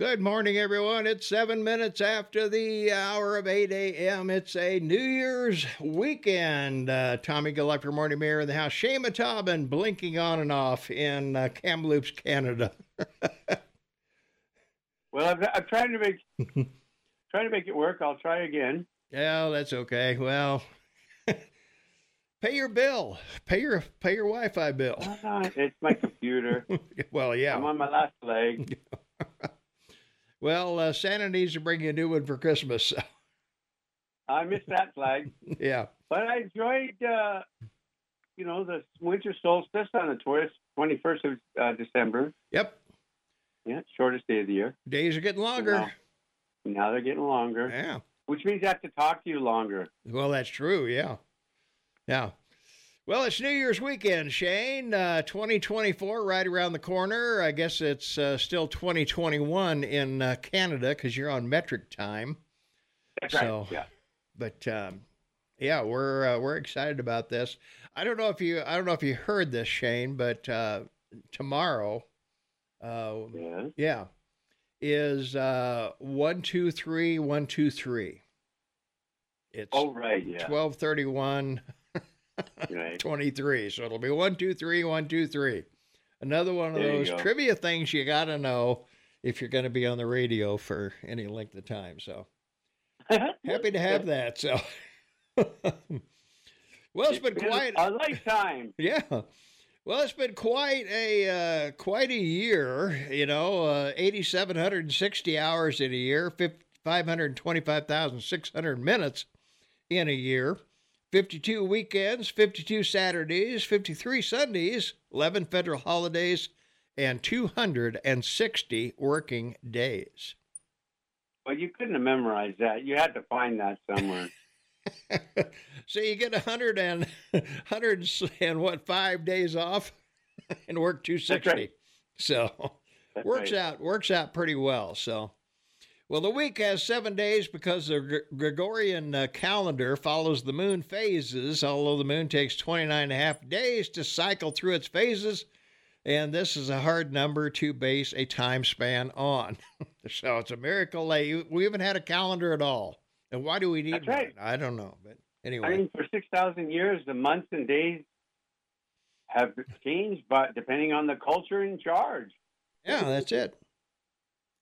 Good morning, everyone. It's seven minutes after the hour of 8 a.m. It's a New Year's weekend. Uh, Tommy Gillespie, Morning Mayor in the house. Shane Montalban blinking on and off in uh, Kamloops, Canada. well, I'm, I'm trying to make trying to make it work. I'll try again. Yeah, that's okay. Well, pay your bill. Pay your pay your Wi-Fi bill. it's my computer. well, yeah. I'm on my last leg. Well, uh, Santa needs to bring you a new one for Christmas. So. I missed that flag. yeah. But I enjoyed, uh, you know, the winter solstice on the 21st of uh, December. Yep. Yeah, shortest day of the year. Days are getting longer. Now, now they're getting longer. Yeah. Which means I have to talk to you longer. Well, that's true. Yeah. Yeah. Well, it's New Year's weekend, Shane. Uh, 2024 right around the corner. I guess it's uh, still 2021 in uh, Canada because you're on metric time. That's so, right. Yeah. But um, yeah, we're uh, we're excited about this. I don't know if you I don't know if you heard this, Shane, but uh, tomorrow, uh, yeah. yeah, is one two three one two three. It's oh right, yeah. Twelve thirty one right. 23. So it'll be one, two, three, one, two, three. Another one of there those trivia things you got to know if you're going to be on the radio for any length of time. So happy to have that. So, well, it's been quite a lifetime. Yeah. Well, it's been quite a uh, quite a year. You know, uh, 8,760 hours in a year, 525,600 minutes in a year. 52 weekends, 52 Saturdays, 53 Sundays, 11 federal holidays, and 260 working days. Well, you couldn't have memorized that. You had to find that somewhere. so you get 100 and 100 and what five days off and work 260. Right. So That's works right. out works out pretty well. So well, the week has seven days because the Gregorian uh, calendar follows the moon phases, although the moon takes 29 and a half days to cycle through its phases. And this is a hard number to base a time span on. so it's a miracle that we haven't had a calendar at all. And why do we need That's right. one? I don't know. But anyway. I mean, for 6,000 years, the months and days have changed, but depending on the culture in charge. Yeah, that's it.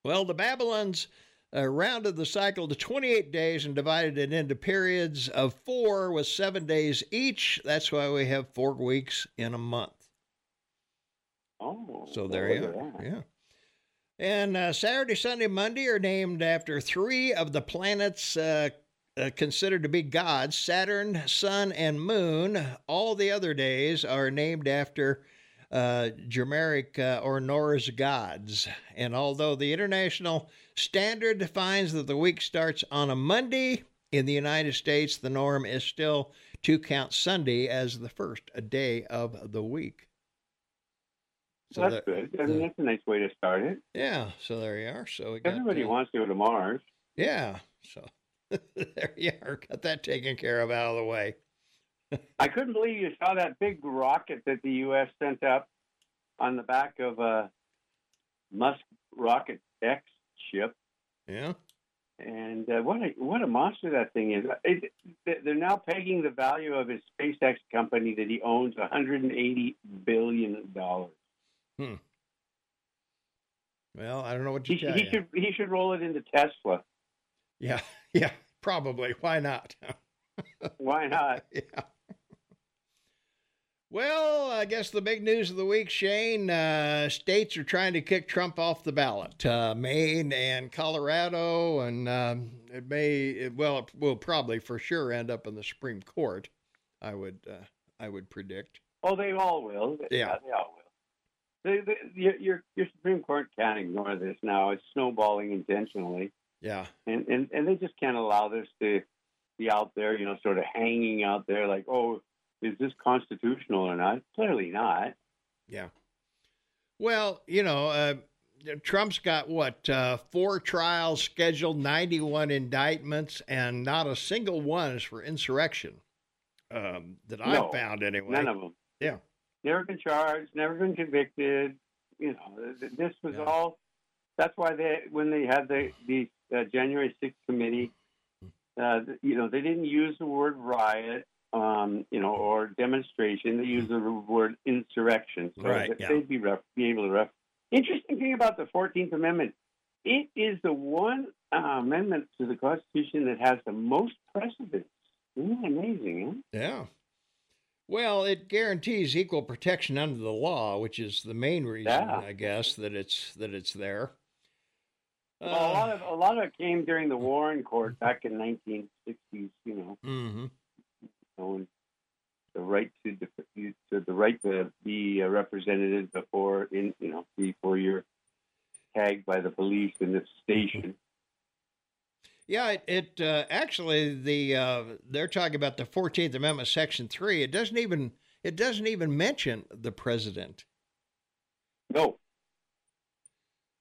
Well, the Babylons uh, rounded the cycle to 28 days and divided it into periods of four with seven days each. That's why we have four weeks in a month. Oh, so there you are. Yeah. And uh, Saturday, Sunday, Monday are named after three of the planets uh, uh, considered to be gods Saturn, Sun, and Moon. All the other days are named after uh, Germanic uh, or Norse gods. And although the international standard defines that the week starts on a Monday, in the United States, the norm is still to count Sunday as the first day of the week. So that's good. I mean, the, that's a nice way to start it. Yeah. So there you are. So everybody got, wants to go to Mars. Yeah. So there you are. Got that taken care of out of the way. I couldn't believe you saw that big rocket that the U.S. sent up on the back of a Musk Rocket X ship. Yeah. And uh, what a what a monster that thing is! It, they're now pegging the value of his SpaceX company that he owns 180 billion dollars. Hmm. Well, I don't know what to he, he you. should he should roll it into Tesla. Yeah, yeah, probably. Why not? Why not? yeah. Well, I guess the big news of the week, Shane, uh, states are trying to kick Trump off the ballot. Uh, Maine and Colorado, and um, it may, it, well, it will probably for sure end up in the Supreme Court. I would, uh, I would predict. Oh, they all will. Yeah, yeah they all will. The, the, your, your your Supreme Court can't ignore this now. It's snowballing intentionally. Yeah, and and and they just can't allow this to be out there. You know, sort of hanging out there, like, oh is this constitutional or not? Clearly not. Yeah. Well, you know, uh, Trump's got what uh, four trials scheduled, ninety-one indictments, and not a single one is for insurrection um, that no, I found anyway. None of them. Yeah. Never been charged, never been convicted. You know, this was yeah. all That's why they when they had the the uh, January 6th committee, uh, you know, they didn't use the word riot, um, you know, or demonstration. They use the word insurrection. So Right, yeah. They'd be, ref- be able to ref. Interesting thing about the 14th Amendment, it is the one uh, amendment to the Constitution that has the most precedents. Isn't that amazing? Yeah. Well, it guarantees equal protection under the law, which is the main reason, Yeah. I guess, that it's that it's there. Huh? well, a lot of a lot of it came during the Warren Court back in 1960s. You know. hmm own the right to def- to the right to be represented before in you know before you're tagged by the police in this station. Yeah, it, it uh, actually the uh, they're talking about the Fourteenth Amendment, Section Three. It doesn't even it doesn't even mention the president. No,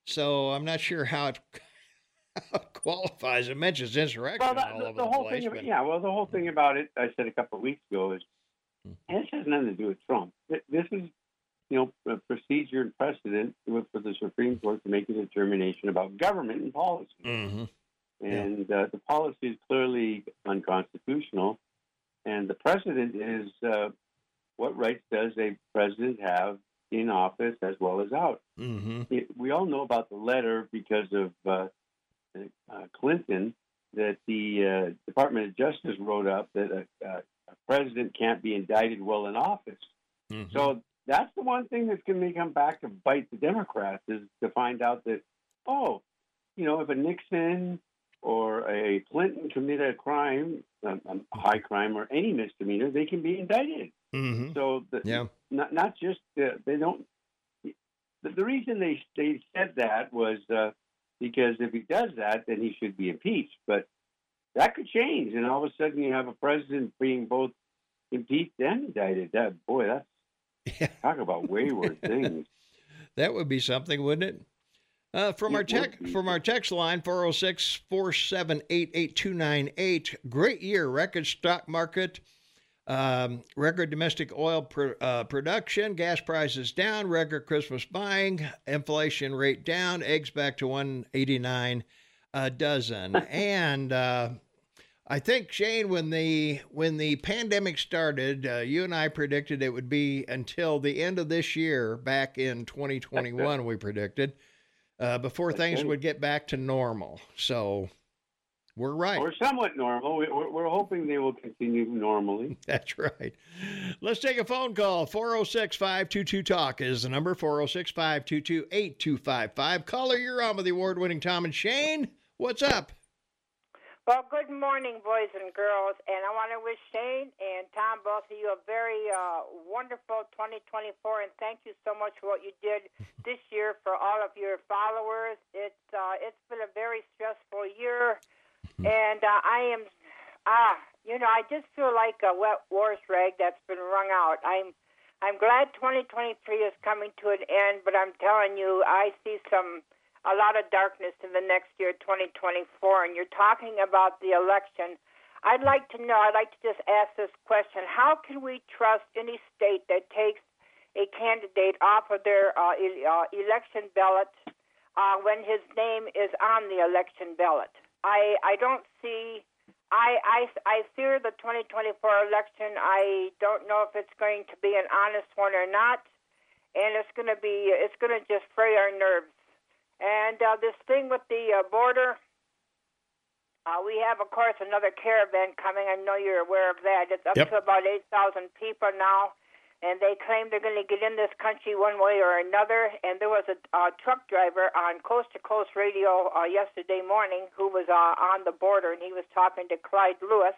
So I'm not sure how it qualifies. It mentions insurrection well, that, all the, over the the, whole place. thing, but- yeah, well, the whole thing about it, I said a couple of weeks ago, is and this has nothing to do with Trump. This is, you know, a procedure and precedent with- for the Supreme Court to make a determination about government and policy. Mhm. Yeah. and uh, the policy is clearly unconstitutional. And the precedent is uh, what rights does a president have in office as well as out? Mhm. It, we all know about the letter because of uh, Clinton that the uh, Department of Justice wrote up that a, a, a president can't be indicted while in office. Mhm. So that's the one thing that's going to come back to bite the Democrats is to find out that, oh, you know, if a Nixon or a Clinton commit a crime, a, a high crime or any misdemeanor, they can be indicted. Mhm. So the, Yeah. not not just uh, they don't. The, the reason they they said that was uh, because if he does that, then he should be impeached. But that could change, and all of a sudden you have a president being both impeached and indicted. That boy, that's Yeah. talk about wayward things. That would be something, wouldn't it? Uh, from It our tech be. from our text line 406 478 8298 great year record stock market um, record domestic oil pro, uh, production gas prices down record Christmas buying inflation rate down eggs back to 189 a dozen and uh, I think Shane, when the when the pandemic started, uh, you and I predicted it would be until the end of this year, back in 2021. we predicted uh, before things would get back to normal. So we're right. We're somewhat normal. We, we're, we're hoping they will continue normally. That's right. Let's take a phone call. 406 522 Talk is the number 406 522 8255. Caller, you're on with the award winning Tom and Shane. What's up? Well, good morning, boys and girls, and I want to wish Shane and Tom, both of you, a very uh, wonderful 2024, and thank you so much for what you did this year for all of your followers. It's uh, it's been a very stressful year, and uh, I am ah, you know, I just feel like a wet horse rag that's been wrung out. I'm I'm glad 2023 is coming to an end, but I'm telling you, I see some a lot of darkness in the next year, 2024. And you're talking about the election. I'd like to know, I'd like to just ask this question How can we trust any state that takes a candidate off of their uh, e- uh, election ballot uh, when his name is on the election ballot? I, I don't see. I, I, I fear the 2024 election. I don't know if it's going to be an honest one or not, and it's going to be it's going to just fray our nerves. And uh, this thing with the uh, border, uh, we have, of course, another caravan coming. I know you're aware of that. It's up Yep. to about 8,000 people now, and they claim they're going to get in this country one way or another. And there was a truck driver on Coast to Coast Radio uh, yesterday morning who was uh, on the border, and he was talking to Clyde Lewis,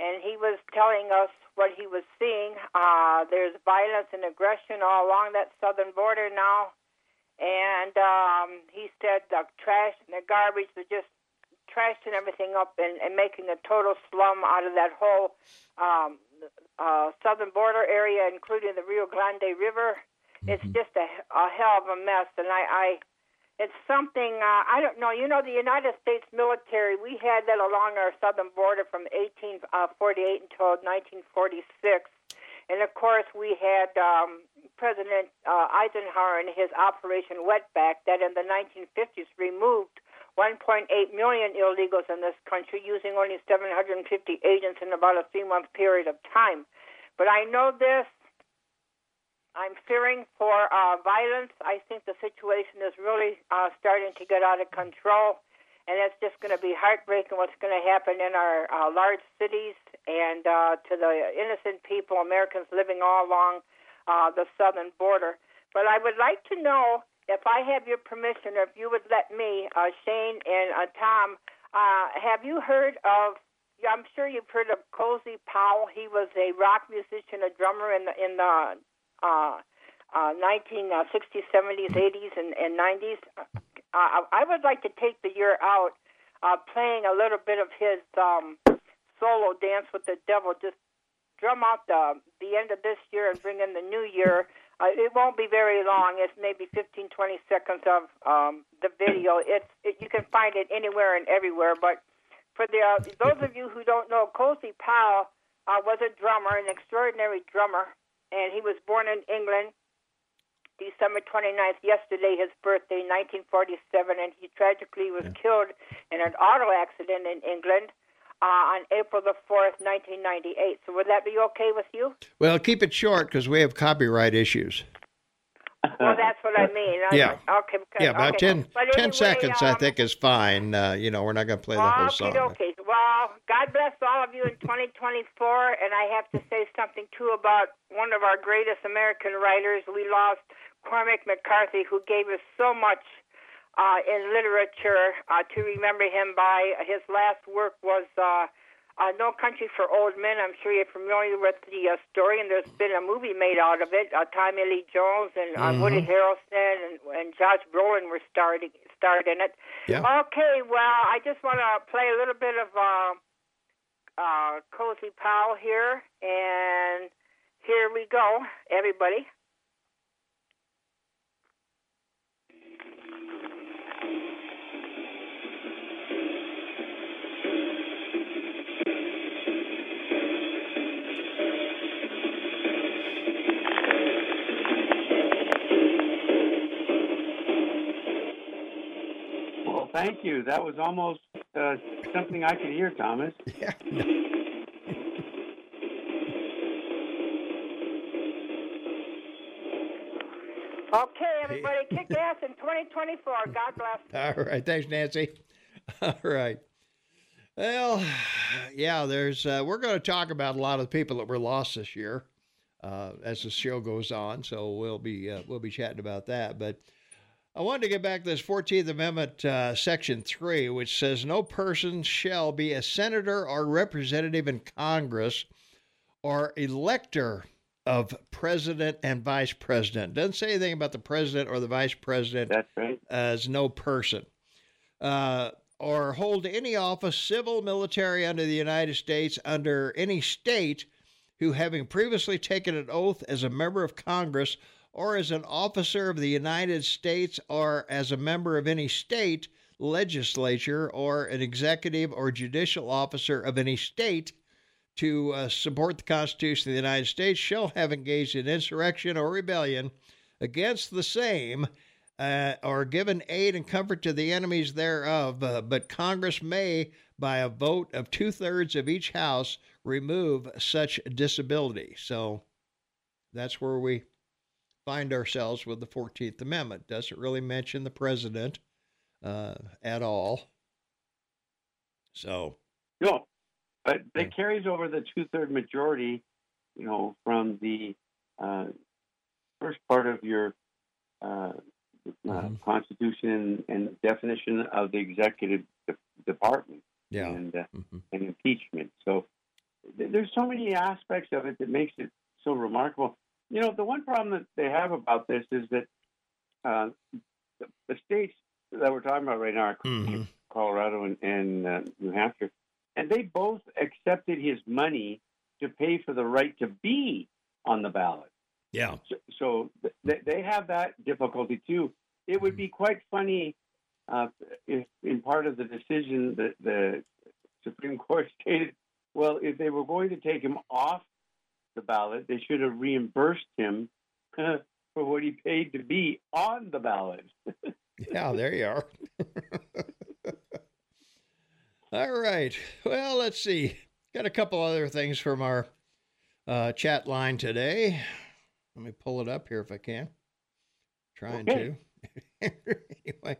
and he was telling us what he was seeing. Uh, there's violence and aggression all along that southern border now and um, he said the trash and the garbage—they're just trashing everything up and, and making a total slum out of that whole um, uh, southern border area, including the Rio Grande River. It's just a, a hell of a mess, and I, I it's something uh, I don't know. You know, the United States military, we had that along our southern border from 1848 until 1946. And of course, we had um, President uh, Eisenhower and his Operation Wetback that in the 1950s removed 1.8 million illegals in this country using only 750 agents in about a three month period of time. But I know this. I'm fearing for uh, violence. I think the situation is really uh, starting to get out of control and it's just going to be heartbreaking what's going to happen in our uh, large cities and uh, to the innocent people, Americans living all along uh, the southern border. But I would like to know if I have your permission, or if you would let me, uh, Shane and uh, Tom, uh, have you heard of? I'm sure you've heard of Cozy Powell. He was a rock musician, a drummer in the in the uh, uh, 1960s, 70s, 80s, and, and 90s uh, I would like to take the year out uh, playing a little bit of his um, solo dance with the devil. Just drum out the the end of this year and bring in the new year. Uh, it won't be very long. It's maybe 15, 20 seconds of um, the video. It's it, you can find it anywhere and everywhere. But for the uh, those of you who don't know, Cozy Powell uh, was a drummer, an extraordinary drummer, and he was born in England December 29th, yesterday, his birthday, 1947, and he tragically was yeah. killed in an auto accident in England uh, on April the 4th, 1998. So would that be okay with you? Well, keep it short because we have copyright issues. Well, that's what I mean. yeah. Okay. Because, yeah, about okay. 10, 10 seconds, um, I think, is fine. Uh, you know, we're not going to play the whole song. Okay. Well, God bless all of you in 2024. And I have to say something, too, about one of our greatest American writers. We lost Cormac McCarthy, who gave us so much uh, in literature uh, to remember him by. His last work was uh, uh, No Country for Old Men. I'm sure you're familiar with the uh, story, and there's been a movie made out of it. Uh, Tommy Lee Jones and uh, mm-hmm. Woody Harrelson and, and Josh Brolin were starting starred in it. Yeah. Okay, well, I just want to play a little bit of uh, uh, Cozy Powell here, and here we go, everybody. Thank you. That was almost uh, something I could hear, Thomas. Yeah. Okay, everybody, kick ass in 2024. God bless. All right, thanks, Nancy. All right. Well, yeah, there's. Uh, we're going to talk about a lot of the people that were lost this year uh, as the show goes on. So we'll be uh, we'll be chatting about that. But I wanted to get back to this 14th Amendment, uh, Section 3, which says no person shall be a senator or representative in Congress or elector of president and vice president. Doesn't say anything about the president or the vice president That's right. as no person. Uh, or hold any office, civil, military, under the United States, under any state, who having previously taken an oath as a member of Congress or as an officer of the United States or as a member of any state legislature or an executive or judicial officer of any state to uh, support the Constitution of the United States shall have engaged in insurrection or rebellion against the same uh, or given aid and comfort to the enemies thereof. Uh, but Congress may, by a vote of two thirds of each House, remove such disability. So that's where we find ourselves with the 14th Amendment. Doesn't really mention the president uh, at all. So. No, but it carries over the two third majority, you know, from the uh, first part of your uh, uh mm-hmm. Constitution and definition of the executive de- department yeah. and, uh, mm-hmm. and impeachment. So th- there's so many aspects of it that makes it so remarkable. You know, the one problem that they have about this is that uh, the, the, states that we're talking about right now are mm-hmm. Colorado and, and uh, New Hampshire, and they both accepted his money to pay for the right to be on the ballot. Yeah. So, so th- they have that difficulty too. It would be quite funny uh, if, in part of the decision, that the Supreme Court stated, well, if they were going to take him off the ballot, they should have reimbursed him for what he paid to be on the ballot. yeah, there you are. All right. Well, let's see. Got a couple other things from our uh, chat line today. Let me pull it up here if I can. Trying okay. to. anyway.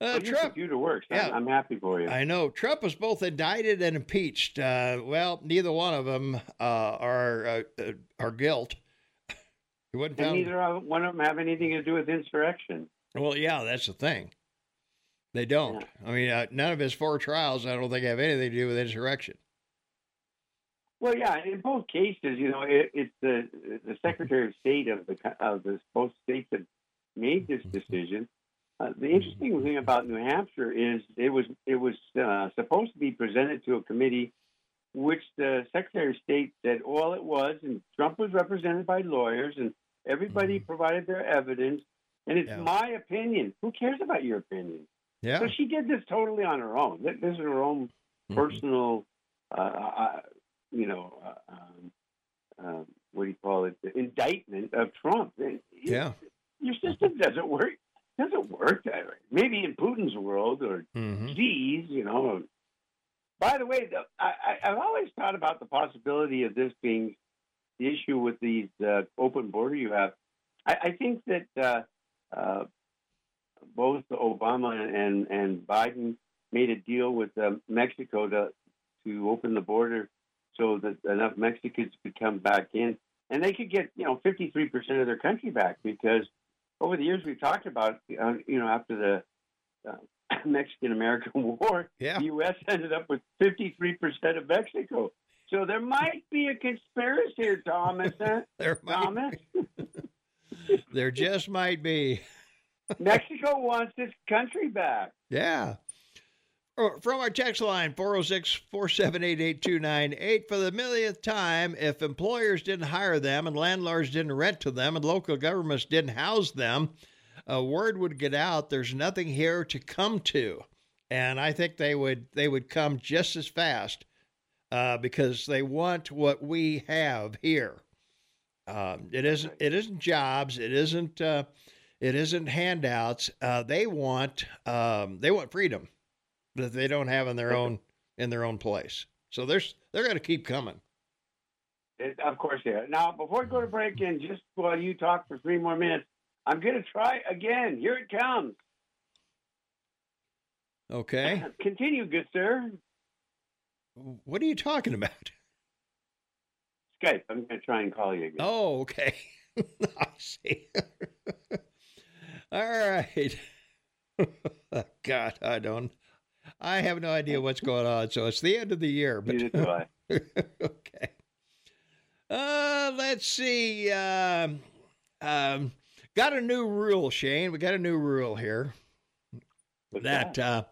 Uh, well, Trump, computer works. Yeah, I'm, happy for you. I know Trump was both indicted and impeached. Uh, well, neither one of them uh, are uh, uh, are guilt. He wasn't and found... neither one of them have anything to do with insurrection. Well, yeah, that's the thing. They don't. Yeah. I mean, uh, none of his four trials, I don't think, have anything to do with insurrection. Well, yeah, in both cases, you know, it, it's the the Secretary of State of the of the both states that made this decision. Uh, the interesting thing about New Hampshire is it was it was uh, supposed to be presented to a committee, which the Secretary of State said all it was, and Trump was represented by lawyers, and everybody mm-hmm. provided their evidence, and it's yeah. my opinion. Who cares about your opinion? Yeah. So she did this totally on her own. This is her own mm-hmm. personal. Uh, uh you know, uh, um, um, what do you call it? The indictment of Trump. Yeah. Your system doesn't work. Doesn't work. Maybe in Putin's world or mm-hmm. Xi's, you know. By the way, the, I, I've always thought about the possibility of this being the issue with these uh, open border you have. I, I think that uh, uh, both Obama and and Biden made a deal with uh, Mexico to to open the border so that enough Mexicans could come back in, and they could get you know 53 percent of their country back because over the years we've talked about uh, you know after the uh, Mexican American War, yeah. the U.S. ended up with 53 percent of Mexico. So there might be a conspiracy here, Thomas. Huh? there Thomas. there just might be. Mexico wants its country back. Yeah. From our text line, 406 478 8298. For the millionth time, if employers didn't hire them and landlords didn't rent to them and local governments didn't house them, a word would get out there's nothing here to come to. And I think they would they would come just as fast uh, because they want what we have here. Um, it isn't it isn't jobs. It isn't uh, it isn't handouts. Uh, they want um, they want freedom that they don't have in their own in their own place. So there's they're going to keep coming. It, of course, yeah. Now, before we go to break in, just while you talk for three more minutes, I'm going to try again. Here it comes. Okay. Continue, good sir. What are you talking about? Skype. I'm going to try and call you again. Oh, okay. I see. All right. God, I don't. I have no idea what's going on. So it's the end of the year. But okay. Uh, let's see. Um, um, got a new rule, Shane. We got a new rule here. What's that, that? Uh,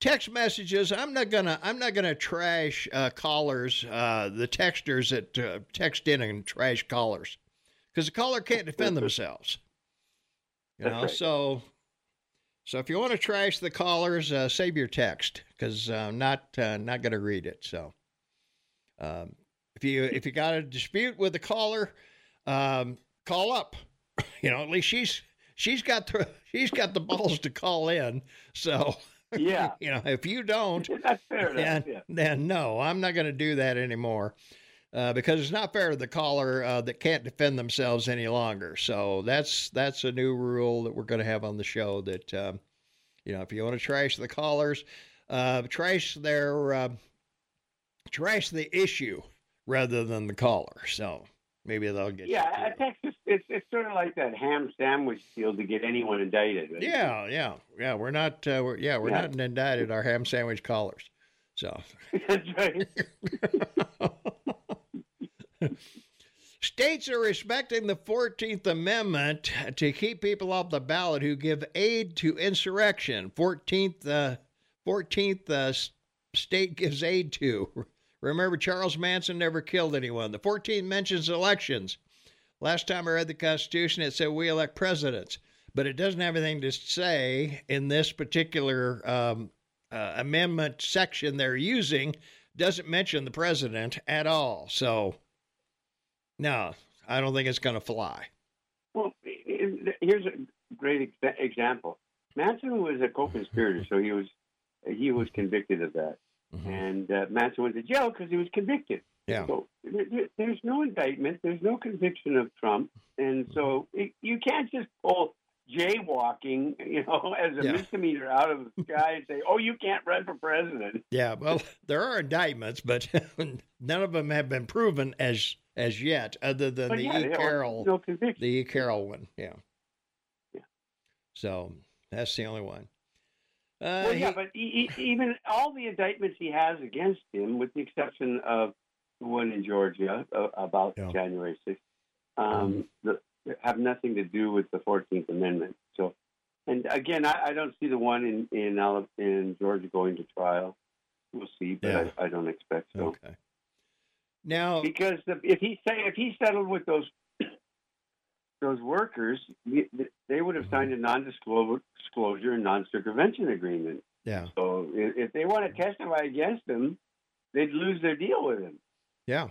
text messages. I'm not gonna. I'm not gonna trash uh, callers. Uh, the texters that uh, text in and trash callers, because the caller can't defend themselves. You know, right. so so if you want to trash the callers, uh, save your text because I'm uh, not uh, not going to read it. So um, if you if you got a dispute with the caller, um, call up. You know, at least she's she's got the she's got the balls to call in. So yeah, you know, if you don't, that's fair. Then, yeah. then no, I'm not going to do that anymore. Uh, because it's not fair to the caller uh, that can't defend themselves any longer. So that's that's a new rule that we're going to have on the show. That um, you know, if you want to trash the callers, uh, trash their uh, trash the issue rather than the caller. So maybe they'll get yeah. You Texas, it's it's sort of like that ham sandwich deal to get anyone indicted. Right? Yeah, yeah, yeah. We're not. Uh, we're, yeah, we're yeah. not indicted. Our ham sandwich callers. So that's right. States are respecting the 14th Amendment to keep people off the ballot who give aid to insurrection. 14th, uh, 14th uh, state gives aid to. Remember, Charles Manson never killed anyone. The 14th mentions elections. Last time I read the Constitution, it said we elect presidents, but it doesn't have anything to say in this particular um, uh, amendment section they're using. Doesn't mention the president at all. So No, I don't think it's going to fly. Well, here's a great example. Manson was a co-conspirator, so he was he was convicted of that, mm-hmm. and uh, Manson went to jail because he was convicted. Yeah. So there's no indictment, there's no conviction of Trump, and so it, you can't just pull jaywalking, you know, as a yeah. misdemeanor out of the sky and say, "Oh, you can't run for president." Yeah, well, there are indictments, but none of them have been proven as as yet, other than but the yeah, E. Carroll, no the E. Carroll one. Yeah. Yeah. So that's the only one. Uh, well, yeah, he, but he, even all the indictments he has against him, with the exception of the one in Georgia uh, about yeah. January 6th, um, mm-hmm. the, have nothing to do with the 14th Amendment. So, and again, I, I don't see the one in in, in Georgia going to trial. We'll see, but yeah. I, I, don't expect so. Okay. Now, because if he say if he settled with those those workers, they would have mm-hmm. signed a non-disclosure and non-circumvention agreement. Yeah. So if they want to testify against him, they'd lose their deal with him. Yeah.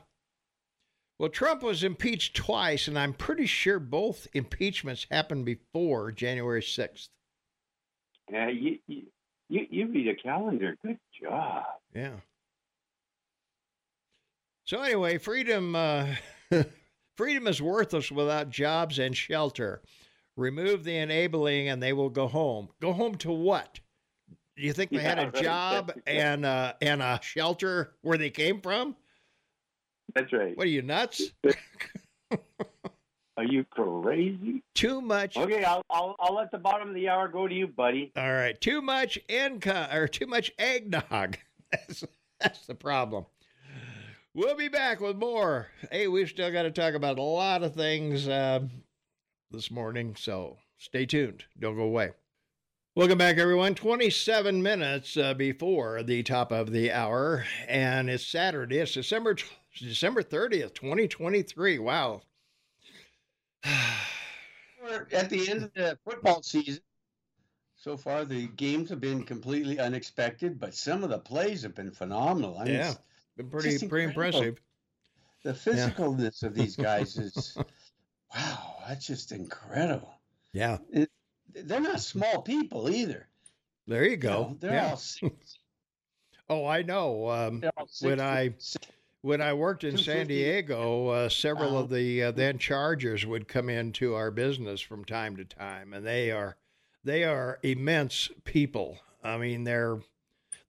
Well, Trump was impeached twice, and I'm pretty sure both impeachments happened before January 6th. Yeah, you, you, you read a calendar. Good job. Yeah. So anyway, freedom uh, freedom is worthless without jobs and shelter. Remove the enabling, and they will go home. Go home to what? Do you think they yeah, had a right. job and uh, and a shelter where they came from? That's right. What are you nuts? are you crazy? Too much. Okay, I'll, I'll I'll let the bottom of the hour go to you, buddy. All right. Too much income or too much eggnog. That's that's the problem. We'll be back with more. Hey, we've still got to talk about a lot of things uh, this morning, so stay tuned. Don't go away. Welcome back, everyone. 27 minutes uh, before the top of the hour, and it's Saturday. It's December December 30th, 2023. Wow. We're at the end of the football season. So far, the games have been completely unexpected, but some of the plays have been phenomenal. I mean, yeah, been pretty pretty impressive. The physicalness yeah. of these guys is wow. That's just incredible. Yeah, it, they're not small people either. There you go. You know, they're yeah. all. Six, oh, I know. Um, when I when I worked in San Diego, uh, several of the uh, then Chargers would come into our business from time to time, and they are they are immense people. I mean, they're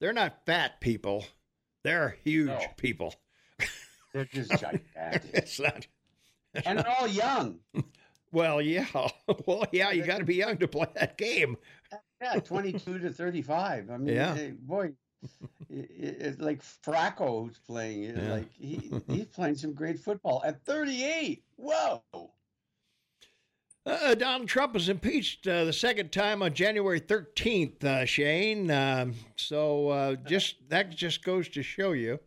they're not fat people; they're huge no. people. They're just gigantic. it's not, and they're all young. Well, yeah. Well, yeah. You got to be young to play that game. Yeah, twenty-two to thirty-five. I mean, yeah. boy, it's like Flacco who's playing. Yeah. Like he he's playing some great football at 38. Whoa. Uh, Donald Trump was impeached uh, the second time on January 13th, uh, Shane. Um, so uh, just that just goes to show you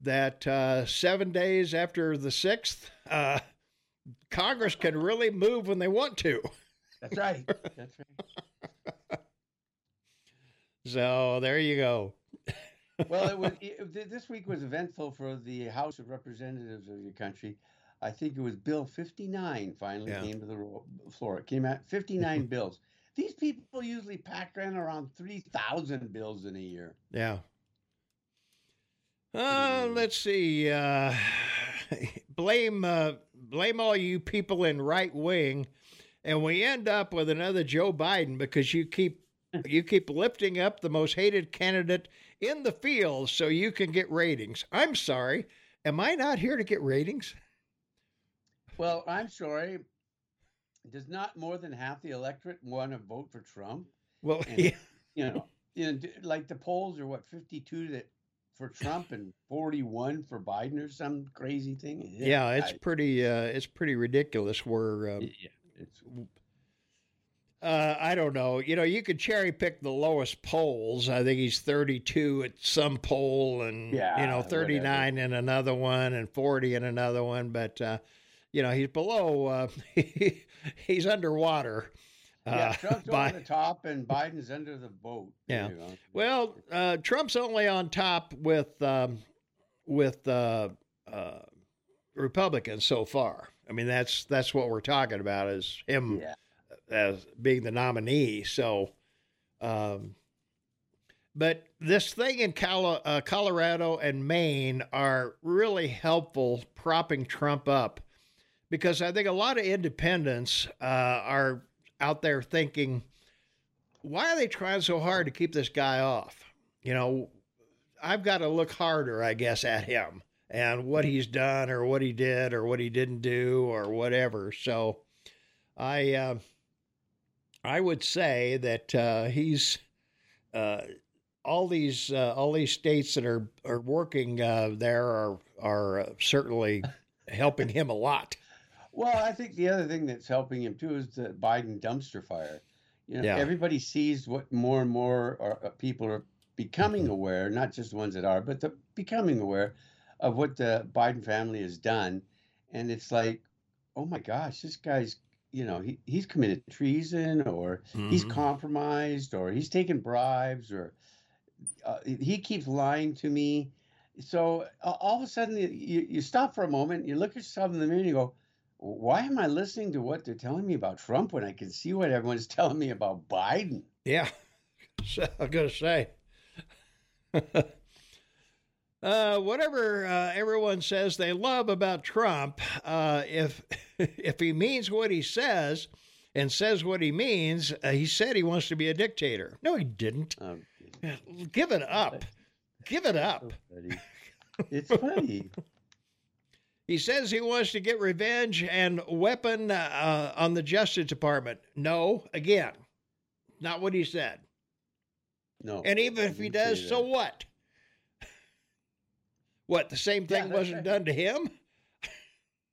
that uh, seven days after the sixth, uh, Congress can really move when they want to. That's right. That's right. So there you go. well, it was it, this week was eventful for the House of Representatives of your country. I think it was Bill 59 finally yeah. came to the floor. It came out 59 bills. These people usually pack in around 3,000 bills in a year. Yeah. Uh, let's see. Uh, blame uh, blame all you people in right wing, and we end up with another Joe Biden because you keep you keep lifting up the most hated candidate in the field so you can get ratings. I'm sorry. Am I not here to get ratings? Well, I'm sorry. Does not more than half the electorate want to vote for Trump? Well, and, yeah. you know, you know, like the polls are what 52 that for Trump and 41 for Biden or some crazy thing. Yeah, it's I, pretty uh, it's pretty ridiculous where um, yeah, it's uh, I don't know. You know, you could cherry pick the lowest polls. I think he's 32 at some poll, and yeah, you know, 39 whatever. in another one, and 40 in another one. But uh, you know, he's below. Uh, he's underwater. Yeah, uh, Trump's by, over the top, and Biden's under the boat. Yeah. Well, uh, Trump's only on top with um, with uh, Republicans so far. I mean, that's that's what we're talking about is him Yeah. As being the nominee. So, um, but this thing in uh, Colorado and Maine are really helpful propping Trump up because I think a lot of independents uh, are out there thinking, why are they trying so hard to keep this guy off? You know, I've got to look harder, I guess, at him and what he's done or what he did or what he didn't do or whatever. So I uh, I would say that uh, he's uh, all these uh, all these states that are are working uh, there are are uh, certainly helping him a lot. Well, I think the other thing that's helping him too is the Biden dumpster fire. You know, Yeah. everybody sees what more and more are, uh, people are becoming aware, not just the ones that are, but the becoming aware of what the Biden family has done. And it's like, oh my gosh, this guy's, you know, he, he's committed treason or he's Mhm. compromised or he's taken bribes or uh, he keeps lying to me. So uh, all of a sudden, you, you stop for a moment, you look at yourself in the mirror, and you go, "Why am I listening to what they're telling me about Trump when I can see what everyone's telling me about Biden?" Yeah, so, I'm gonna say. uh, whatever uh, everyone says they love about Trump, uh, if if he means what he says and says what he means, uh, he said he wants to be a dictator. No, he didn't. Um, Give it up. Give it up. so. It's funny. He says he wants to get revenge and weapon uh, on the Justice Department. No, again, not what he said. No, And even if he does, so what? What, the same thing that's wasn't right. done to him?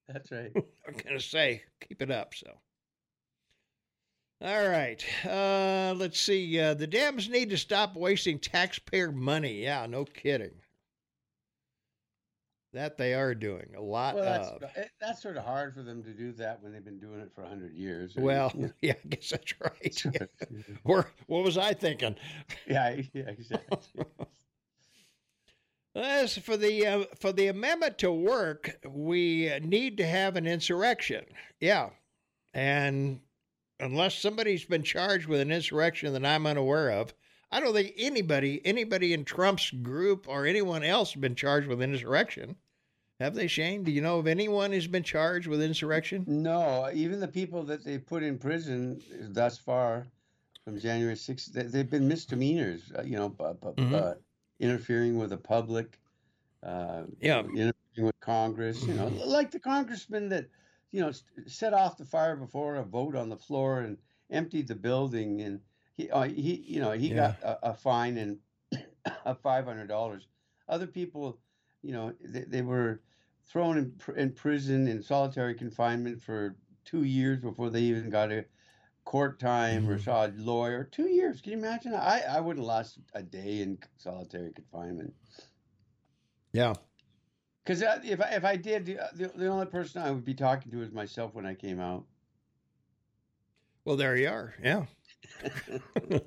that's right. I'm going to say, keep it up. So, all right. Uh, let's see. Uh, the dams need to stop wasting taxpayer money. Yeah, no kidding. That they are doing a lot Well, that's of. eh, that's sort of hard for them to do that when they've been doing it for hundred years. Well, you yeah, I guess that's right. Or what was I thinking? yeah, yeah, exactly. As for the uh, for the amendment to work, we need to have an insurrection. Yeah, and unless somebody's been charged with an insurrection that I'm unaware of, I don't think anybody anybody in Trump's group or anyone else has been charged with insurrection. Have they, Shane? Do you know of anyone who's been charged with insurrection? No, even the people that they put in prison thus far, from January 6th, they, they've been misdemeanors. Uh, you know, bu- bu- Mhm. uh, interfering with the public, uh, Yeah. interfering with Congress. You know, like the congressman that you know set off the fire before a vote on the floor and emptied the building, and he uh, he you know he got a, a fine and of five hundred dollars. Other people, you know, they, they were thrown in, pr- in prison in solitary confinement for two years before they even got a court time or Mhm. saw a lawyer. Two years. Can you imagine? I, I wouldn't last a day in solitary confinement. Yeah. Because if I, if I did, the, the, the only person I would be talking to is myself when I came out. Well, there you are. Yeah.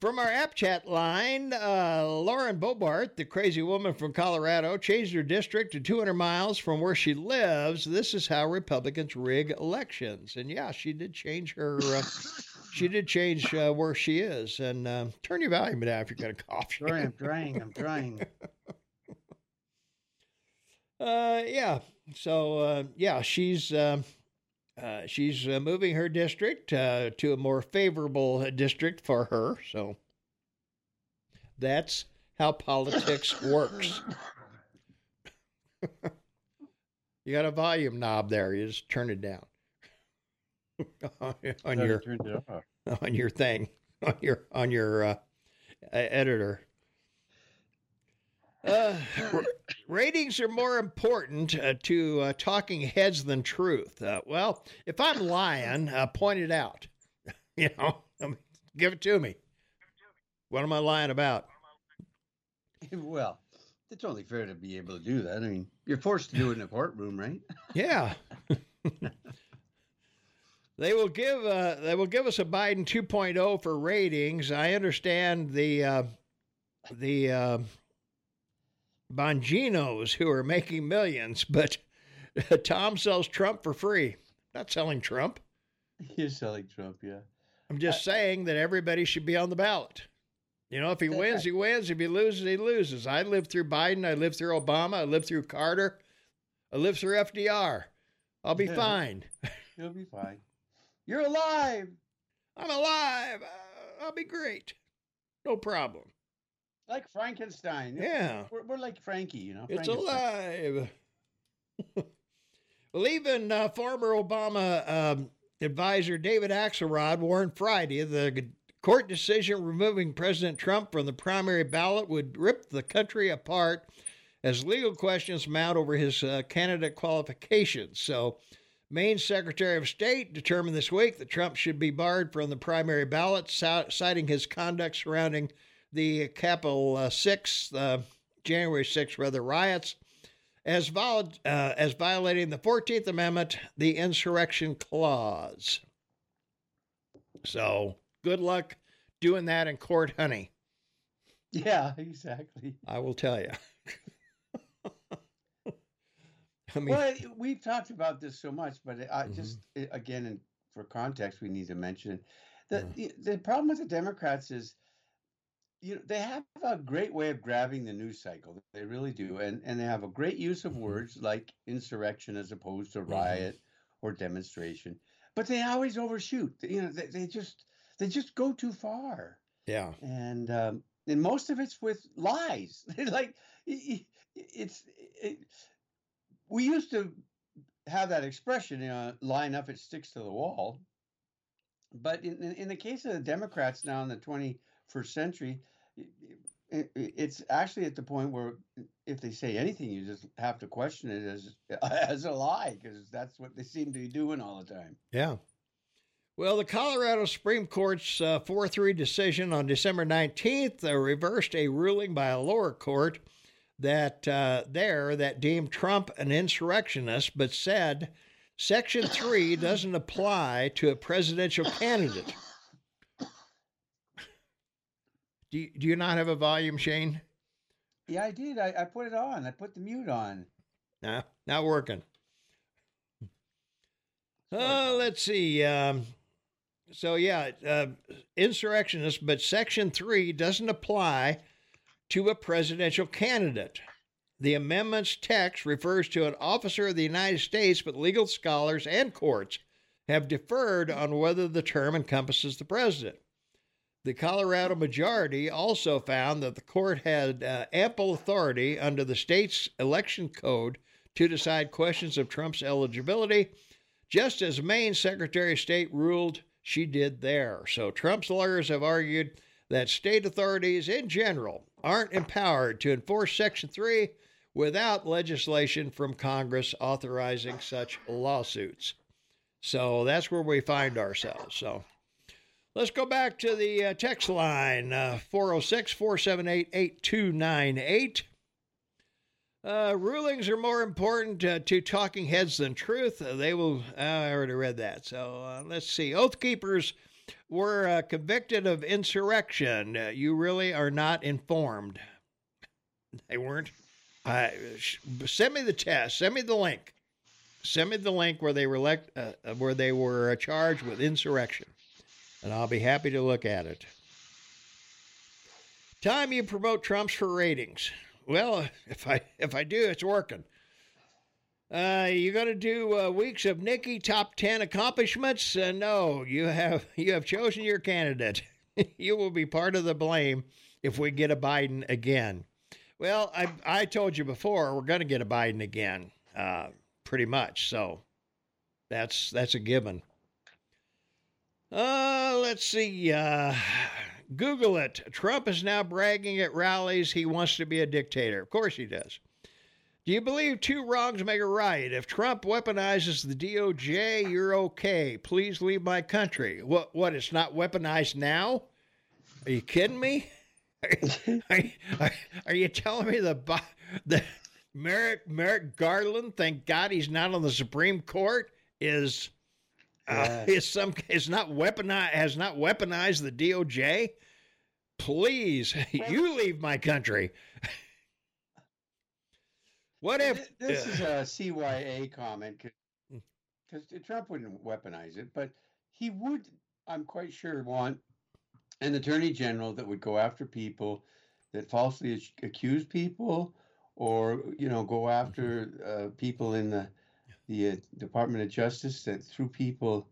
From our app chat line, uh, Lauren Boebert, the crazy woman from Colorado, changed her district to 200 miles from where she lives. This is how Republicans rig elections. And yeah, she did change her. Uh, she did change uh, where she is. And uh, turn your volume down if you're going to cough. Sorry, I'm trying. I'm trying. Uh, yeah. So uh, yeah, she's uh, she's uh, moving her district uh, to a more favorable district for her. So that's how politics works. you got a volume knob there. You just turn it down on Thought I your turned it off. on your thing on your on your uh, uh, editor. Uh, ratings are more important uh, to uh, talking heads than truth. Uh, well, if I'm lying, uh, point it out. you know, I mean, give it to me. What am I lying about? Well, it's only fair to be able to do that. I mean, you're forced to do it in a courtroom, right? Yeah. they will give uh, they will give us a Biden 2.0 for ratings. I understand the uh, the uh, Bonginos who are making millions, but Tom sells Trump for free. Not selling Trump. You're selling Trump, yeah. I'm just saying that everybody should be on the ballot. You know, if he wins, he wins. If he loses, he loses. I lived through Biden. I lived through Obama. I lived through Carter. I lived through FDR. I'll be fine. You'll be fine. You're alive. I'm alive. Uh, I'll be great. No problem. Like Frankenstein. Yeah. We're, we're like Frankie, you know. It's alive. well, even uh, former Obama um, advisor David Axelrod warned Friday the court decision removing President Trump from the primary ballot would rip the country apart as legal questions mount over his uh, candidate qualifications. So, Maine Secretary of State determined this week that Trump should be barred from the primary ballot, citing his conduct surrounding the Capitol uh, 6, uh, January 6th, rather, riots as, vol- uh, as violating the 14th Amendment, the insurrection clause. So good luck doing that in court, honey. Yeah, exactly. I will tell you. I mean, well, we've talked about this so much, but I mm-hmm. just again, for context, we need to mention that mm-hmm. the, the problem with the Democrats is you know they have a great way of grabbing the news cycle they really do and and they have a great use of mm-hmm. words like insurrection as opposed to mm-hmm. riot mm-hmm. or demonstration but they always overshoot you know they, they just they just go too far yeah and um and most of it's with lies like it's it, we used to have that expression you know line up it sticks to the wall but in, in, in the case of the democrats now in the 20 first century, it's actually at the point where if they say anything, you just have to question it as as a lie because that's what they seem to be doing all the time. Yeah. Well, the Colorado Supreme Court's uh, 4 3 decision on December 19th uh, reversed a ruling by a lower court that uh, there that deemed Trump an insurrectionist, but said Section 3 doesn't apply to a presidential candidate. Do you, do you not have a volume, Shane? Yeah, I did. I, I put it on. I put the mute on. Nah, not working. Uh, let's see. Um, so, yeah, uh, insurrectionist, but Section 3 doesn't apply to a presidential candidate. The amendment's text refers to an officer of the United States, but legal scholars and courts have deferred on whether the term encompasses the president. The Colorado majority also found that the court had uh, ample authority under the state's election code to decide questions of Trump's eligibility, just as Maine Secretary of State ruled she did there. So Trump's lawyers have argued that state authorities in general aren't empowered to enforce Section 3 without legislation from Congress authorizing such lawsuits. So that's where we find ourselves. So Let's go back to the uh, text line uh, 406 478 8298. Uh, rulings are more important uh, to talking heads than truth. Uh, they will. Uh, I already read that. So uh, let's see. Oath keepers were uh, convicted of insurrection. you really are not informed. They weren't. send me the test. Send me the link. Send me the link where they were elect, where they were charged with insurrection and I'll be happy to look at it. Time you promote Trump's for ratings. Well, if I if I do, it's working. Uh, you going to do uh, weeks of Nikki top ten accomplishments? Uh, no, you have you have chosen your candidate. you will be part of the blame if we get a Biden again. Well, I I told you before we're going to get a Biden again, uh, pretty much. So that's that's a given. Uh, let's see. Uh, Google it. Trump is now bragging at rallies he wants to be a dictator. Of course he does. Do you believe two wrongs make a right? If Trump weaponizes the DOJ, you're okay. Please leave my country. What? What? It's not weaponized now? Are you kidding me? Are, are, are you telling me the the Merrick Merrick Garland? Thank God he's not on the Supreme Court. Is uh, is some is not weaponized has not weaponized the DOJ. Please, you leave my country. What if this is a CYA comment? Because hmm. Trump wouldn't weaponize it, but he would. I'm quite sure want an attorney general that would go after people that falsely accuse people, or you know, go after mm-hmm. uh, people in the the uh, Department of Justice that threw people,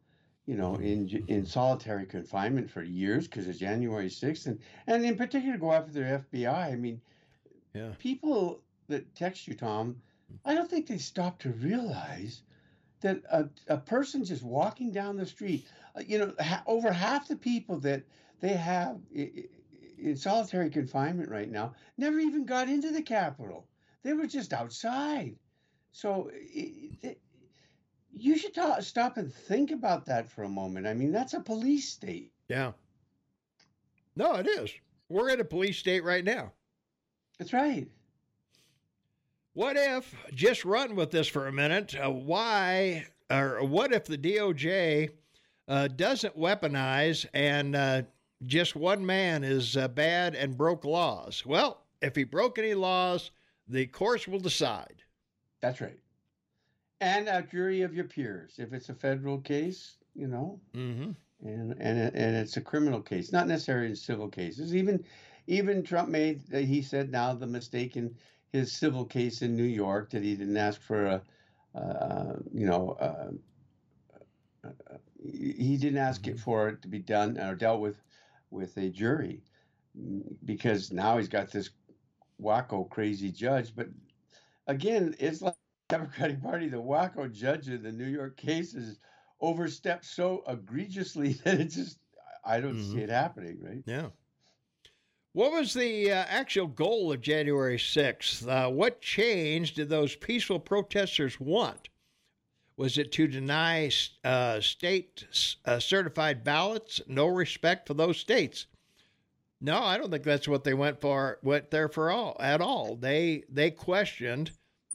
you know, in in solitary confinement for years because of January 6th, and and in particular go after their FBI. I mean, yeah. people that text you, Tom, I don't think they stop to realize that a, a person just walking down the street, uh, you know, ha- over half the people that they have in solitary confinement right now never even got into the Capitol. They were just outside. So it, it, you should ta- stop and think about that for a moment. I mean, that's a police state. Yeah. No, it is. We're in a police state right now. That's right. What if, just run with this for a minute, uh, why or what if the DOJ uh, doesn't weaponize and uh, just one man is uh, bad and broke laws? Well, if he broke any laws, the courts will decide. That's right. And a jury of your peers. If it's a federal case, you know, mm-hmm. and, and, and it's a criminal case, not necessarily in civil cases. Even even Trump made, uh, he said now the mistake in his civil case in New York that he didn't ask for a, uh, you know, uh, uh, he didn't ask mm-hmm. it for it to be done or dealt with with a jury because now he's got this wacko crazy judge. But again, it's like Democratic Party, the wacko judge in the New York case is overstepped so egregiously that it just I don't mm-hmm. see it happening, right? Yeah. What was the uh, actual goal of January 6th? Uh, what change did those peaceful protesters want? Was it to deny uh, state uh, certified ballots? No respect for those states. No, I don't think that's what they went for. Went there for all at all. They they questioned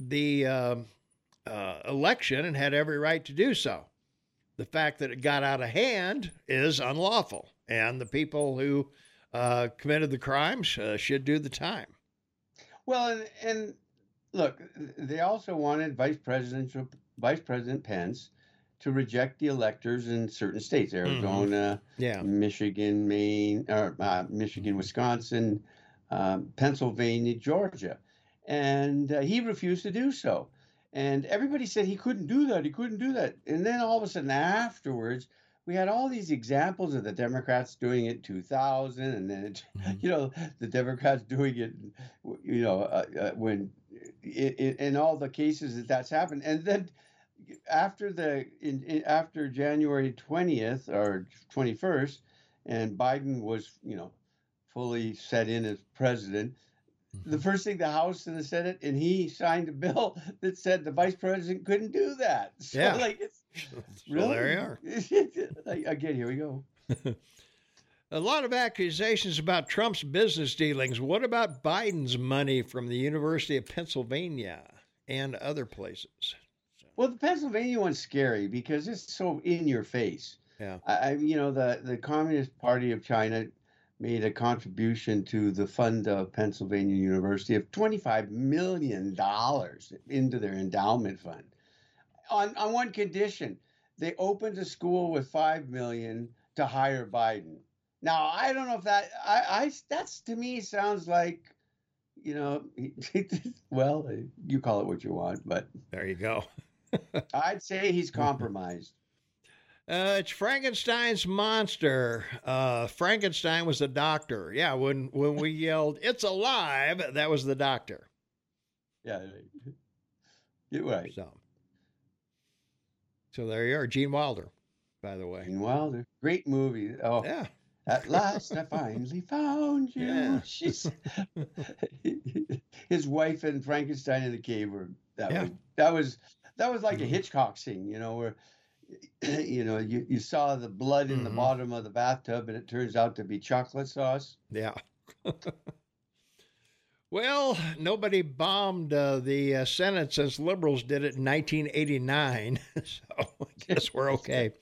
the um, uh, election and had every right to do so. The fact that it got out of hand is unlawful, and the people who uh, committed the crimes uh, should do the time. Well, and, and look, they also wanted Vice President Vice President Pence to reject the electors in certain states: mm-hmm. Arizona, mm-hmm. yeah. Michigan, Maine, or uh, Michigan, Wisconsin, um, Pennsylvania, Georgia, and uh, he refused to do so. And everybody said he couldn't do that. He couldn't do that. And then all of a sudden, afterwards, we had all these examples of the Democrats doing it 2000, and then it, mm-hmm. you know the Democrats doing it, you know, uh, uh, when it, in all the cases that that's happened, and then after the in, in, after January 20th or 21st, and Biden was you know fully set in as president. The mm-hmm. first thing the House and the Senate, and he signed a bill that said the vice president couldn't do that. So, yeah. like, it's well, there you are. Again, here we go. A lot of accusations about Trump's business dealings. What about Biden's money from the University of Pennsylvania and other places? Well, the Pennsylvania one's scary because it's so in your face. Yeah. I, you know, the, the Communist Party of China made a contribution to the fund of Pennsylvania University of $25 million into their endowment fund on on one condition. They opened a school with 5 million to hire Biden. Now I don't know if that I, I that's to me sounds like, you know, well you call it what you want, but there you go. I'd say he's compromised. Uh, it's Frankenstein's monster. Uh, Frankenstein was the doctor. Yeah, when when we yelled "It's alive," that was the doctor. Yeah, you're right. So, so there you are, Gene Wilder, by the way. Gene Wilder, great movie. Oh, yeah. At last, I finally found you. Yeah. She's his wife and Frankenstein in the cave were that yeah. was that was that was like a Hitchcock scene, you know, where you know you, you saw the blood in mm-hmm. the bottom of the bathtub and it turns out to be chocolate sauce. Yeah. Well, nobody bombed uh, the uh, Senate since liberals did it in 1989, so I guess we're okay.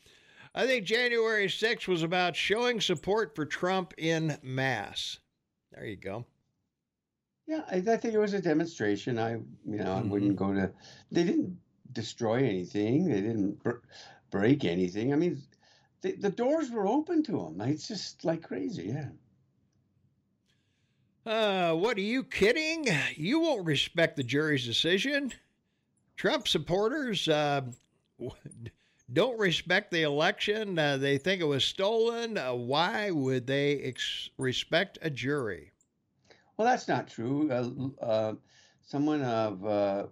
I think January 6th was about showing support for Trump in mass. There you go. Yeah, I, I think it was a demonstration. I, you know, I Mhm. wouldn't go to. They didn't destroy anything. They didn't break anything. I mean, the, the doors were open to him. It's just like crazy. Yeah. Uh, what are you kidding? You won't respect the jury's decision. Trump supporters uh, don't respect the election. Uh, they think it was stolen. Uh, why would they ex- respect a jury? Well, that's not true. Uh, uh, someone of uh,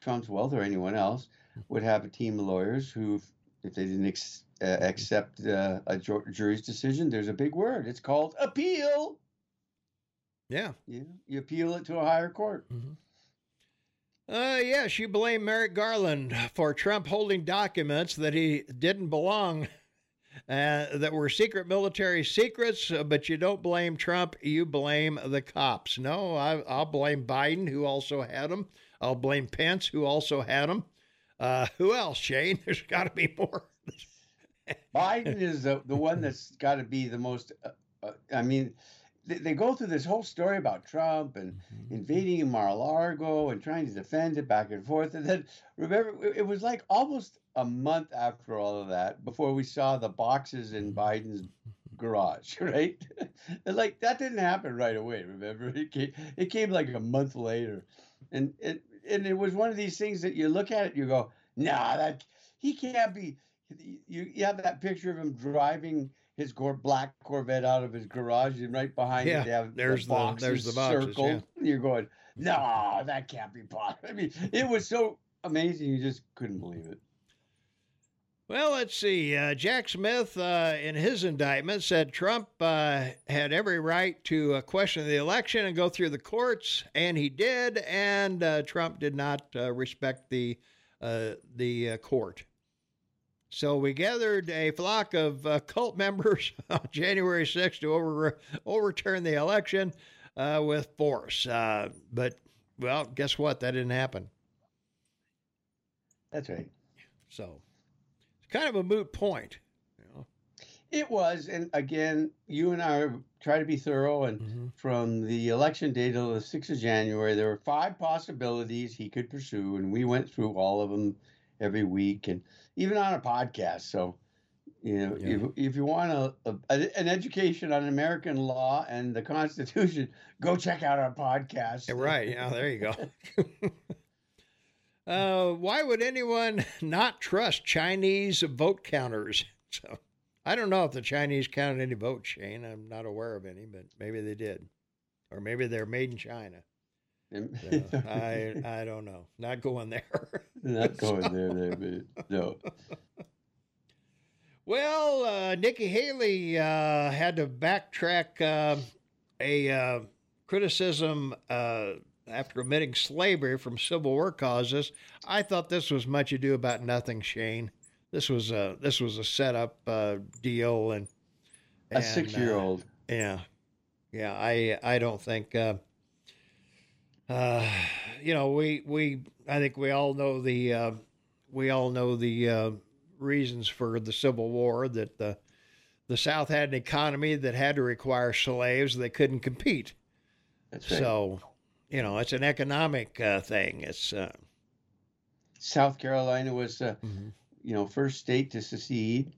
Trump's wealth or anyone else would have a team of lawyers who, if they didn't ex- uh, accept uh, a ju- jury's decision, there's a big word. It's called appeal. Yeah. You, you appeal it to a higher court. Uh, yes, you blame Merrick Garland for Trump holding documents that he didn't belong, uh, that were secret military secrets, uh, but you don't blame Trump. You blame the cops. No, I, I'll blame Biden, who also had them. I'll blame Pence, who also had them. Uh, who else, Shane? There's got to be more. Biden is the, the one that's got to be the most. Uh, uh, I mean, they, they go through this whole story about Trump and invading Mar-a-Lago and trying to defend it back and forth. And then remember, it- it was like almost a month after all of that before we saw the boxes in Biden's garage, right? like that didn't happen right away. Remember, it came it came like a month later, and it and it was one of these things that you look at it, you go, nah, that he can't be. You, you have that picture of him driving his Cor- black Corvette out of his garage, and right behind Yeah, have there's the- boxes there's the boxes, circled. You're going, nah, that can't be possible. I mean, it was so amazing, you just couldn't believe it. Well, let's see. Uh, Jack Smith, uh, in his indictment, said Trump uh, had every right to uh, question the election and go through the courts, and he did. And uh, Trump did not uh, respect the uh, the uh, court. So we gathered a flock of uh, cult members on January 6th to over, overturn the election uh, with force. Uh, but well, guess what? That didn't happen. That's right. So kind of a moot point. You know? It was, and again, you and I try to be thorough. And Mhm. from the election day till the sixth of January, there were five possibilities he could pursue, and we went through all of them every week, and even on a podcast. So, you know, Yeah. if, if you want a, a an education on American law and the Constitution, go check out our podcast. Right. Yeah, there you go. uh, why would anyone not trust Chinese vote counters? So I don't know if the Chinese counted any votes, Shane. I'm not aware of any, but maybe they did. Or maybe they're made in China. So, I I don't know. Not going there. Not going there, there, no. Well, uh, Nikki Haley uh, had to backtrack uh, a uh, criticism uh, after admitting slavery from Civil War causes. I thought this was much ado about nothing, Shane. This was a this was a setup uh, deal, and, A and, uh, six-year-old. yeah, yeah. I I don't think. Uh, uh, you know, we we I think we all know the uh, we all know the uh, reasons for the Civil War that the the South had an economy that had to require slaves; they couldn't compete. That's right. So, you know, it's an economic uh, thing. It's uh, South Carolina was, uh, Mhm. you know, first state to secede,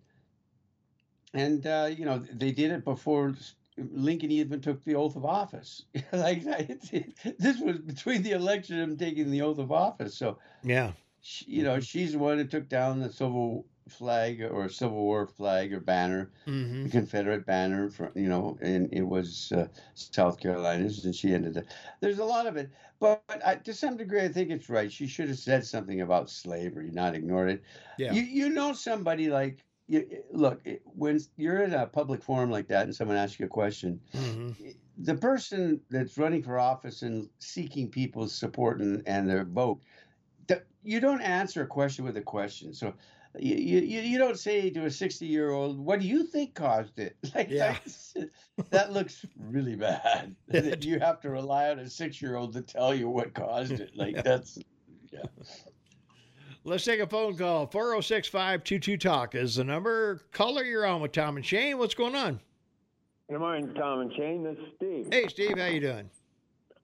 and uh, you know they did it before Lincoln even took the oath of office. like this was between the election and taking the oath of office. So, yeah, she, you know, she's the one who took down the Civil flag or Civil War flag or banner, hmm the Confederate banner, from, you know, and it was uh, South Carolina's, and she ended up. There's a lot of it, but, I, to some degree, I think it's right. She should have said something about slavery, not ignored it. yeah, You you know somebody like you, look when you're in a public forum like that, and someone asks you a question, hmm the person that's running for office and seeking people's support and, and their vote, you don't answer a question with a question. So you, you, you don't say to a 60 year old, what do you think caused it? Like, Yeah. that's- that looks really bad. that you have to rely on a six year old to tell you what caused it. Like, that's, yeah. Let's take a phone call. 406 522 Talk is the number. Caller, you're on with Tom and Shane. What's going on? Good morning, Tom and Shane. This is Steve. Hey, Steve, how you doing?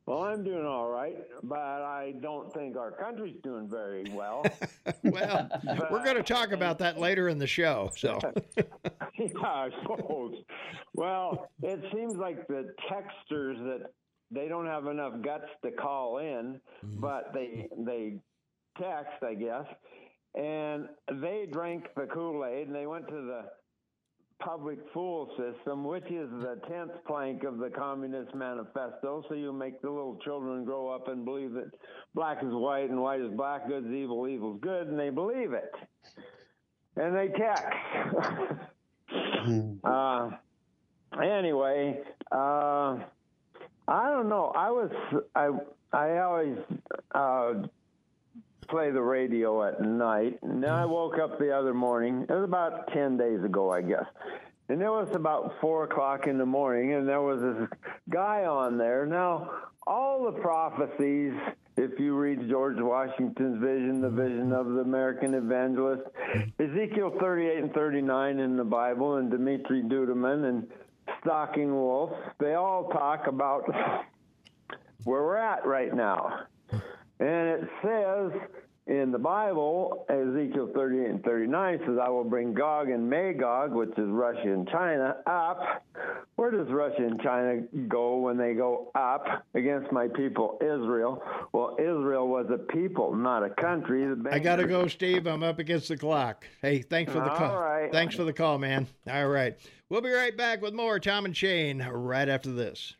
Well, I'm doing all right, but I don't think our country's doing very well. well, we're going to talk about that later in the show. So, yeah, I suppose. Well, it seems like the texters that they don't have enough guts to call in, mm-hmm. but they they text, I guess, and they drank the Kool Aid and they went to the public fool system, which is the 10th plank of the Communist Manifesto. So you make the little children grow up and believe that black is white and white is black, good is evil, evil is good, and they believe it. And they text. Hmm. uh, anyway, uh, I don't know. I was, I, I always, uh, play the radio at night. And then I woke up the other morning. It was about 10 days ago, I guess. And it was about 4 o'clock in the morning, and there was this guy on there. Now, all the prophecies, if you read George Washington's vision, the vision of the American evangelist, Ezekiel 38 and 39 in the Bible, and Dimitri Duduman and Stocking Wolf, they all talk about where we're at right now. And it says in the Bible, Ezekiel 38 and 39 says, I will bring Gog and Magog, which is Russia and China, up. Where does Russia and China go when they go up against my people, Israel? Well, Israel was a people, not a country. I got to go, Steve. I'm up against the clock. Hey, thanks for the call. Right. Thanks for the call, man. All right. We'll be right back with more Tom and Shane right after this.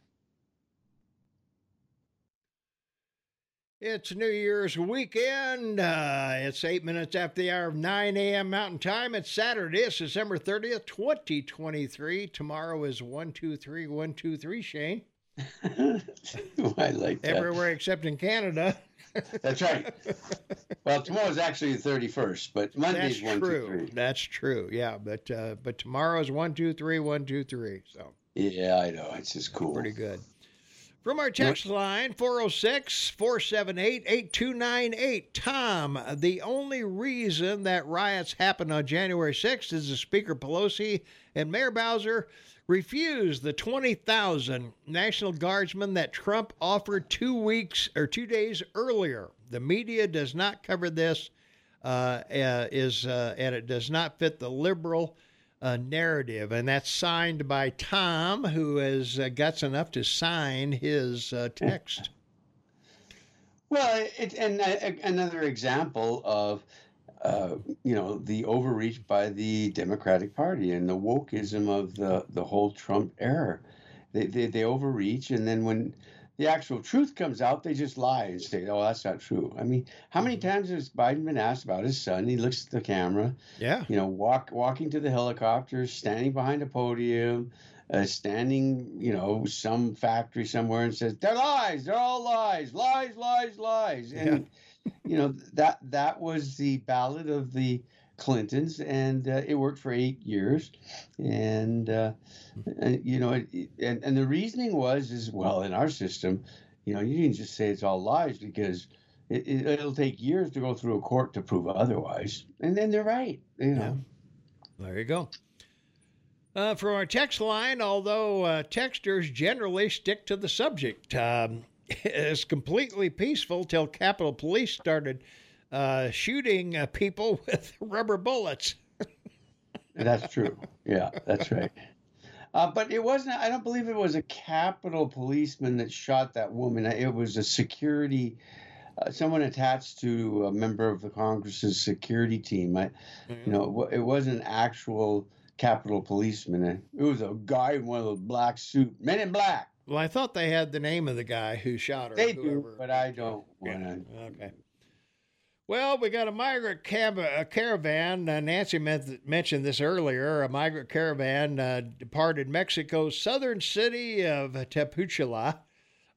It's New Year's weekend. Uh, it's eight minutes after the hour of 9 a.m. Mountain Time. It's Saturday. It's December 30th, 2023. Tomorrow is 123 123, Shane. I like that. Everywhere except in Canada. That's right. Well, tomorrow's actually the 31st, but Monday's That's true. That's true. Yeah, but uh, but tomorrow's 123 123. So. Yeah, I know. It's just cool. Pretty good. From our text line, 406 478 8298. Tom, the only reason that riots happened on January 6th is the Speaker Pelosi and Mayor Bowser refused the 20,000 National Guardsmen that Trump offered two weeks or two days earlier. The media does not cover this, uh, uh, is, uh, and it does not fit the liberal uh, narrative, and that's signed by Tom, who has uh, guts enough to sign his uh, text. Well, it, and uh, another example of uh, you know the overreach by the Democratic Party and the wokeism of the the whole Trump era. They, they, they overreach, and then when the actual truth comes out, they just lie and say, "Oh, that's not true." I mean, how many mm-hmm. times has Biden been asked about his son? He looks at the camera, yeah, you know, walk walking to the helicopter, standing behind a podium, uh, standing, you know, some factory somewhere, and says, "They're lies. They're all lies. Lies, lies, lies." And yeah. you know that that was the ballad of the Clintons, and uh, it worked for eight years. And, uh, and you know, it, and and the reasoning was is well in our system, you know, you can just say it's all lies because it, will it, take years to go through a court to prove otherwise. And then they're right, you know. Yeah. There you go. Uh, from our text line, although uh, texters generally stick to the subject, um, it's completely peaceful till Capitol Police started uh, shooting uh, people with rubber bullets. that's true. Yeah, that's right. Uh, but it wasn't, I don't believe it was a Capitol policeman that shot that woman. It was a security, uh, someone attached to a member of the Congress's security team. I, mm-hmm. You know, it wasn't actual Capitol policeman. It was a guy in one of those black suit, men in black. Well, I thought they had the name of the guy who shot her. They do, but I don't want to. Okay. Well, we got a migrant cab- a caravan. Uh, Nancy mentioned this earlier. A migrant caravan uh, departed Mexico's southern city of Tapachula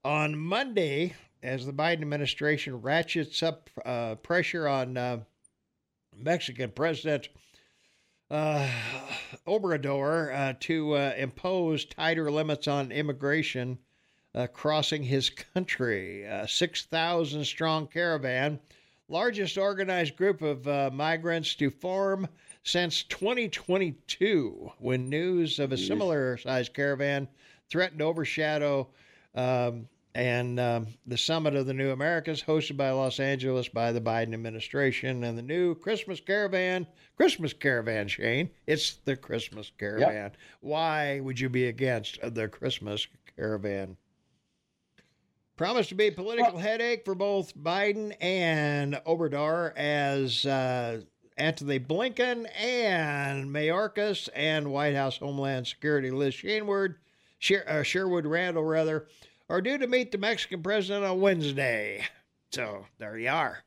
on Monday as the Biden administration ratchets up uh, pressure on uh, Mexican President uh, Obrador uh, to impose tighter limits on immigration crossing his country. A 6,000 strong caravan largest organized group of uh, migrants to form since 2022, when news of a similar sized caravan threatened to overshadow um, and um, the Summit of the New Americas, hosted by Los Angeles by the Biden administration, and the new Christmas caravan. Christmas caravan, Shane. It's the Christmas caravan. Yep. Why would you be against the Christmas caravan? Promised to be a political well, headache for both Biden and Obrador as uh, Antony Blinken and Mayorkas and White House Homeland Security Liz Sherwood, Sher- uh, Sherwood Randall, rather, are due to meet the Mexican president on Wednesday. So there you are.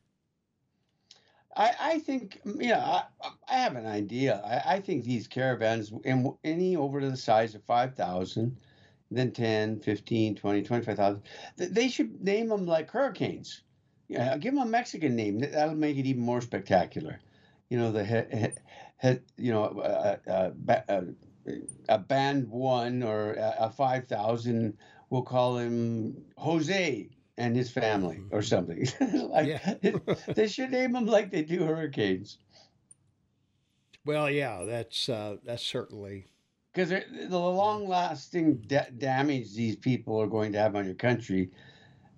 I, I think, yeah, I, I have an idea. I, I think these caravans, any over to the size of 5,000, then 10, 15, 20, 25,000, they should name them like hurricanes. Yeah, give them a Mexican name. That'll make it even more spectacular. You know, the head, he, you know, uh, uh, uh, a band one or a, a 5,000 we'll call him Jose and his family or something. like they should name them like they do hurricanes. Well, yeah, that's uh, that's certainly because the long-lasting da- damage these people are going to have on your country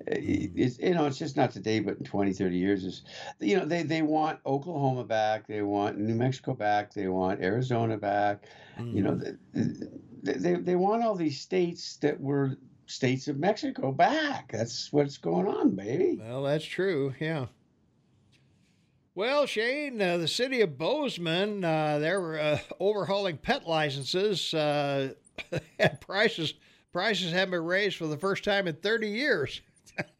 is you know it's just not today but in 20 30 years is you know they they want oklahoma back they want new mexico back they want arizona back mm-hmm. you know mm-hmm. they, they, they want all these states that were states of Mexico back. That's what's going on, baby. Well, that's true. Yeah. Well, Shane, uh, the city of Bozeman, uh, they're uh, overhauling pet licenses. and uh, prices prices have been raised for the first time in 30 years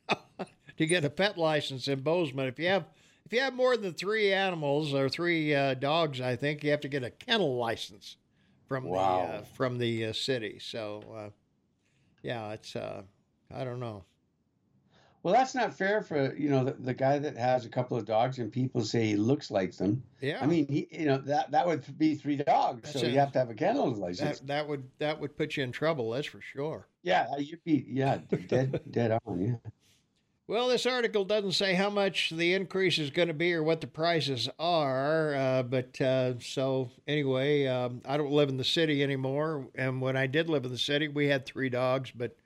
to get a pet license in Bozeman. If you have if you have more than three animals or three uh, dogs, I think you have to get a kennel license from wow. the uh, from the city. So yeah, it's uh, I don't know. Well, that's not fair for you know the, the guy that has a couple of dogs and people say he looks like them. Yeah, I mean, he, you know that that would be three dogs, that's so a, you have to have a kennel license. That, that would that would put you in trouble. That's for sure. Yeah, you'd be yeah dead dead on. Yeah. Well, this article doesn't say how much the increase is going to be or what the prices are, uh, but uh, so anyway, um, I don't live in the city anymore, and when I did live in the city, we had three dogs, but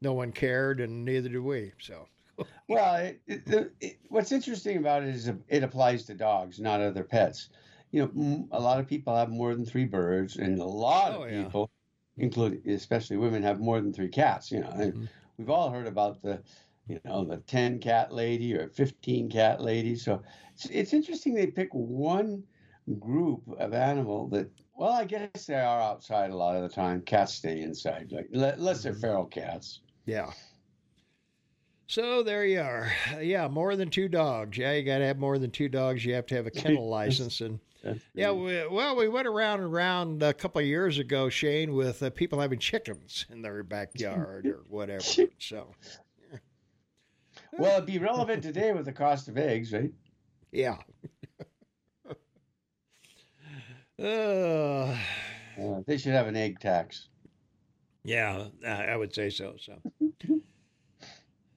no one cared, and neither do we. So. well, it, it, it, what's interesting about it is it applies to dogs, not other pets. You know, a lot of people have more than three birds, and a lot oh, of people, yeah. including especially women, have more than three cats. You know, mm-hmm. we've all heard about the you know, the 10 cat lady or 15 cat lady. So it's, it's interesting they pick one group of animal that, well, I guess they are outside a lot of the time. Cats stay inside, like unless they're mm-hmm. feral cats. Yeah. So there you are. Yeah, more than two dogs. Yeah, you got to have more than two dogs. You have to have a kennel license and. yeah, we, well, we went around and around a couple of years ago, Shane, with uh, people having chickens in their backyard or whatever. So well, it'd be relevant today with the cost of eggs, right? Yeah. uh, uh, they should have an egg tax. Yeah, I would say so. So,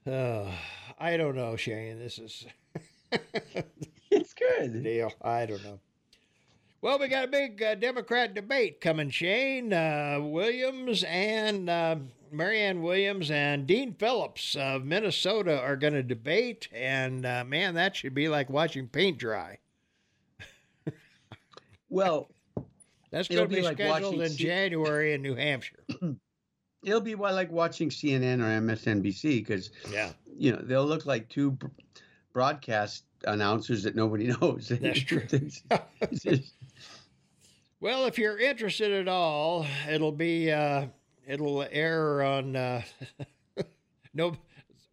uh, I don't know, Shane. This is it's good deal. I don't know. Well, we got a big uh, Democrat debate coming, Shane. Uh, Williams and uh, Marianne Williams and Dean Phillips of Minnesota are going to debate, and uh, man, that should be like watching paint dry. well, that's going to be, be like scheduled in January in New Hampshire. it'll be like watching CNN or MSNBC because yeah, you know they'll look like two broadcast announcers that nobody knows. That's true. Well, if you're interested at all, it'll be uh, it'll air on uh, no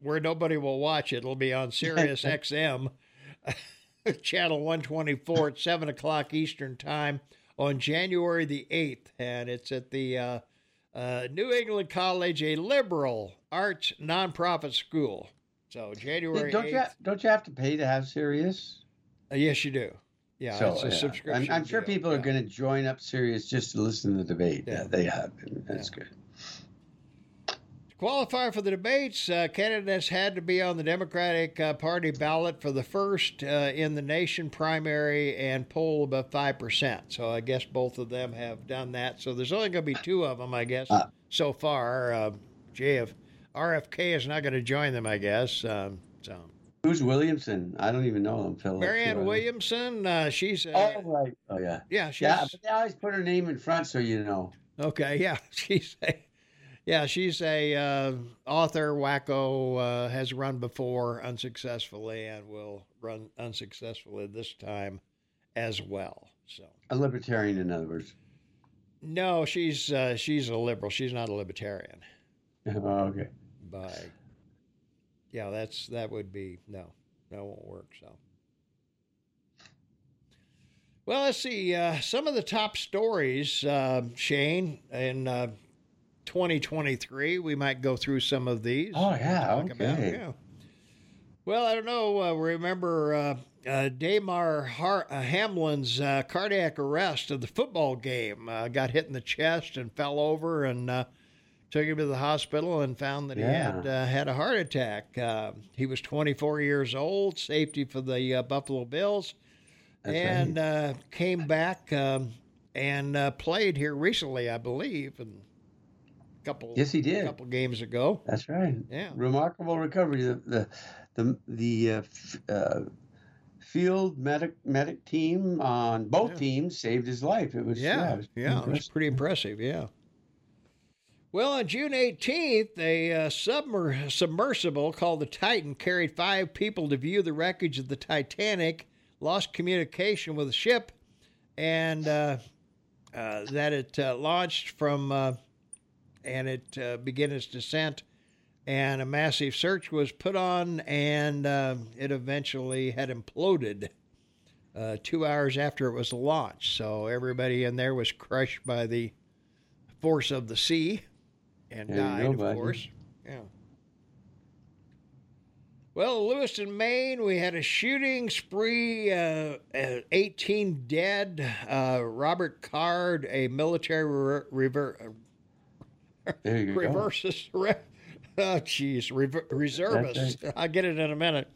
where nobody will watch it. It'll be on Sirius XM, channel 124 at seven o'clock Eastern time on January the eighth, and it's at the uh, uh, New England College, a liberal arts nonprofit school. So January. Don't 8th, you have, don't you have to pay to have Sirius? Uh, yes, you do. Yeah, so, it's a yeah. subscription. I'm, I'm sure people yeah. are going to join up Sirius just to listen to the debate. Yeah, they have. That's good. Qualify for the debates, uh, candidates had to be on the Democratic uh, Party ballot for the first uh, in the nation primary and poll above 5%. So I guess both of them have done that. So there's only going to be two of them, I guess, uh, so far. Uh, gee, if RFK is not going to join them, I guess. Um, so. Who's Williamson? I don't even know them, Phil. Marianne Williamson. Uh, she's. Uh, oh right. Oh yeah. Yeah. She's, yeah, but they always put her name in front, so you know. Okay. Yeah. She's. Yeah, she's a uh, author. Wacko uh, has run before unsuccessfully and will run unsuccessfully this time as well. So a libertarian, in other words. No, she's uh, she's a liberal. She's not a libertarian. Oh, okay. By yeah, that's that would be no, that won't work. So. Well, let's see. Uh, some of the top stories, uh, Shane, in uh, 2023. We might go through some of these. Oh, yeah. Okay. About, yeah. Well, I don't know. Uh, remember uh, uh, Damar Har- uh, Hamlin's uh, cardiac arrest of the football game? Uh, got hit in the chest and fell over and took him to the hospital and found that yeah. he had had a heart attack. he was 24 years old, safety for the Buffalo Bills, That's and right. came back um, and played here recently, I believe, and couple. Yes, he did. A couple games ago. That's right. Yeah. Remarkable recovery. The the the, the uh, uh, field medic medic team on both yeah. teams saved his life. It was yeah, yeah, it was, yeah, it was pretty impressive. Yeah. Well, on June 18th, a uh, submer- submersible called the Titan carried five people to view the wreckage of the Titanic, lost communication with the ship, and uh, uh, that it uh, launched from uh, and it uh, began its descent. And a massive search was put on, and uh, it eventually had imploded uh, two hours after it was launched. So everybody in there was crushed by the force of the sea and there died, go, of course. Yeah. Well, Lewiston, Maine, we had a shooting spree, uh, 18 dead. Uh, Robert Card, a military re- rever- reverses. Re- oh, jeez, Re- reservists. I'll get it in a minute.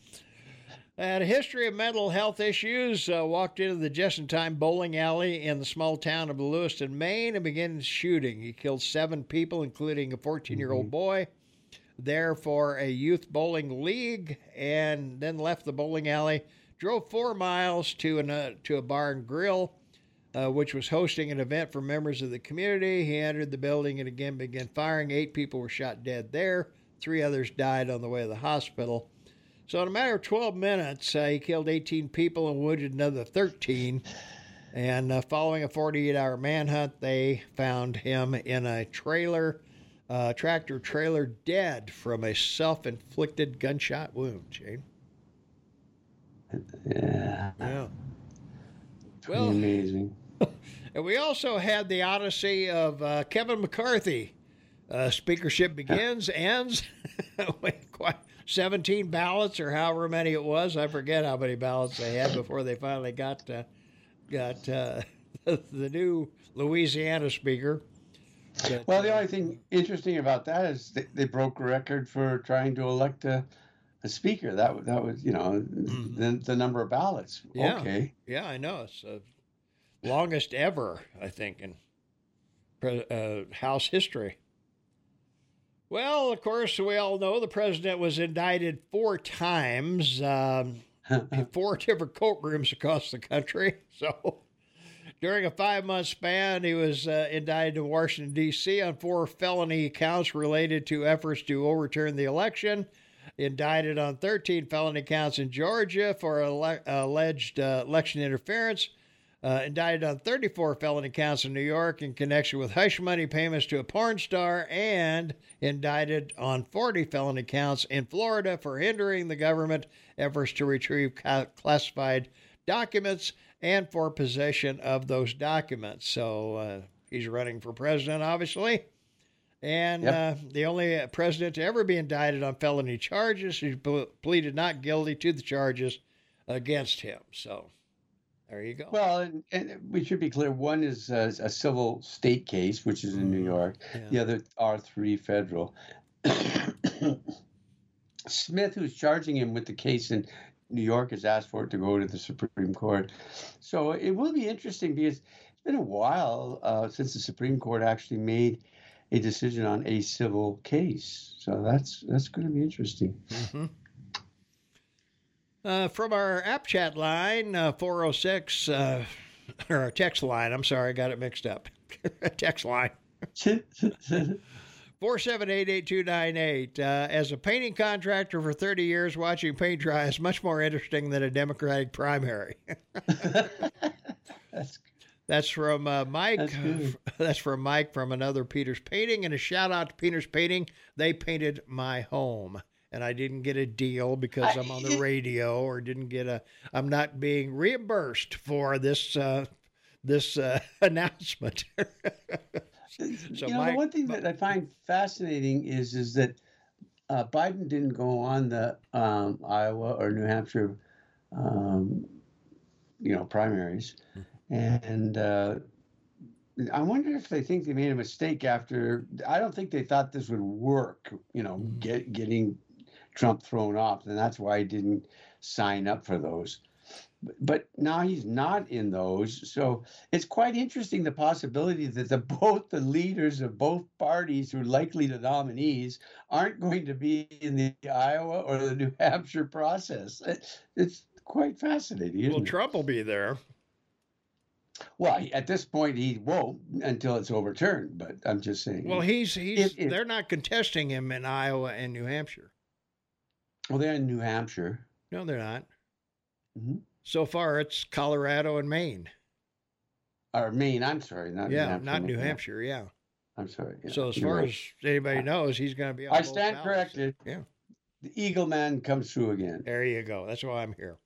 And a history of mental health issues uh, walked into the just-in-time bowling alley in the small town of Lewiston, Maine, and began shooting. He killed seven people, including a 14-year-old mm-hmm. boy, there for a youth bowling league, and then left the bowling alley. Drove four miles to an, uh, to a bar and grill uh, which was hosting an event for members of the community. He entered the building and again began firing. Eight people were shot dead there. Three others died on the way to the hospital. So, in a matter of 12 minutes, uh, he killed 18 people and wounded another 13. And uh, following a 48 hour manhunt, they found him in a trailer, uh, tractor trailer, dead from a self inflicted gunshot wound, Shane. Yeah. Yeah. Well, amazing and we also had the odyssey of uh, Kevin McCarthy. Uh, speakership begins, ends. 17 ballots or however many it was. I forget how many ballots they had before they finally got uh, got uh, the new Louisiana speaker. But, well, the only thing interesting about that is they, they broke a record for trying to elect a, a speaker. That that was you know mm-hmm. the, the number of ballots. Yeah. Okay. Yeah, I know. It's longest ever, I think, in uh, House history. Well, of course, we all know the president was indicted four times um, in four different courtrooms across the country. So, during a five month span, he was uh, indicted in Washington, D.C. on four felony counts related to efforts to overturn the election. Indicted on 13 felony counts in Georgia for ele- alleged uh, election interference uh, indicted on 34 felony counts in New York in connection with hush money payments to a porn star, and indicted on 40 felony counts in Florida for hindering the government efforts to retrieve classified documents and for possession of those documents. So uh, he's running for president, obviously. And yep. uh, the only president to ever be indicted on felony charges. He pleaded not guilty to the charges against him. So there you go. Well, and, and we should be clear. One is a, a, civil state case, which is in New mm-hmm. York. Yeah. The other are three federal. Smith, who's charging him with the case in New York, has asked for it to go to the Supreme Court. So it will be interesting because it's been a while uh, since the Supreme Court actually made a decision on a civil case. So that's that's going to be interesting. Mm-hmm. Uh, from our app chat line, uh, 406, uh, or our text line, I'm sorry, I got it mixed up. text line. 4788298. Uh, as a painting contractor for 30 years, watching paint dry is much more interesting than a Democratic primary. that's that's from uh, Mike. That's, that's, from Mike from another Peters Painting, and a shout out to Peters Painting. They painted my home, and I didn't get a deal because I, am on the radio, or didn't get a. I'm not being reimbursed for this uh, this uh, announcement. so you know, Mike, the one thing that I find fascinating is is that uh, Biden didn't go on the um, Iowa or New Hampshire, um, you know, primaries. Mm-hmm and uh, I wonder if they think they made a mistake after. I don't think they thought this would work. You know, mm. get, getting Trump thrown off, and that's why he didn't sign up for those. But now he's not in those, so it's quite interesting the possibility that the both the leaders of both parties who are likely the nominees aren't going to be in the Iowa or the New Hampshire process. It's quite fascinating. well, Trump will be there. Well, at this point, he won't until it's overturned. But I'm just saying. Well, he's he's. It, it, they're not contesting him in Iowa and New Hampshire. Well, they're in New Hampshire. No, they're not. Mm-hmm. So far, it's Colorado and Maine. Or Maine, I'm sorry, not yeah, New Hampshire, not New Hampshire. Yeah. I'm sorry. Yeah, so as far right. as anybody knows, he's going to be. I stand corrected. Yeah. The Eagle Man comes through again. There you go. That's why I'm here.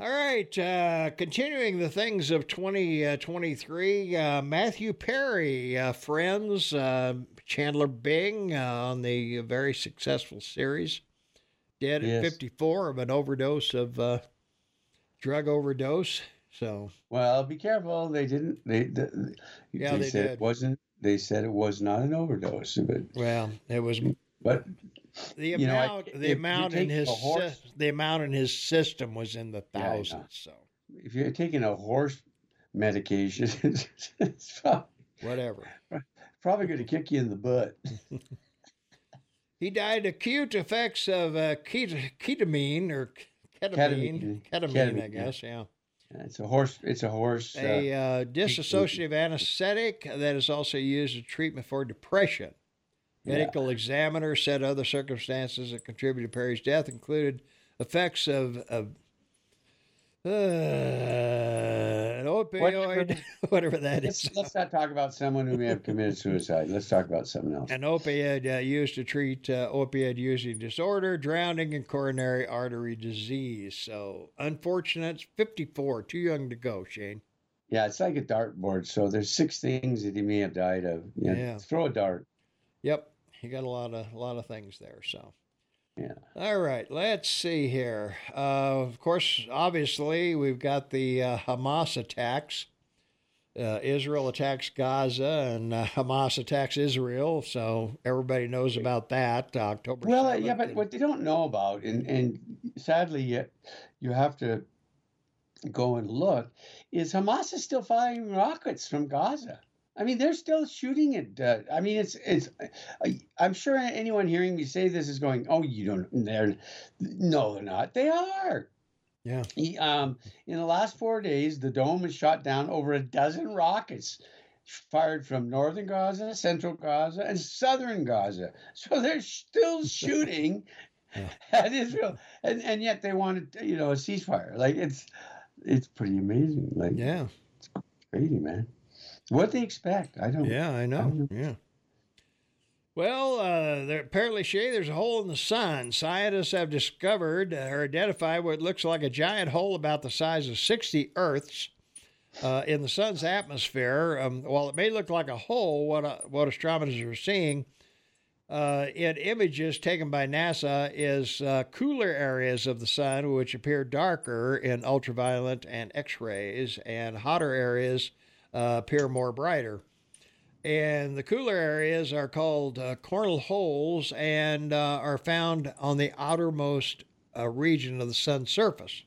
All right, uh, continuing the things of 2023, uh, uh, Matthew Perry, uh, Friends, uh, Chandler Bing uh, on the very successful series, dead yes. at 54 of an overdose of uh, drug overdose. So well, be careful. They didn't. They, they yeah, they, said did. it wasn't. They said it was not an overdose, but well, it was. Mm, but the amount, know, the amount in his horse, the amount in his system was in the thousands. Yeah, so if you're taking a horse medication, it's probably, whatever. Probably going to kick you in the butt. he died acute effects of uh, ket- ketamine or ketamine, ketamine, ketamine, ketamine I guess. Yeah. yeah. It's a horse. It's a horse. A uh, uh, dissociative anesthetic that is also used as treatment for depression. Medical yeah. examiner said other circumstances that contributed to Perry's death included effects of, of uh, an opioid, whatever that let's, is. let's, not talk about someone who may have committed suicide. Let's talk about something else. An opioid uh, used to treat uh, opioid using disorder, drowning, and coronary artery disease. So, unfortunate. 54, too young to go, Shane. Yeah, it's like a dartboard. So there's six things that he may have died of. Yeah. yeah. Throw a dart. Yep you got a lot of a lot of things there. So. Yeah. All right. Let's see here. Uh, of course, obviously, we've got the uh, Hamas attacks. Uh, Israel attacks Gaza and uh, Hamas attacks Israel. So everybody knows about that. October. Well, 7th. yeah, but what they don't know about, and, and sadly, you, you have to go and look, is Hamas is still firing rockets from Gaza. I mean, they're still shooting it. Uh, I mean, it's it's. Uh, I'm sure anyone hearing me say this is going, "Oh, you don't." They're no, they're not. They are. Yeah. He, um, in the last four days, the dome has shot down over a dozen rockets fired from northern Gaza, central Gaza, and southern Gaza. So they're still shooting yeah. at Israel, and and yet they wanted, you know, a ceasefire. Like it's it's pretty amazing. Like yeah, it's crazy, man. What they expect? I don't. Yeah, I know. I don't Yeah. Well, uh, there, apparently, Shay, there's a hole in the sun. Scientists have discovered or identified what looks like a giant hole about the size of 60 Earths uh, in the sun's atmosphere. Um, while it may look like a hole, what uh, what astronomers are seeing uh, in images taken by NASA is uh, cooler areas of the sun, which appear darker in ultraviolet and X rays, and hotter areas uh, appear more brighter. And the cooler areas are called uh, coronal holes and uh, are found on the outermost uh, region of the sun's surface.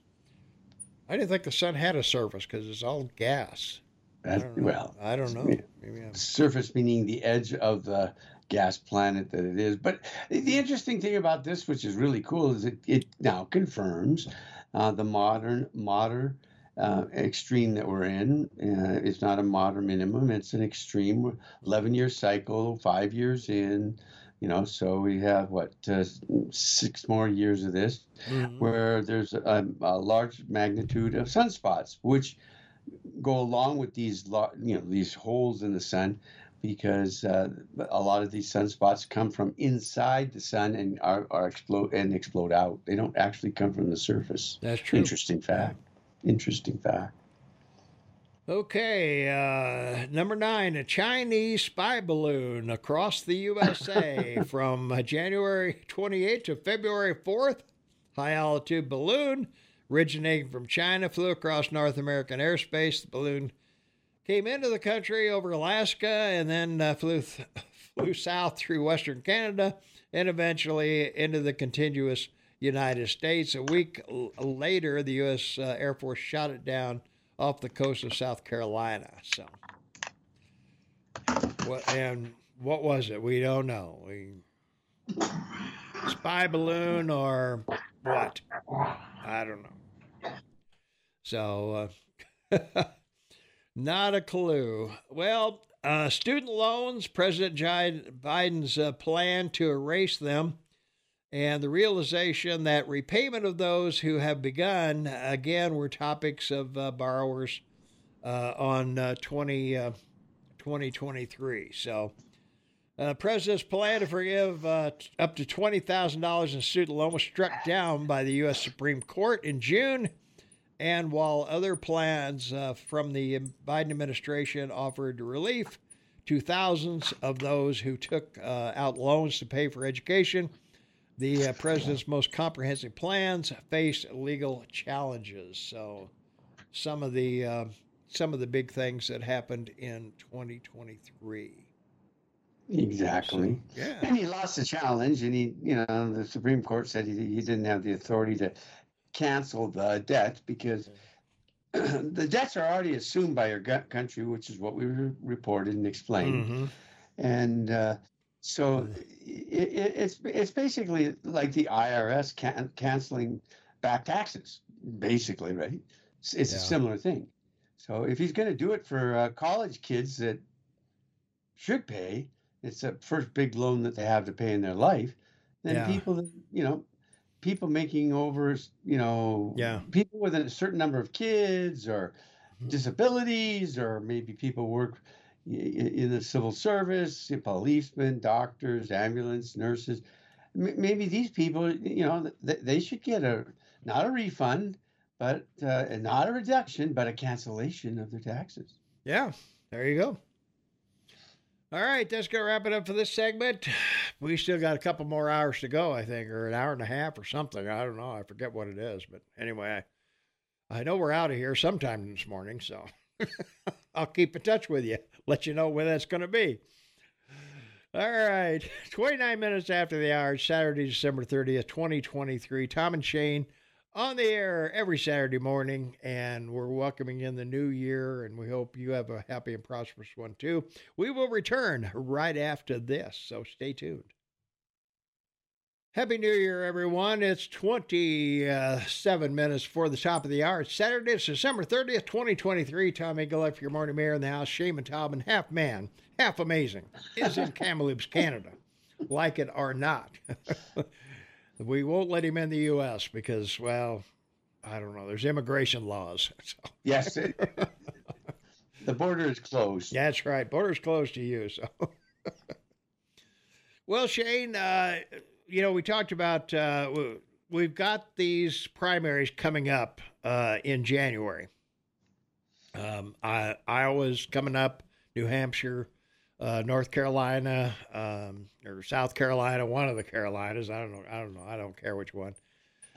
I didn't think the sun had a surface because it's all gas. I don't know. well, I don't know. Maybe surface meaning the edge of the gas planet that it is. But the interesting thing about this, which is really cool, is it, it now confirms uh, the modern modern uh, extreme that we're in. Uh, it's not a modern minimum; it's an extreme. Eleven year cycle, five years in. You know, so we have what uh, six more years of this, mm-hmm. where there's a, a large magnitude of sunspots, which go along with these you know these holes in the sun because uh, a lot of these sunspots come from inside the sun and are, are explode and explode out. They don't actually come from the surface. That's true. Interesting fact. Interesting fact. Okay, uh, number nine, a Chinese spy balloon across the USA from January 28th to February 4th. High altitude balloon originating from China flew across North American airspace. The balloon came into the country over Alaska and then uh, flew th- flew south through western Canada and eventually into the contiguous United States. A week l- later, the U.S. Uh, Air Force shot it down off the coast of South Carolina. So, what and what was it? We don't know. We spy balloon or what? I don't know. So. Uh, Not a clue. Well, uh, student loans, President Biden's uh, plan to erase them, and the realization that repayment of those who have begun, again, were topics of uh, borrowers uh, on uh, 20, 2023. Uh, so, uh, President's plan to forgive uh, up to $20,000 in student loan was struck down by the U.S. Supreme Court in June. And while other plans from the Biden administration offered relief to thousands of those who took out loans to pay for education, the uh, president's most comprehensive plans face legal challenges. So, some of the uh, some of the big things that happened in 2023. Exactly. So, yeah. And he lost the challenge, and he, you know, the Supreme Court said he, he didn't have the authority to cancel the debt because the debts are already assumed by your country, which is what we reported and explained. Mm-hmm. And uh, so it, it's it's basically like the IRS can- canceling back taxes, basically, right? It's, it's yeah. a similar thing. So if he's going to do it for uh, college kids that should pay, it's the first big loan that they have to pay in their life. Then yeah. people you know people making over, you know, yeah. people with a certain number of kids or mm-hmm. disabilities, or maybe people work in the civil service, policemen, doctors, ambulance, nurses. Maybe these people, you know, they should get a not a refund, but uh, not a reduction, but a cancellation of their taxes. Yeah, there you go. All right, that's going to wrap it up for this segment. We still got a couple more hours to go, I think, or an hour and a half or something. I don't know. I forget what it is. But anyway, I, I know we're out of here sometime this morning, so I'll keep in touch with you, let you know when that's going to be. All right, 29 minutes after the hour, Saturday, December 30th, 2023. Tom and Shane on the air every Saturday morning, and we're welcoming in the new year, and we hope you have a happy and prosperous one too. We will return right after this, so stay tuned. Happy New Year, everyone. It's 27 minutes for the top of the hour. It's Saturday, it's December 30th, 2023. Tom Eagle, your morning mayor in the house. Shane Montalban, half man, half amazing, is in Kamloops, Canada. Like it or not. we won't let him in the U.S. because, well, I don't know. There's immigration laws. So. Yes, it, the border is closed. That's right. Border's closed to you. So, well, Shane, uh, you know, we talked about uh, we've got these primaries coming up uh, in January. Um, I, Iowa's coming up, New Hampshire, uh, North Carolina um, or South Carolina, one of the Carolinas. I don't know. I don't know. I don't care which one.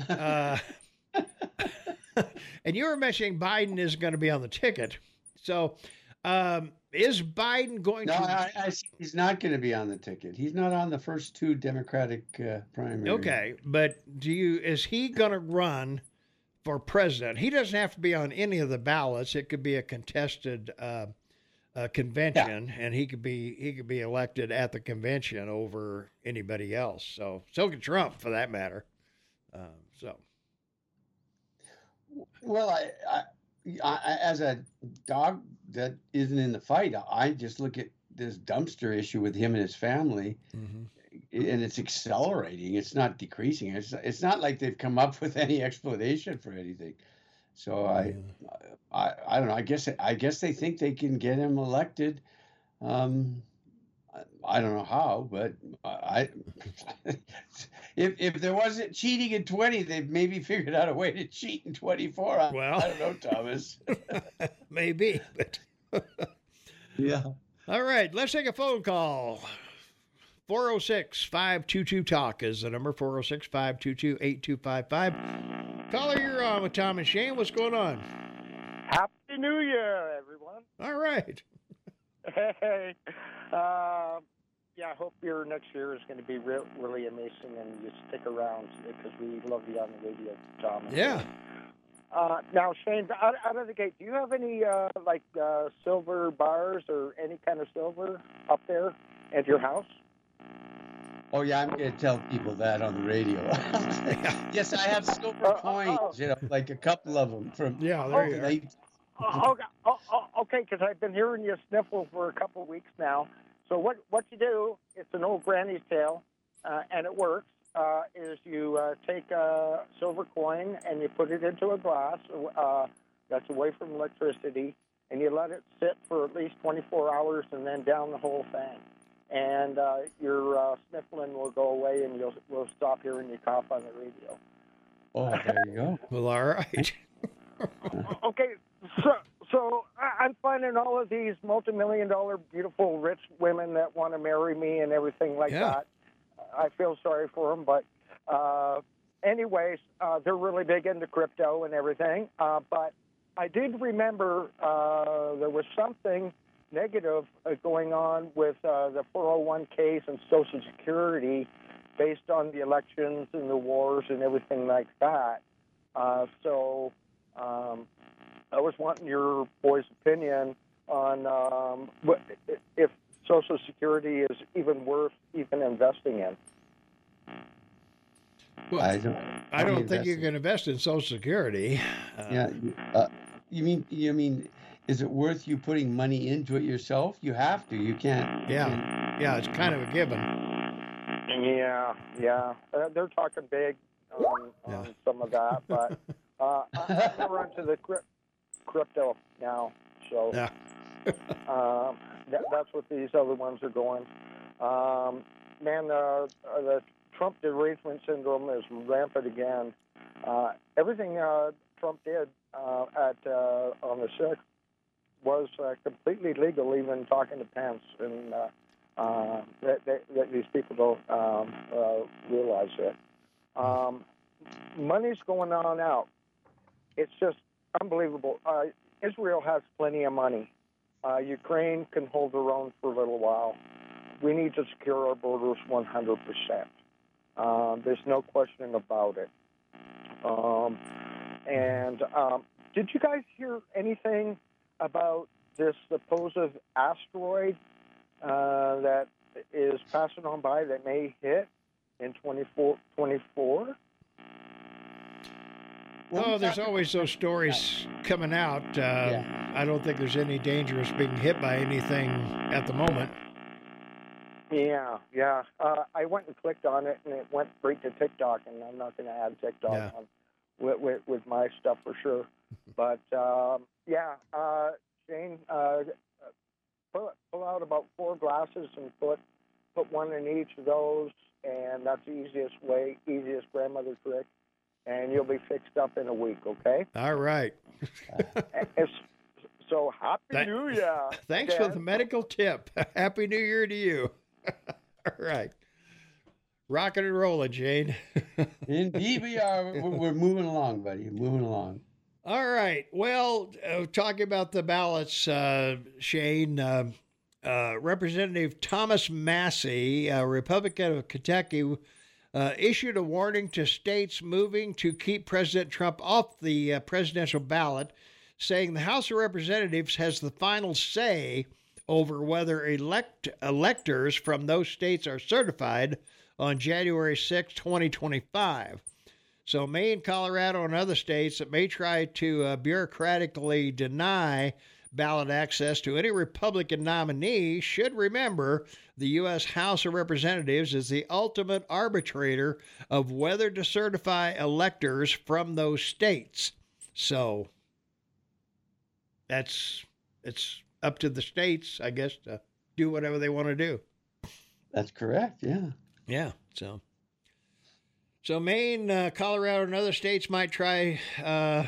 Uh, and you were mentioning Biden is going to be on the ticket. So, um, is Biden going no, to? I, I, he's not going to be on the ticket. He's not on the first two Democratic uh, primaries. Okay, but do you? Is he going to run for president? He doesn't have to be on any of the ballots. It could be a contested. Uh, a convention, yeah. and he could be he could be elected at the convention over anybody else. So so could Trump, for that matter. Um, so, well, I, I, I, as a dog that isn't in the fight, I just look at this dumpster issue with him and his family. Mm-hmm and it's accelerating. It's not decreasing. It's it's not like they've come up with any explanation for anything. So I, I, I don't know. I guess I guess they think they can get him elected. Um, I don't know how, but I, if if there wasn't cheating in twenty, they've maybe figured out a way to cheat in twenty four. Well, I don't know, Thomas. maybe, but yeah. All right, let's take a phone call. 406 522 Talk is the number 406 522 8255. Caller, you're on with Tom and Shane. What's going on? Happy New Year, everyone. All right. Hey. Uh, yeah, I hope your next year is going to be re- really amazing and you stick around because we love you on the radio, Tom. Yeah. Uh, now, Shane, out, out, of the gate, do you have any uh, like uh, silver bars or any kind of silver up there at your house? Oh yeah, I'm going to tell people that on the radio. yes, I have silver uh, coins. Uh, you know, like a couple of them from. Yeah, there you they, oh, okay, oh, oh, okay, because I've been hearing you sniffle for a couple of weeks now. So what what you do? It's an old granny's tale, uh, and it works. Uh, is you uh, take a silver coin and you put it into a glass uh, that's away from electricity, and you let it sit for at least 24 hours, and then down the whole thing and uh, your uh, sniffling will go away, and you'll we'll stop hearing you cough on the radio. Oh, there you go. well, all right. okay, so so I'm finding all of these multi-million dollar, beautiful, rich women that want to marry me and everything like yeah. that. I feel sorry for them, but uh, anyways, uh, they're really big into crypto and everything. Uh, but I did remember uh, there was something negative uh, going on with uh, the 401ks and Social Security based on the elections and the wars and everything like that. Uh, so um, I was wanting your boy's opinion on um, what, if Social Security is even worth even investing in. Well, I don't. I don't think you can invest in Social Security. Uh, yeah, uh, you mean you mean is it worth you putting money into it yourself? You have to. You can't. Yeah, you can't. yeah, it's kind of a given. Yeah, yeah, uh, they're talking big on, yeah. on some of that, but uh, we're onto the crypto now, so yeah. uh, that, that's what these other ones are going. Um, man, uh, the Trump derangement syndrome is rampant again. Uh, everything uh, Trump did uh, at uh, on the sixth was uh, completely legal, even talking to Pence, and uh, uh, that, that, that, these people don't um, uh, realize it. Um, money's going on out. It's just unbelievable. Uh, Israel has plenty of money. Uh, Ukraine can hold their own for a little while. We need to secure our borders 100%. Um, there's no question about it. Um, and um, did you guys hear anything about this supposed asteroid uh, that is passing on by that may hit in 24. 24? oh, there's always those stories coming out. Uh, yeah. I don't think there's any dangerous being hit by anything at the moment. Yeah, yeah. Uh, I went and clicked on it, and it went straight to TikTok, and I'm not going to add TikTok yeah. on, with, with, with my stuff for sure. But um, yeah, uh, Shane, uh, pull, pull out about four glasses and put put one in each of those, and that's the easiest way, easiest grandmother trick, and you'll be fixed up in a week. Okay. All right. so happy that, New Year! Thanks again. for the medical tip. happy New Year to you. All right. Rocking and rolling, Jane. Indeed, we are. We're moving along, buddy. Moving along. All right. Well, uh, talking about the ballots, uh, Shane, uh, uh Representative Thomas Massie, a Republican of Kentucky, uh, issued a warning to states moving to keep President Trump off the uh, presidential ballot, saying the House of Representatives has the final say over whether elect electors from those states are certified on January 6, 2025. So, Maine, Colorado, and other states that may try to uh, bureaucratically deny ballot access to any Republican nominee should remember the U.S. House of Representatives is the ultimate arbitrator of whether to certify electors from those states. So, that's it's up to the states, I guess, to do whatever they want to do. That's correct. Yeah. Yeah. So, so Maine, uh, Colorado, and other states might try. Uh,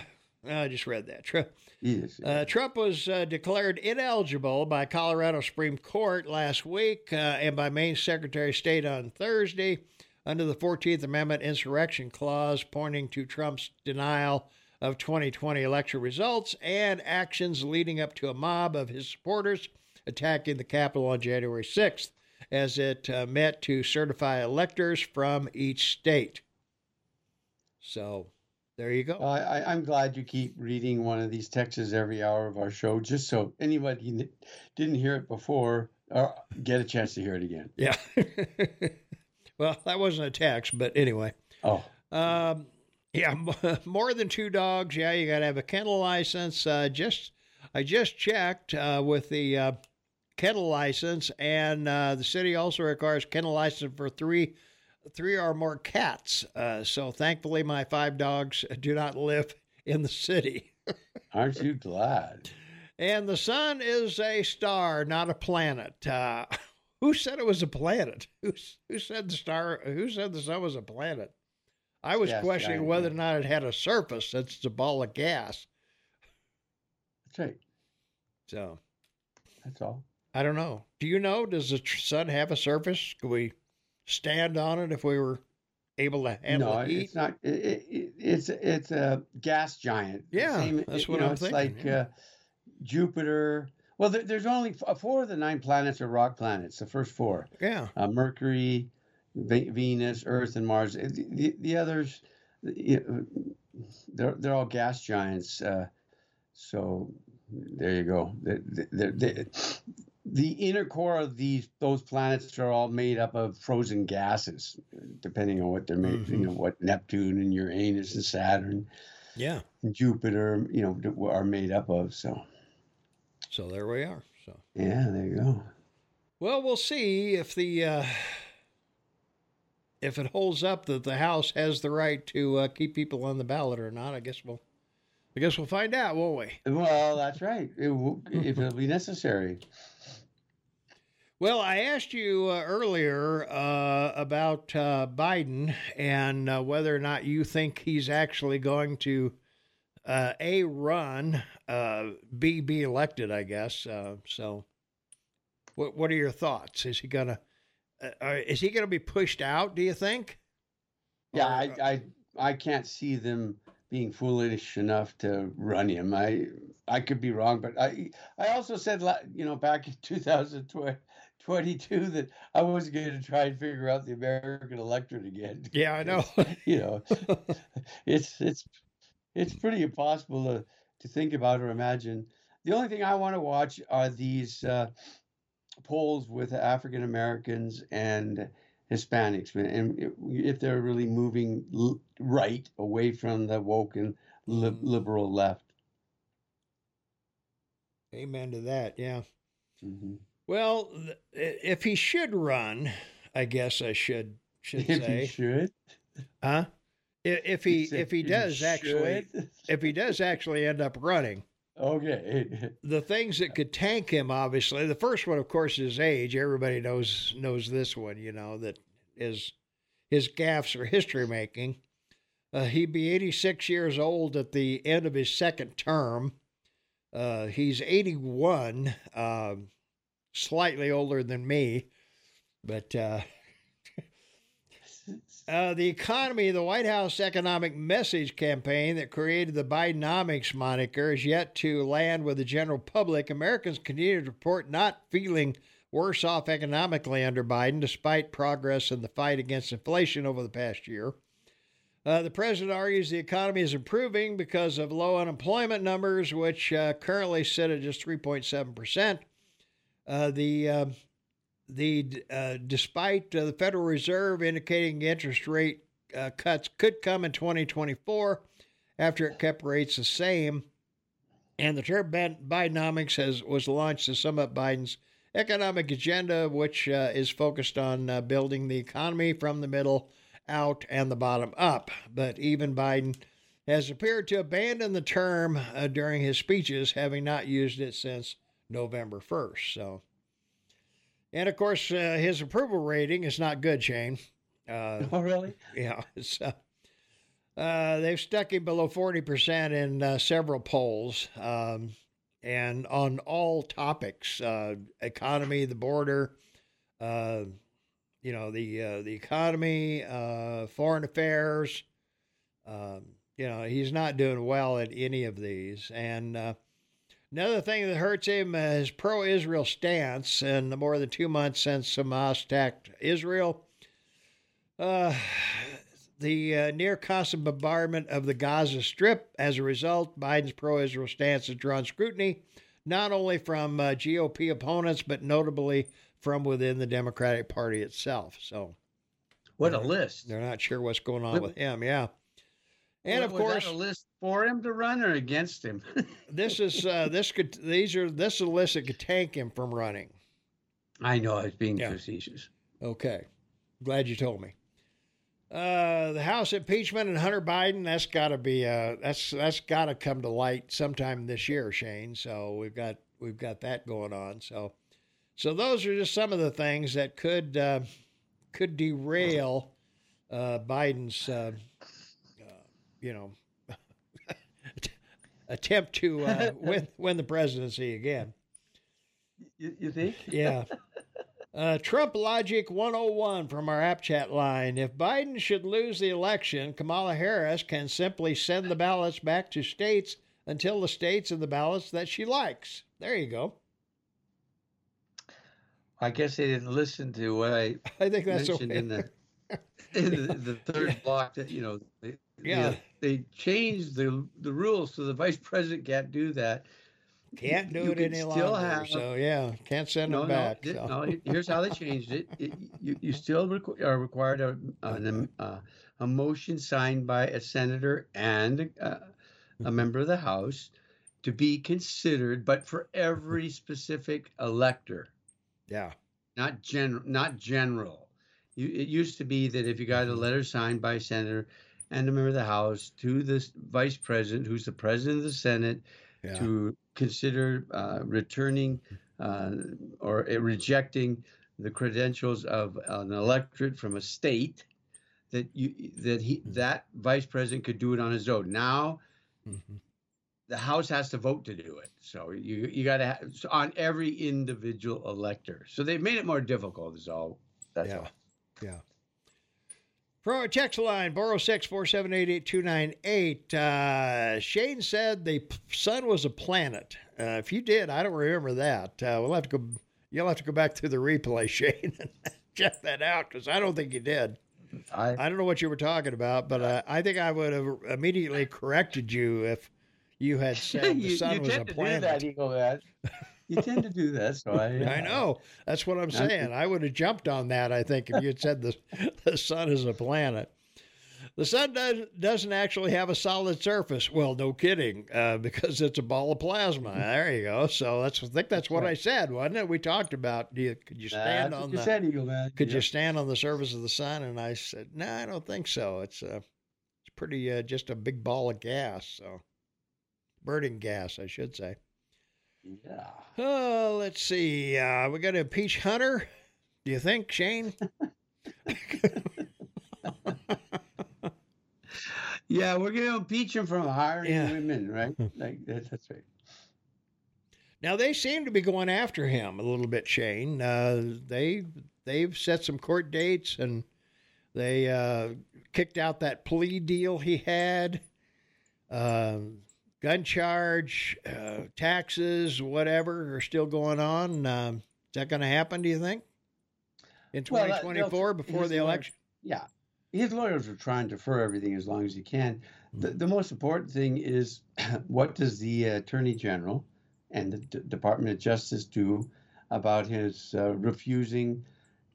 I just read that. Trump, Yes. uh, Trump was uh, declared ineligible by Colorado Supreme Court last week uh, and by Maine Secretary of State on Thursday under the 14th Amendment Insurrection Clause, pointing to Trump's denial of 2020 election results and actions leading up to a mob of his supporters attacking the Capitol on January 6th as it uh, met to certify electors from each state. So there you go. Well, I, I- I'm glad you keep reading one of these texts every hour of our show, just so anybody didn't hear it before or get a chance to hear it again. Yeah. well, that wasn't a text, but anyway. Oh, Um, yeah, more than two dogs. Yeah, you got to have a kennel license. Uh, just I just checked uh, with the uh, kennel license, and uh, the city also requires kennel license for three three or more cats. Uh, so thankfully, my five dogs do not live in the city. aren't you glad? And the sun is a star, not a planet. Uh, who said it was a planet? Who, who said the star? Who said the sun was a planet? I was Gas questioning whether or not it had a surface since it's a ball of gas. That's right. So That's all. I don't know. Do you know? Does the sun have a surface? Could we stand on it if we were able to handle no, heat? it's not. It, it, it's it's a gas giant. Yeah, that's you what know, I'm it's thinking, like yeah. uh, Jupiter. Well, there, there's only f- four of the nine planets are rock planets. The first four: Yeah. uh, Mercury, Ve- Venus, Earth, and Mars. Uh, The, the, the others, you know, they're they're all gas giants. Uh, so there you go. The, the, the, the inner core of these those planets are all made up of frozen gases, depending on what they're made. You Mhm. know what Neptune and Uranus and Saturn Yeah. and Jupiter, you know, are made up of. So So there we are. So yeah, there you go. well, we'll see if the uh, if it holds up that the House has the right to uh, keep people on the ballot or not. I guess we'll I guess we'll find out, won't we? Well, that's right. It will, if it'll be necessary. Well, I asked you uh, earlier uh, about uh, Biden and uh, whether or not you think he's actually going to uh, a run, uh, b be elected. I guess uh, so. What What are your thoughts? Is he gonna Is he gonna be pushed out? Do you think? Yeah, Or- I, I I can't see them being foolish enough to run him. I I could be wrong, but I I also said you know back in 2022 that I was going to try and figure out the American electorate again. Yeah, I know. you know, it's it's it's pretty impossible to to think about or imagine. The only thing I want to watch are these uh, polls with African Americans and Hispanics, and if they're really moving l- right away from the woke and li- Mm. liberal left. Amen to that. Yeah. hmm Well, if he should run, I guess I should should If say, he should, huh? If he if he does actually if he does actually end up running, okay, the things that could tank him, obviously, the first one, of course, is age. Everybody knows knows this one. You know that is his gaffes are history making. Uh, he'd be 86 years old at the end of his second term. Uh, he's 81, um, slightly older than me, but uh, uh, the economy, the White House economic message campaign that created the Bidenomics moniker is yet to land with the general public. Americans continue to report not feeling worse off economically under Biden, despite progress in the fight against inflation over the past year. Uh, the president argues the economy is improving because of low unemployment numbers, which uh, currently sit at just 3.7%. Uh, the uh, the uh, despite uh, the Federal Reserve indicating interest rate uh, cuts could come in 2024 after it kept rates the same, and the term Bidenomics has was launched to sum up Biden's economic agenda, which uh, is focused on uh, building the economy from the middle out and the bottom up. But even Biden has appeared to abandon the term uh, during his speeches, having not used it since November 1st. So. And of course, uh, his approval rating is not good, Shane. Uh, oh, really? Yeah. Uh, uh, they've stuck him below 40% in uh, several polls um, and on all topics uh, economy, the border, you know, the, the economy, foreign affairs. Um, you know, he's not doing well at any of these. And, Another thing that hurts him is pro Israel stance. In the more than two months since Hamas attacked Israel, uh, the uh, near constant bombardment of the Gaza Strip. As a result, Biden's pro Israel stance has drawn scrutiny, not only from uh, GOP opponents, but notably from within the Democratic Party itself. So, what a list! They're not sure what's going on with him. Yeah. And of course, a list for him to run or against him. this is uh, this could these are this is a list that could tank him from running. I know I was being yeah. facetious. Okay, glad you told me. Uh, the House impeachment and Hunter Biden that's got to be uh, that's that's got to come to light sometime this year, Shane. So we've got we've got that going on. So so those are just some of the things that could uh, could derail uh, Biden's uh, you know, attempt to uh, win win the presidency again. You, you think? yeah. Uh, Trump Logic 101 from our app chat line. If Biden should lose the election, Kamala Harris can simply send the ballots back to states until the states of the ballots that she likes. There you go. I guess they didn't listen to what I, I think that's mentioned okay. in the in the, the third block that you know they, yeah they, they changed the the rules so the vice president can't do that can't do you it any longer have, so yeah can't send no, them back no, so. no here's how they changed it, it you, you still requ- are required a, a, uh, a, motion signed by a senator and a, a mm-hmm. member of the house to be considered but for every specific elector yeah not general not general you, it used to be that if you got a mm-hmm. letter signed by a senator and a member of the House to the vice president, who's the president of the Senate, yeah. to consider uh, returning uh, or uh, rejecting the credentials of an electorate from a state, that you that he mm-hmm. that vice president could do it on his own. Now. Mm-hmm. The House has to vote to do it, so you you got to on every individual elector. So they've made it more difficult. Is all. That's yeah. all. Yeah. For our text line, 406 478 uh, Shane said the sun was a planet. Uh, if you did, I don't remember that. Uh, we'll have to go. You'll have to go back through the replay, Shane, and check that out because I don't think you did. I, I don't know what you were talking about, but uh, I think I would have immediately corrected you if you had said the sun you was a planet. that, Eagle you tend to do that, so I. I know. That's what I'm saying. I would have jumped on that. I think if you had said the the sun is a planet. The sun does, doesn't actually have a solid surface. Well, no kidding, uh, because it's a ball of plasma. There you go. So that's I think that's, what right. I said, wasn't it? We talked about do you, could you stand on the said, Eagle, man. could you stand on the surface of the sun? And I said, no, I don't think so. It's uh, it's pretty uh, just a big ball of gas. So burning gas, I should say. Yeah. Oh, let's see. Uh, we got to impeach Hunter. Do you think, Shane? yeah, we're going to impeach him from hiring yeah. women, right? Like that's right. Now they seem to be going after him a little bit, Shane. Uh, they they've set some court dates and they uh, kicked out that plea deal he had. Um, gun charge, uh, taxes, whatever are still going on. Um, is that going to happen? Do you think in 2024 well, before the election? yeah, his lawyers are trying to defer everything as long as he can. The, mm-hmm. the most important thing is what does the Attorney General and the D- Department of Justice do about his uh, refusing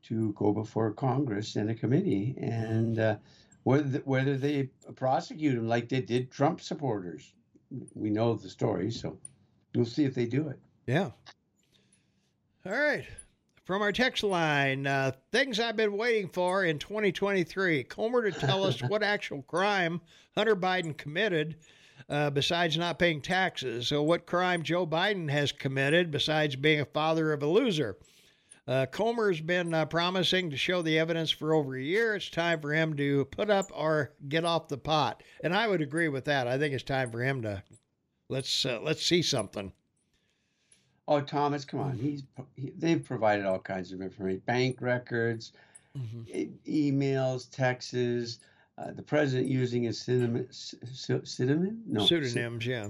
to go before Congress in a committee, and uh, whether whether they prosecute him like they did Trump supporters. We know the story, so we'll see if they do it. Yeah. All right. From our text line, uh, things I've been waiting for in 2023. Comer to tell us what actual crime Hunter Biden committed uh, besides not paying taxes. So, what crime Joe Biden has committed besides being a father of a loser. Uh, Comer's been uh, promising to show the evidence for over a year. It's time for him to put up or get off the pot, and I would agree with that. I think it's time for him to let's uh, let's see something. Oh, Thomas, come on! He's he, they've provided all kinds of information, bank records, mm-hmm. e- emails, texts. Uh, the president using his pseudonym, pseudonym? No, pseudonyms, yeah,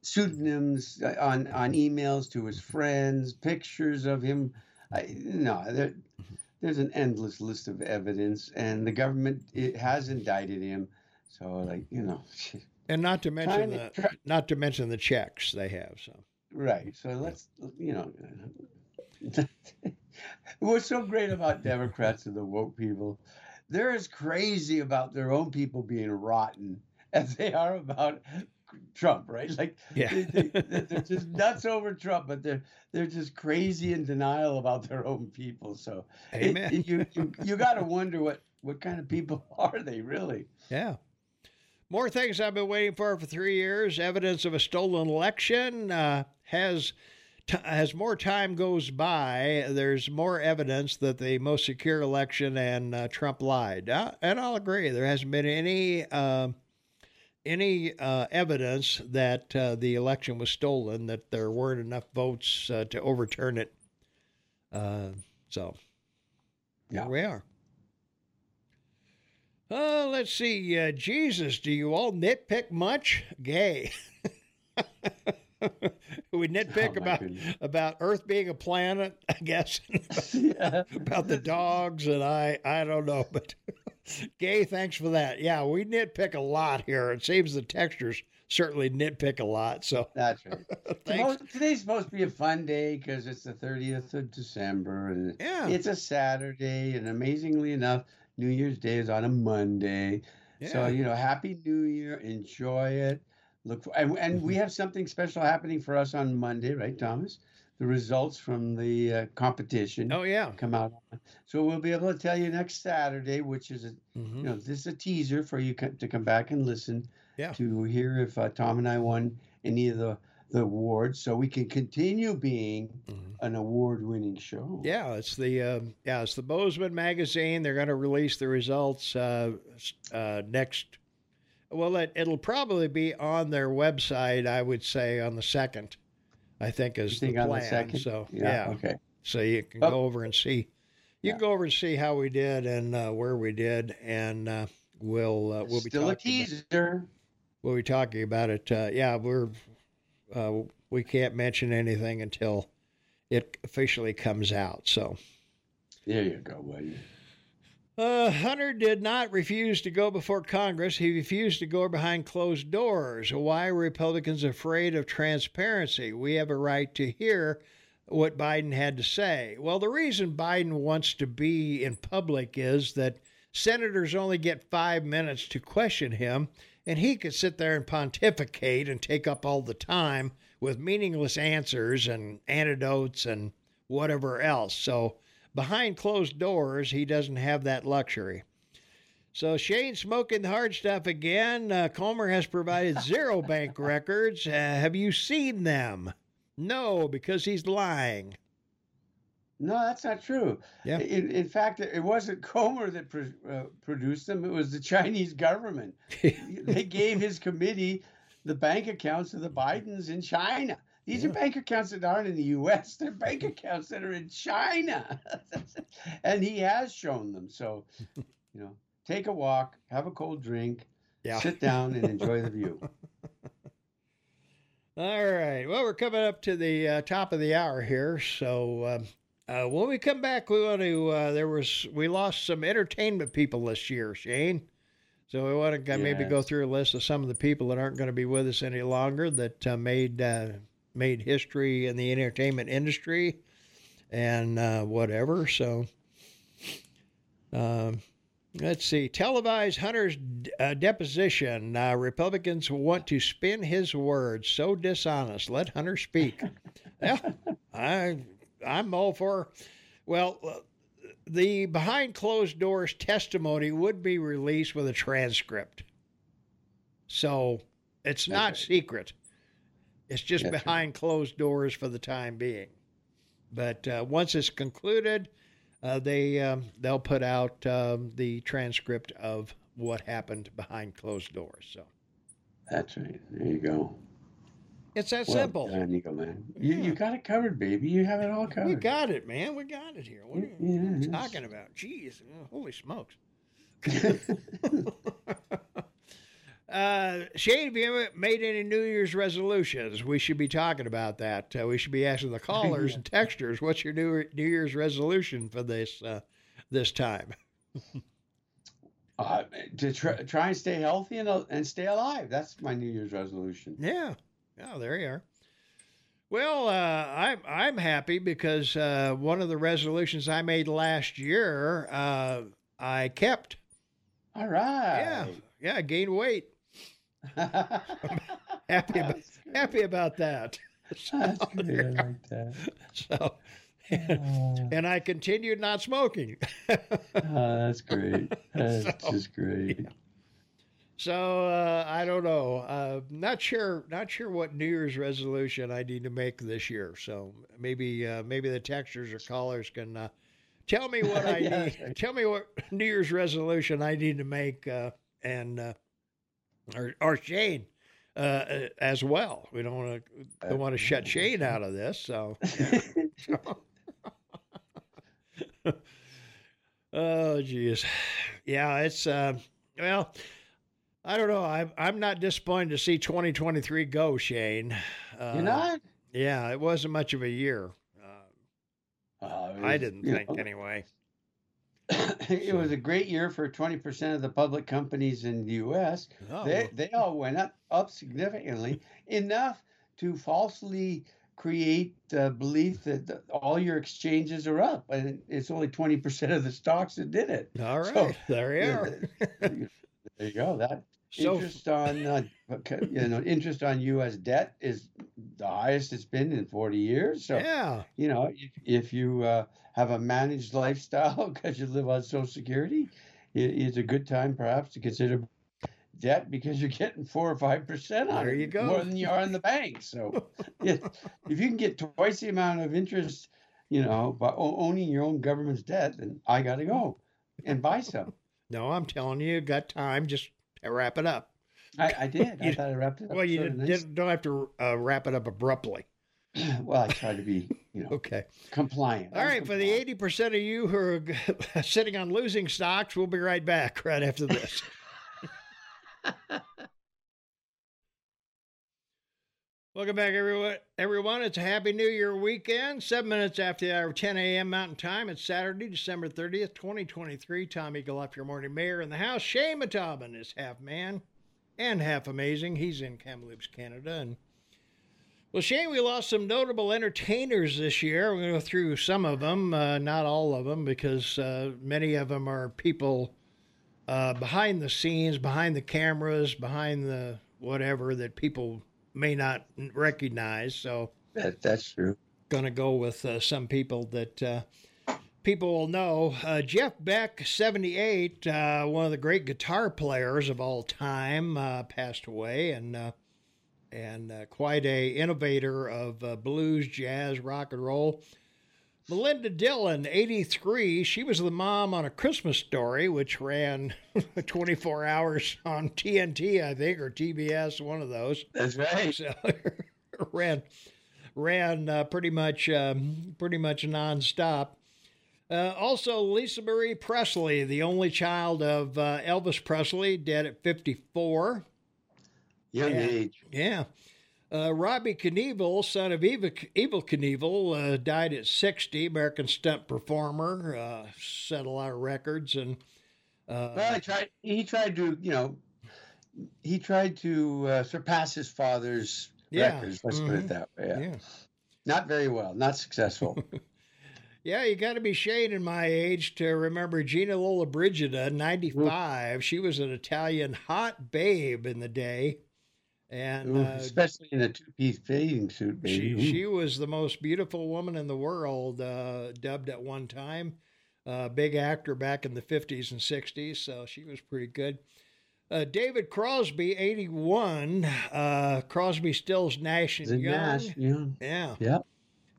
pseudonyms uh, on on emails to his friends, pictures of him I, no, there, mm-hmm. there's an endless list of evidence, and the government it has indicted him. So, like you know, and not to mention the try, not to mention the checks they have. So right. So let's you know, what's so great about Democrats and the woke people, they're as crazy about their own people being rotten as they are about Trump, right? Like, yeah. they, are just nuts over Trump, but they're they're just crazy in denial about their own people. So, Amen. It, you you, you got to wonder what what kind of people are they really? Yeah. More things I've been waiting for for three years. Evidence of a stolen election uh, has. T- as more time goes by, there's more evidence that the most secure election and uh, Trump lied. Uh, and I'll agree, there hasn't been any uh, any uh, evidence that uh, the election was stolen, that there weren't enough votes uh, to overturn it. Uh, so, yeah. here we are. Uh, let's see. Uh, Jesus, do you all nitpick much? Gay. we nitpick oh, about about Earth being a planet, I guess. about the dogs, and I I don't know, but Gay, thanks for that. Yeah, we nitpick a lot here. It seems the textures certainly nitpick a lot. So that's right. Today's supposed to be a fun day because it's the 30th of December, and yeah. it's a Saturday. And amazingly enough, New Year's Day is on a Monday. Yeah. So you know, Happy New Year. Enjoy it. Look for, and, and we have something special happening for us on Monday, right, Thomas? the results from the uh, competition. Oh yeah, come out. So we'll be able to tell you next Saturday, which is a mm-hmm. you know this is a teaser for you to come back and listen yeah. to hear if uh, Tom and I won any of the the awards, so we can continue being mm-hmm. an award-winning show. Yeah, it's the uh, yeah it's the Bozeman magazine. They're going to release the results uh, uh, next. Well, it, it'll probably be on their website. I would say on the second. I think is think the plan. The so yeah, yeah, okay. So you can oh. go over and see. You yeah. can go over and see how we did and uh, where we did, and uh, we'll uh, we'll be still a teaser. About, we'll be talking about it. Uh, yeah, we're uh, we can't mention anything until it officially comes out. So there you go, buddy. Uh, Hunter did not refuse to go before Congress. He refused to go behind closed doors. Why are Republicans afraid of transparency? We have a right to hear what Biden had to say. Well, the reason Biden wants to be in public is that senators only get five minutes to question him, and he could sit there and pontificate and take up all the time with meaningless answers and anecdotes and whatever else. So, Behind closed doors, he doesn't have that luxury. So Shane smoking the hard stuff again. Uh, Comer has provided zero bank records. Uh, have you seen them? No, because he's lying. No, that's not true. Yeah. In, in fact, it wasn't Comer that pro, uh, produced them. It was the Chinese government. they gave his committee the bank accounts of the Bidens in China. These yeah. are bank accounts that aren't in the U.S. They're bank accounts that are in China, and he has shown them. So, you know, take a walk, have a cold drink, yeah. sit down, and enjoy the view. All right. Well, we're coming up to the uh, top of the hour here, so. Uh, uh, when we come back, we want to. Uh, there was we lost some entertainment people this year, Shane. So we want to maybe go through a list of some of the people that aren't going to be with us any longer that uh, made uh, made history in the entertainment industry. and uh, whatever. So, um, let's see. Televised Hunter's uh, deposition. Uh, Republicans want to spin his words. So dishonest. Let Hunter speak. yeah, I, I'm all for. Well, uh, the behind closed doors testimony would be released with a transcript. So it's not okay. secret. It's just That's behind right. closed doors for the time being. But uh, once it's concluded, uh, they um, they'll put out um, the transcript of what happened behind closed doors. So that's right. There you go. It's that well simple. Done, Eagle Man. You, yeah. you got it covered, baby. You have it all covered. We got it, man. We got it here. What are you yeah, talking about? Jeez, holy smokes. Uh, Shane, have you made any New Year's resolutions? We should be talking about that. Uh, we should be asking the callers and texters, "What's your New New Year's resolution for this uh, this time?" Uh, to try, try and stay healthy and and stay alive. That's my New Year's resolution. Yeah, yeah, there you are. Well, uh, I'm I'm happy because uh, one of the resolutions I made last year, uh, I kept. All right. Yeah, yeah, I gained weight. happy about, happy about that. So, that's great. I like that. So, and, and, I continued not smoking. oh, that's great. That's so, just great. Yeah. So uh, I don't know. Uh, not sure. Not sure what New Year's resolution I need to make this year. So maybe uh, maybe the texters or callers can uh, tell me what I yeah, need. Tell me what New Year's resolution I need to make, uh, and uh, or or Shane uh, uh, as well. We don't want to don't want to shut Shane out of this. So. oh geez, yeah. It's uh, well. I don't know. I'm I'm not disappointed to see 2023 go, Shane. Uh, You're not? Yeah, it wasn't much of a year. Uh, uh, I didn't think know, anyway. it was a great year for 20% of the public companies in the U.S. Oh. They, they all went up, up significantly, enough to falsely create the belief that the, all your exchanges are up. And it's only 20% of the stocks that did it. All right. So, there you are. there you go. That interest on uh, you know interest on U.S. debt is the highest it's been in 40 years. So yeah, you know if, if you uh, have a managed lifestyle because you live on Social Security, it, it's a good time perhaps to consider debt because you're getting four or five percent on there it. you go. more than you are in the bank. So if you can get twice the amount of interest, you know, by owning your own government's debt, then I got to go and buy some. No, I'm telling you, you got time. Just wrap it up. I, I did. I thought I wrapped it up. Well, you did, nice. don't have to uh, wrap it up abruptly. well, I try to be, you know, okay, compliant. All right, compliant. for the eighty percent of you who are sitting on losing stocks, we'll be right back right after this. Welcome back, everyone. Everyone, it's a Happy New Year weekend. Seven minutes after the hour, 10 a.m. Mountain Time. It's Saturday, December 30th, 2023. Tommy Egelhoff, your morning mayor in the house. Shane Montalban is half man and half amazing. He's in Kamloops, Canada. And well, Shane, we lost some notable entertainers this year. We're going to go through some of them, uh, not all of them, because uh, many of them are people uh, behind the scenes, behind the cameras, behind the whatever that people may not recognize. So that, that's true. Going to go with uh, some people that uh, people will know. Uh, Jeff Beck, 78, uh, one of the great guitar players of all time, uh, passed away, and uh, and quite a innovator of blues, jazz, rock and roll. Melinda Dillon, 83, she was the mom on A Christmas Story, which ran 24 hours on TNT, I think, or TBS, one of those. That's right. So, ran ran uh, pretty much um, pretty much nonstop. Uh, also, Lisa Marie Presley, the only child of uh, Elvis Presley, dead at 54. Young age. Yeah. Uh, Robbie Knievel, son of Eva, Evel Knievel, uh, died at 60. American stunt performer, uh, set a lot of records, and uh, well, he tried. He tried to, you know, he tried to uh, surpass his father's yeah. records. Let's mm-hmm. put it mm-hmm. that way. Yeah. yeah. Not very well. Not successful. Yeah, you got to be Shane in my age to remember Gina Lollobrigida, 95. She was an Italian hot babe in the day. And Ooh, uh, especially in a two-piece bathing suit, baby. she, she was the most beautiful woman in the world, uh, dubbed at one time. Uh, big actor back in the 50s and 60s, so she was pretty good. Uh, David Crosby, 81. Uh, Crosby, Stills, Nash, and The Young. Nash, yeah. Yeah. Yep.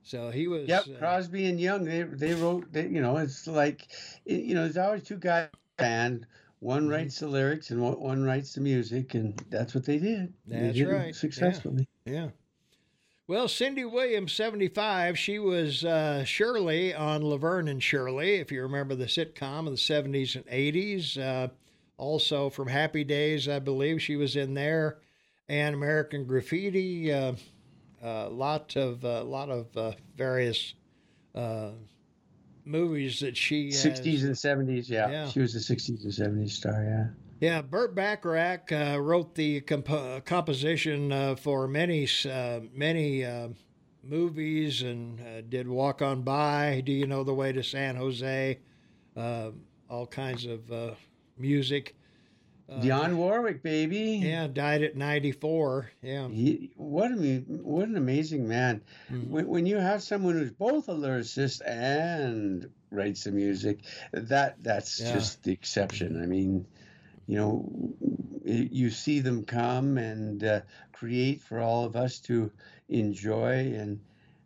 So he was. Yep, uh, Crosby and Young. They they wrote. They, you know, it's like, you know, there's always two guys band. One Mhm. writes the lyrics and one, writes the music, and that's what they did. They That's did it right, yeah. Successfully. Yeah. Well, Cindy Williams, 75, she was uh, Shirley on Laverne and Shirley, if you remember the sitcom of the 70s and 80s. Uh, also from Happy Days, I believe she was in there, and American Graffiti. A uh, uh, lot of uh, lot of uh, various uh, movies that she has. 60s and 70s, yeah. Yeah. She was a 60s and 70s star, yeah. Yeah, Burt Bacharach uh, wrote the comp- composition uh, for many uh, many uh, movies and uh, did Walk On By, Do You Know the Way to San Jose, uh, all kinds of uh, music. Uh, Dionne Warwick, baby. Yeah, died at 94. Yeah. He, what, a, what an amazing man. Mhm. When, when you have someone who's both a lyricist and writes the music, that that's Yeah. just the exception. I mean, you know, you see them come and uh, create for all of us to enjoy, and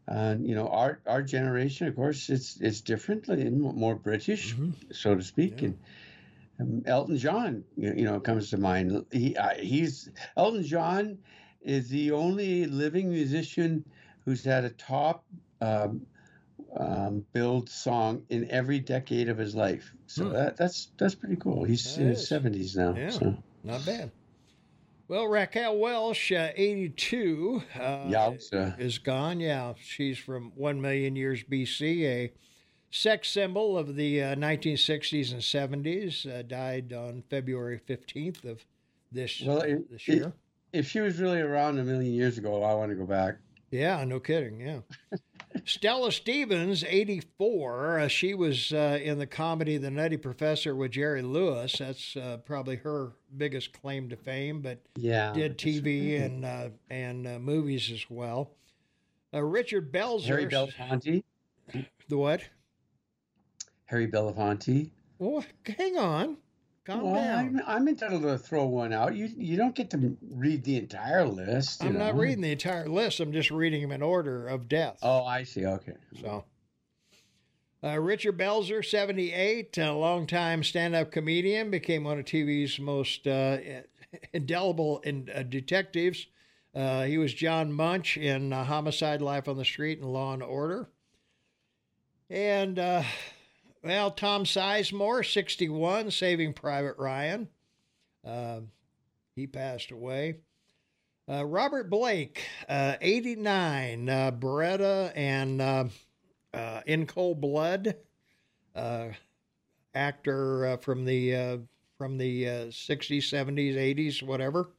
uh, you know, our our generation, of course, it's it's different and more British, Mhm. so to speak, Yeah. and. Um, Elton John, you know, comes to mind. He, he's Elton John is the only living musician who's had a top um, um, billed song in every decade of his life. So Hmm. that, that's that's pretty cool. He's That in his seventies now. Yeah. So Not bad. Well, Raquel Welch, uh, 82, uh, Yowza. is gone. Yeah, she's from 1 million years BC, a sex symbol of the uh, 1960s and 70s. Uh, died on February 15th of this, Well, it- this it- year. if she was really around a million years ago, I want to go back. Yeah, no kidding. Yeah. Stella Stevens, 84. Uh, she was uh, in the comedy The Nutty Professor with Jerry Lewis. That's uh, probably her biggest claim to fame, but Yeah, did TV and uh, and uh, movies as well. Uh, Richard Belzer. Harry Belafonte. The what? Harry Belafonte. Oh, hang on. Calm well, down. I'm, I'm entitled to throw one out. You you don't get to read the entire list. I'm not reading the entire list. I'm just reading them in order of death. Oh, I see. Okay. So, uh, Richard Belzer, 78, a longtime stand up comedian, became one of TV's most uh, indelible in, uh, detectives. Uh, he was John Munch in uh, Homicide, Life on the Street, and Law and Order. And, uh, well, Tom Sizemore, 61, Saving Private Ryan. Uh, he passed away. Uh, Robert Blake, uh, 89, uh, Baretta and uh, uh, In Cold Blood, uh, actor from the from the uh, 60s, 70s, 80s, whatever.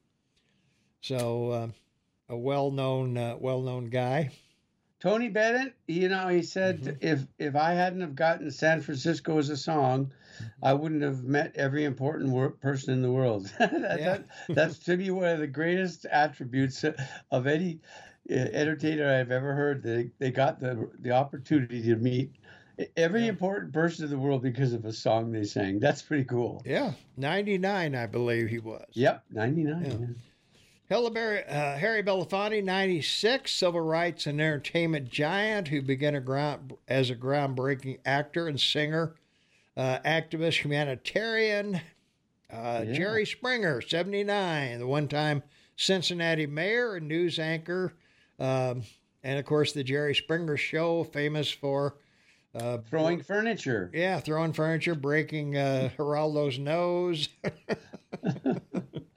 So a well-known uh, well-known guy. Tony Bennett, you know, he said Mhm. if if I hadn't have gotten San Francisco as a song, I wouldn't have met every important wor- person in the world. that, that- that's to me one of the greatest attributes of any uh, entertainer I've ever heard. They they got the the opportunity to meet every Yeah. important person in the world because of a song they sang. That's pretty cool. Yeah, 99, I believe he was. Yep, ninety nine. Yeah. Uh, Harry Belafonte, 96, civil rights and entertainment giant who began a ground, as a groundbreaking actor and singer, uh, activist, humanitarian. Uh, Yeah. Jerry Springer, 79, the one time Cincinnati mayor and news anchor. Um, and of course, the Jerry Springer Show, famous for uh, Throwing furniture. yeah, throwing furniture, breaking uh, Geraldo's nose.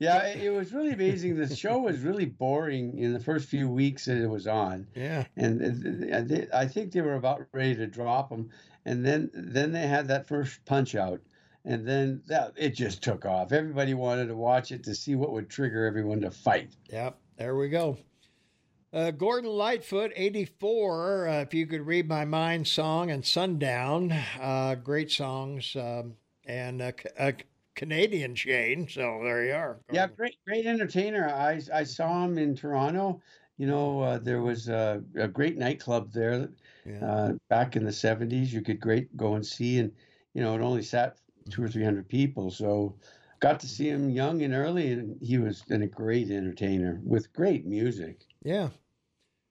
Yeah, it, it was really amazing. The show was really boring in the first few weeks that it was on. yeah. and th- th- they, I think they were about ready to drop them, and then then they had that first punch out, and then that it just took off. Everybody wanted to watch it to see what would trigger everyone to fight. Yep, there we go. Uh, Gordon Lightfoot, 84, uh, If You Could Read My Mind song and Sundown. Uh, great songs. Um, and a, a, Canadian chain. So there you are. Yeah, great, great entertainer. I, I saw him in Toronto. You know, uh, there was a, a, great nightclub there yeah. Uh, back in the 70s. You could great go and see. And, you know, it only sat two or 300 people. So got to see him young and early. And he was a great entertainer with great music. Yeah.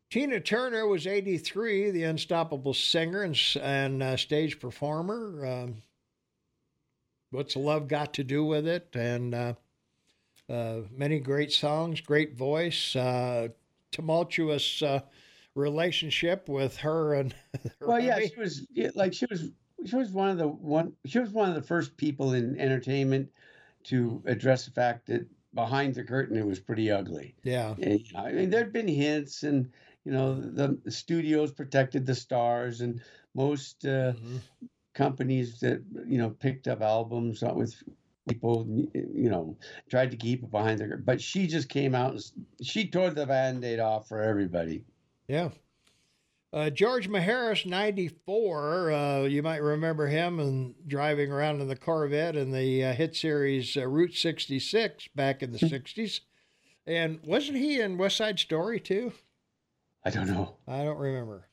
Tina Turner was 83, the unstoppable singer and, and uh, stage performer. Um, what's love got to do with it? And uh, uh, many great songs, great voice, uh, tumultuous uh, relationship with her and. Her well, yeah, she was like she was she was one of the one she was one of the first people in entertainment to address the fact that behind the curtain it was pretty ugly. Yeah, and, you know, I mean there'd been hints and you know the, the studios protected the stars and most uh, mm-hmm. Companies that you know picked up albums with people you know tried to keep it behind the but she just came out and she tore the band-aid off for everybody yeah uh, George Maharis, 94. Uh, you might remember him and driving around in the Corvette in the uh, hit series uh, Route 66 back in the 60s. Hmm. And wasn't he in West Side Story too? I don't know. I don't remember.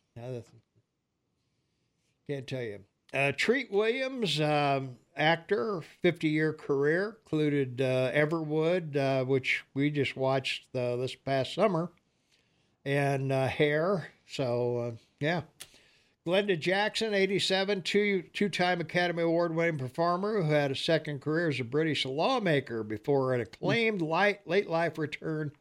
Can't tell you. Uh, Treat Williams, um, actor, 50 year career, included uh, Everwood, uh, which we just watched uh, this past summer, and uh, Hair. So, uh, yeah. Glenda Jackson, 87, two two time Academy Award winning performer who had a second career as a British lawmaker before an acclaimed light, late life return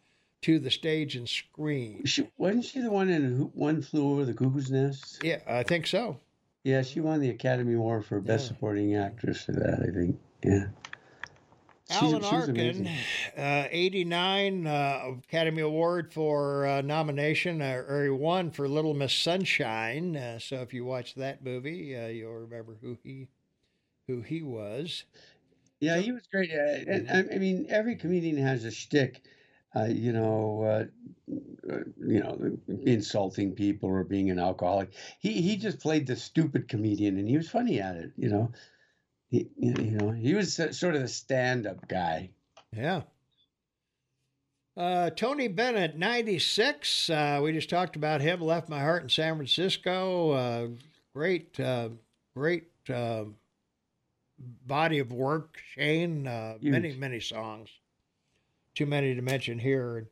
to the stage and screen. She, wasn't she the one in One Flew Over the Cuckoo's Nest? Yeah, I think so. Yeah, she won the Academy Award for Best yeah. Supporting Actress for that, I think. Yeah. Alan she's, Arkin, uh, 89 uh, Academy Award for uh, nomination, uh, or he won for Little Miss Sunshine. Uh, so if you watch that movie, uh, you'll remember who he who he was. Yeah, he was great. and, I mean, every comedian has a shtick uh, you know, uh, you know, insulting people or being an alcoholic. He he just played the stupid comedian, and he was funny at it. You know, he you know he was sort of the stand-up guy. Yeah. Uh, Tony Bennett, 96. Uh, we just talked about him. Left My Heart in San Francisco. Uh, great, uh, great uh, body of work. Shane, uh, many, many songs too many to mention here.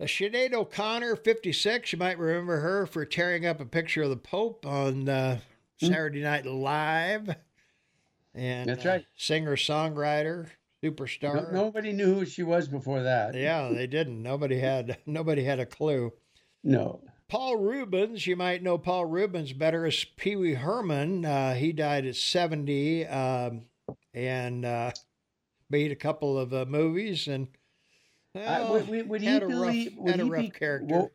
Uh, Sinead O'Connor, 56. You might remember her for tearing up a picture of the Pope on uh, hmm. Saturday Night Live. And That's right. Uh, Singer songwriter, superstar. No, nobody knew who she was before that. Yeah, they didn't. Nobody had nobody had a clue. No. Paul Reubens, you might know Paul Reubens better as Pee Wee Herman. Uh, he died at 70. Um, and uh, made a couple of uh, movies and well, uh, would, would, he believe rough, would he be, character. Woke,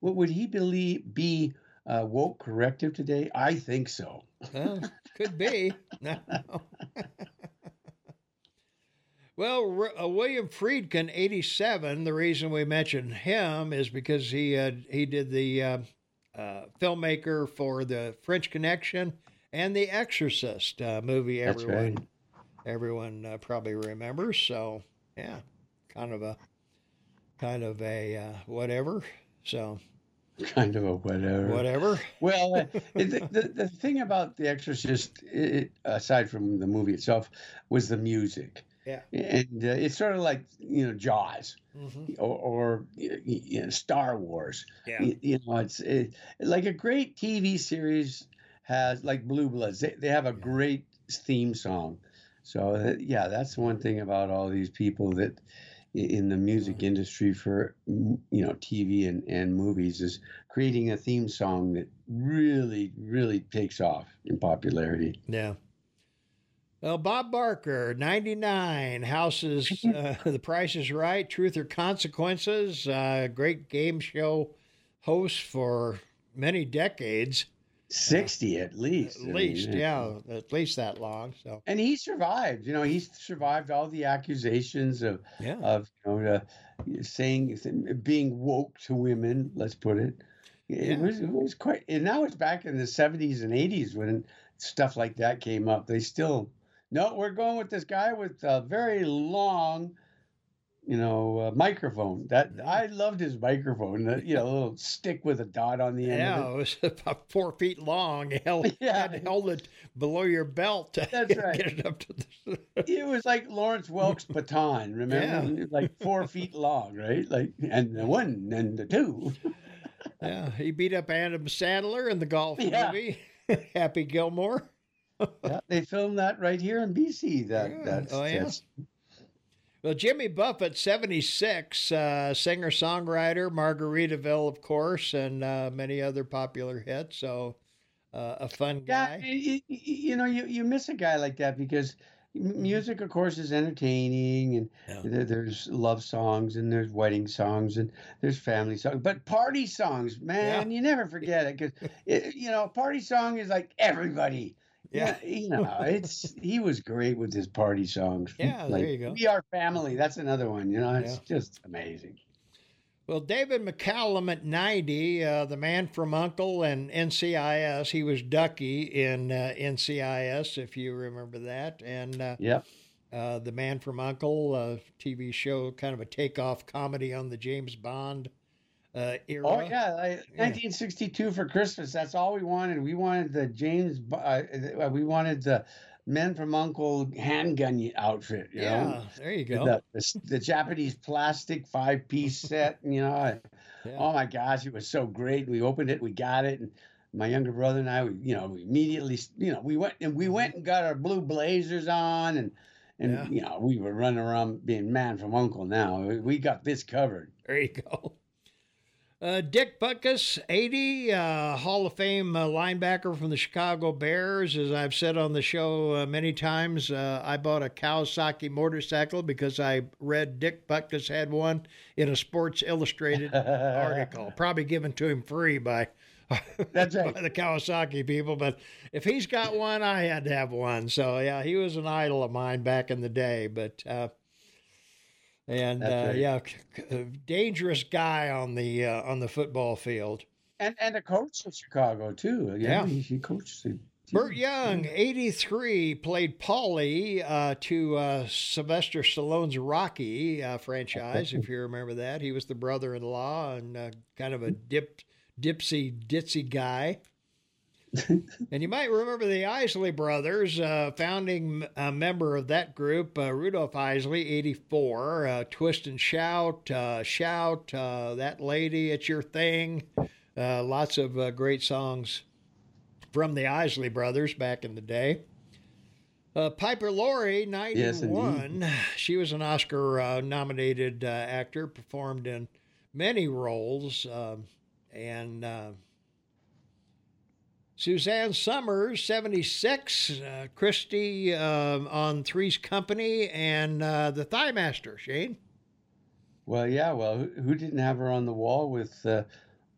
would he believe be uh, woke corrective today? I think so. Well, could be. well, uh, William Friedkin, eighty-seven. The reason we mentioned him is because he uh, he did the uh, uh, filmmaker for the French Connection and the Exorcist movie. Everyone right everyone uh, probably remembers. So yeah, kind of a kind of a uh, whatever. So kind of a whatever. Whatever. Well, uh, the, the, the thing about The Exorcist, it, aside from the movie itself, was the music. Yeah. And uh, it's sort of like you know Jaws, mm-hmm. or, or you know, Star Wars. Yeah. You, you know, it's it, like a great TV series has like Blue Bloods. They they have a yeah. great theme song so yeah, that's one thing about all these people that in the music industry for you know TV and, and movies is creating a theme song that really really takes off in popularity. Yeah. Well, Bob Barker, 99, Houses, uh, The Price is Right, Truth or Consequences, uh, great game show host for many decades. 60 at least. At least, mean, yeah, at least that long. So, and he survived. You know, he survived all the accusations of yeah. of you know uh, saying being woke to women. Let's put it. It, yeah. was, it was quite. And now it's back in the 70s and 80s when stuff like that came up. They still no. We're going with this guy with a very long you know, uh, microphone. That I loved his microphone. Uh, you know, a little stick with a dot on the end. Yeah, it. it. was about four feet long. Held, yeah, held it below your belt. That's right. Get it up to the. it was like Lawrence Welk's baton. Remember, yeah. like four feet long, right? Like and the one and the two. yeah, he beat up Adam Sandler in the golf yeah. movie Happy Gilmore. yeah, they filmed that right here in BC. That yeah. that's, oh, yeah. That's, well, Jimmy Buffett, 76, uh, singer songwriter, Margaritaville, of course, and uh, many other popular hits. So, uh, a fun guy. Yeah, you, know, you, you miss a guy like that because mm-hmm. music, of course, is entertaining, and yeah. there, there's love songs, and there's wedding songs, and there's family songs. But party songs, man, yeah. you never forget it because, you know, party song is like everybody yeah, you know, it's he was great with his party songs. Yeah, like, there you go. We Are Family. That's another one. You know, it's yeah. just amazing. Well, David McCallum at 90, uh, the man from Uncle and NCIS. He was Ducky in uh, NCIS, if you remember that. And uh, yeah. Uh, the Man from Uncle, uh, TV show, kind of a takeoff comedy on the James Bond uh, era. Oh yeah, like 1962 for Christmas. That's all we wanted. We wanted the James. Uh, uh, we wanted the Men from Uncle handgun outfit. yeah, know? there you go. The, the, the Japanese plastic five piece set. You know, yeah. oh my gosh, it was so great. We opened it, we got it, and my younger brother and I, we, you know, we immediately, you know, we went and we went and got our blue blazers on, and and yeah. you know, we were running around being man from Uncle. Now we got this covered. There you go. Uh, Dick Butkus, 80, uh, Hall of Fame uh, linebacker from the Chicago Bears. As I've said on the show uh, many times, uh, I bought a Kawasaki motorcycle because I read Dick Butkus had one in a Sports Illustrated article, probably given to him free by, That's right. by the Kawasaki people. But if he's got one, I had to have one. So, yeah, he was an idol of mine back in the day. But uh, and uh, yeah, dangerous guy on the uh, on the football field. And and a coach in Chicago too. Yeah, yeah. he, he coached. The, Burt Young, 83, played Paulie uh, to uh, Sylvester Stallone's Rocky uh, franchise, if you remember that. He was the brother in law and uh, kind of a dip, dipsy, ditzy guy and you might remember the Isley brothers, uh, founding uh, member of that group, uh, Rudolph Isley, 84, uh, Twist and Shout, uh, Shout, uh, That Lady, It's Your Thing. lots of great songs from the Isley brothers back in the day. Piper Laurie, 91. Yes, she was an Oscar nominated actor, performed in many roles, um, and Suzanne Somers, 76, uh, Christy uh, on Three's Company, and uh, the Thigh Master, Shane. Well, yeah, well, who didn't have her on the wall with uh,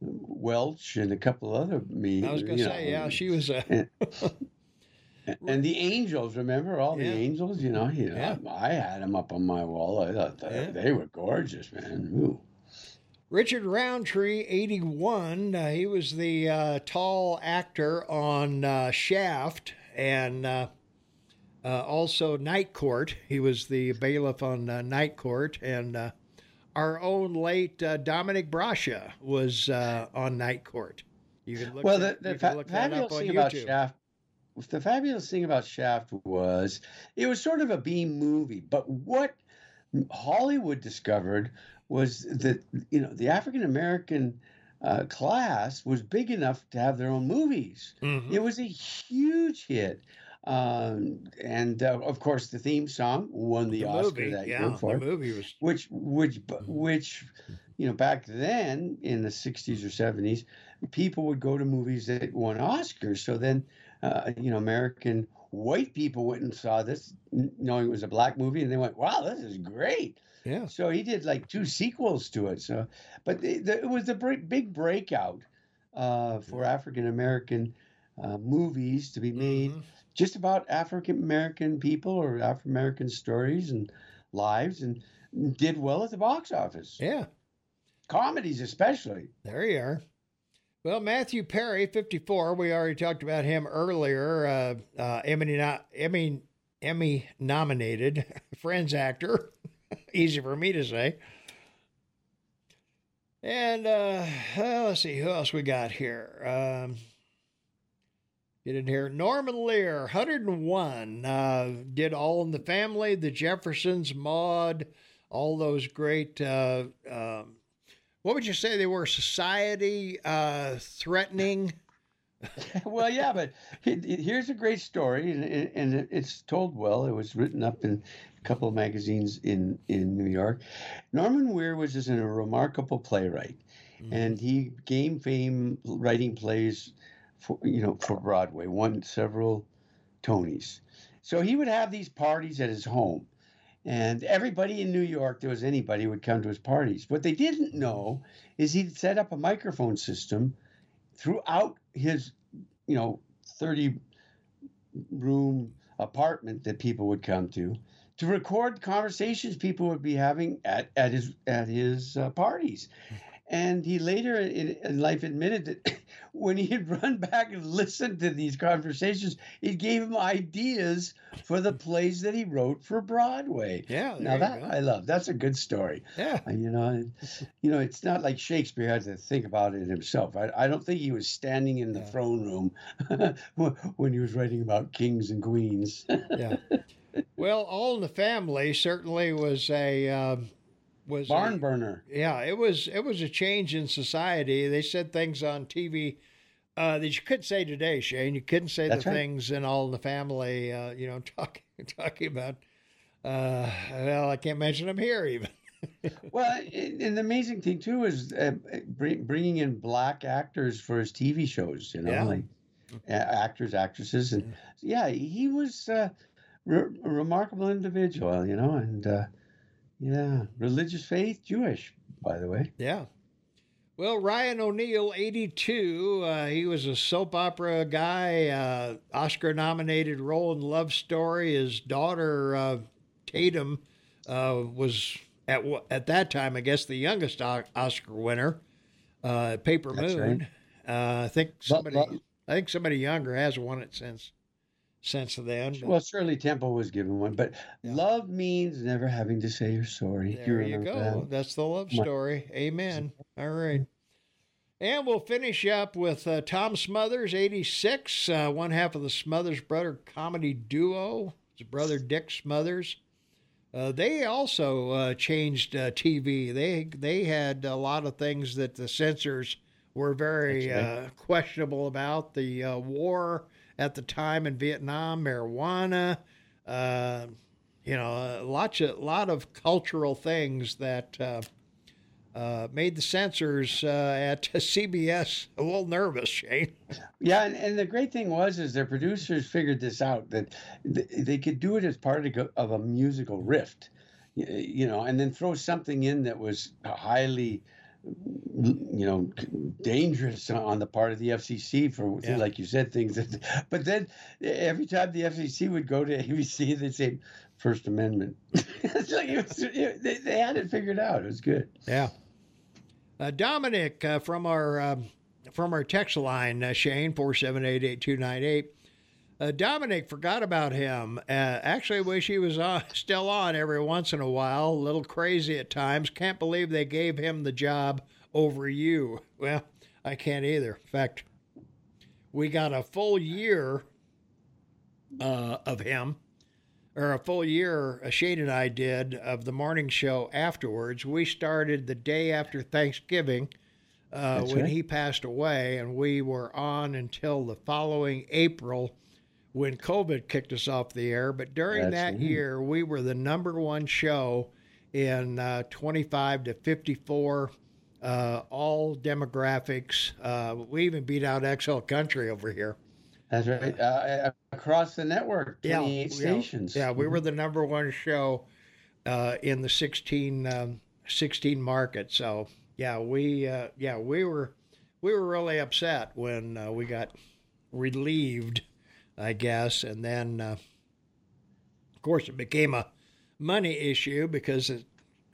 Welch and a couple other me? I was going to say, know, yeah, she was a. and, the Angels, remember all yeah. the Angels? You know, you know, yeah. I, had them up on my wall. I thought they, yeah. they were gorgeous, man. Ooh. Richard Roundtree, 81. Uh, he was the uh, tall actor on uh, Shaft and uh, uh, also Night Court. He was the bailiff on uh, Night Court. And our own late Dominic Brascia was on Night Court. You can look well, the, the fa- fabulous thing YouTube. about Shaft. The fabulous thing about Shaft was it was sort of a B movie, but what Hollywood discovered was that you know the African American uh, class was big enough to have their own movies. Mm-hmm. It was a huge hit. Um, and uh, of course, the theme song won the, the Oscar movie, that yeah, year for the movie was which which which you know back then in the 60s or 70s people would go to movies that won Oscars so then uh, you know American white people went and saw this knowing it was a black movie and they went wow this is great yeah. So he did like two sequels to it. So, but the, the, it was the big breakout uh, for African American uh, movies to be made mm-hmm. just about African American people or African American stories and lives, and did well at the box office. Yeah, comedies especially. There you are. Well, Matthew Perry, 54, we already talked about him earlier. Uh, uh, Emmy, Emmy, Emmy nominated Friends actor. Easy for me to say. And uh, well, let's see who else we got here. Um, get in here. Norman Lear, 101, uh, did All in the Family, The Jeffersons, Maude, all those great uh, um, what would you say they were? Society uh, threatening. well, yeah, but here's a great story, and, and it's told well. It was written up in a couple of magazines in, in New York. Norman Weir was just a remarkable playwright, mm-hmm. and he gained fame writing plays for you know for Broadway. Won several Tonys. So he would have these parties at his home, and everybody in New York, there was anybody would come to his parties. What they didn't know is he'd set up a microphone system throughout his, you know, 30 room apartment that people would come to to record conversations people would be having at, at his at his uh, parties and he later in, in life admitted that when he had run back and listened to these conversations, it gave him ideas for the plays that he wrote for Broadway. Yeah, now that I love. That's a good story. Yeah, you know, you know, it's not like Shakespeare had to think about it himself. I, I don't think he was standing in the yeah. throne room when he was writing about kings and queens. yeah. Well, All in the Family certainly was a. Um, was barn a, burner. Yeah, it was it was a change in society. They said things on TV uh, that you couldn't say today, Shane. You couldn't say That's the right. things in All in the Family. Uh, you know, talking talking about. Uh, well, I can't mention them here even. well, and the amazing thing too is uh, bringing in black actors for his TV shows. You know, yeah. like actors, actresses, and yeah, he was uh, re- a remarkable individual. You know, and uh, yeah, religious faith, Jewish, by the way. Yeah. Well, Ryan O'Neal, 82. Uh, he was a soap opera guy, uh, Oscar nominated role in Love Story. His daughter, uh, Tatum, uh, was at at that time, I guess, the youngest Oscar winner, uh, Paper Moon. Right. Uh, I think somebody, but, but, I think somebody younger has won it since since then. Well, Shirley Temple was given one, but yeah. love means never having to say you're sorry. There you, you go. That? That's the love story. Amen. All right. And we'll finish up with uh, Tom Smothers, 86, uh, one half of the Smothers brother comedy duo. His brother Dick Smothers. Uh, they also uh, changed uh, TV. They they had a lot of things that the censors were very. Uh, questionable about. The war at the time in Vietnam, marijuana, uh, you know, lots of lot of cultural things that uh, uh, made the censors uh, at CBS a little nervous, Shane. Yeah, and, and, the great thing was is their producers figured this out that they could do it as part of a musical rift, you know, and then throw something in that was highly you know dangerous on the part of the FCC for yeah. like you said things that, but then every time the FCC would go to ABC they'd say First Amendment. It's like it was, it, they, they, had it figured out. It was good. Yeah. Uh, Dominic uh, from our um, from our text line uh, Shane four seven eight eight two nine eight uh, Dominic forgot about him. Uh, actually, wish he was on, still on every once in a while. A little crazy at times. Can't believe they gave him the job over you. Well, I can't either. In fact, we got a full year uh, of him, or a full year, uh, Shane and I did, of the morning show afterwards. We started the day after Thanksgiving. Uh, when right. he passed away, and we were on until the following April when COVID kicked us off the air. But during That's that year, we were the number one show in uh, 25 to 54, uh, all demographics. Uh, we even beat out XL Country over here. That's right. Uh, across the network, 28 yeah, stations. Yeah, we were the number one show uh, in the 16, um, 16 market. So yeah, we uh, yeah we were we were really upset when we got relieved, I guess. And then, uh, of course, it became a money issue because it,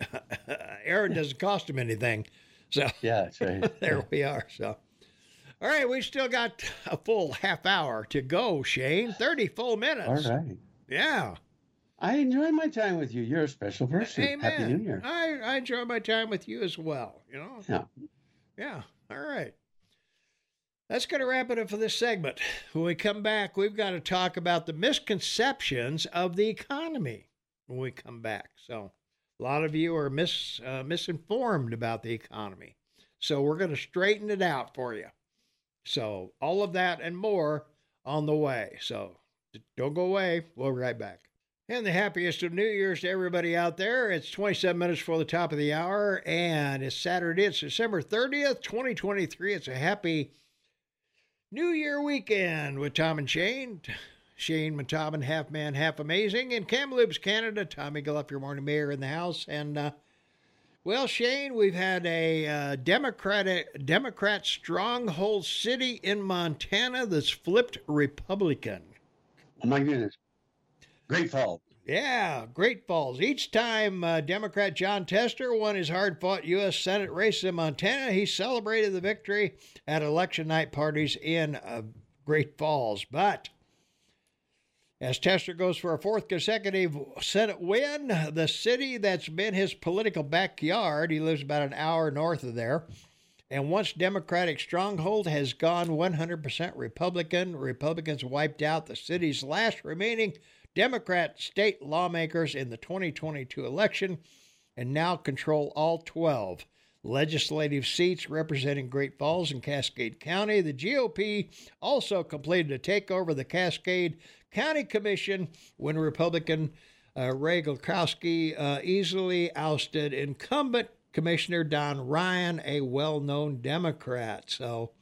Aaron doesn't cost him anything. So yeah, right. there we are. So. All right, we still got a full half hour to go, Shane. 30 full minutes. All right. Yeah. I enjoy my time with you. You're a special person. Amen. Happy New Year. I, I enjoy my time with you as well. You know? Yeah. Yeah. All right. That's going to wrap it up for this segment. When we come back, we've got to talk about the misconceptions of the economy when we come back. So, a lot of you are mis, uh, misinformed about the economy. So, we're going to straighten it out for you. So, all of that and more on the way. So, don't go away. We'll be right back. And the happiest of New Year's to everybody out there. It's 27 minutes before the top of the hour, and it's Saturday. It's December 30th, 2023. It's a happy New Year weekend with Tom and Shane. Shane Montalban, half man, half amazing. In Kamloops, Canada, Tommy Egelhoff, your morning mayor in the house. And, uh, well, Shane, we've had a uh, Democratic Democrat stronghold city in Montana that's flipped Republican. Oh my goodness. Great Falls. Yeah, Great Falls. Each time uh, Democrat Jon Tester won his hard fought U.S. Senate race in Montana, he celebrated the victory at election night parties in uh, Great Falls. But as Tester goes for a fourth consecutive Senate win, the city that's been his political backyard, he lives about an hour north of there, and once Democratic stronghold has gone 100% Republican. Republicans wiped out the city's last remaining Democrat state lawmakers in the 2022 election and now control all 12 legislative seats representing Great Falls and Cascade County. The GOP also completed a takeover of the Cascade County Commission when Republican uh, Rae Grulkowski uh, easily ousted incumbent Commissioner Don Ryan, a well known Democrat. So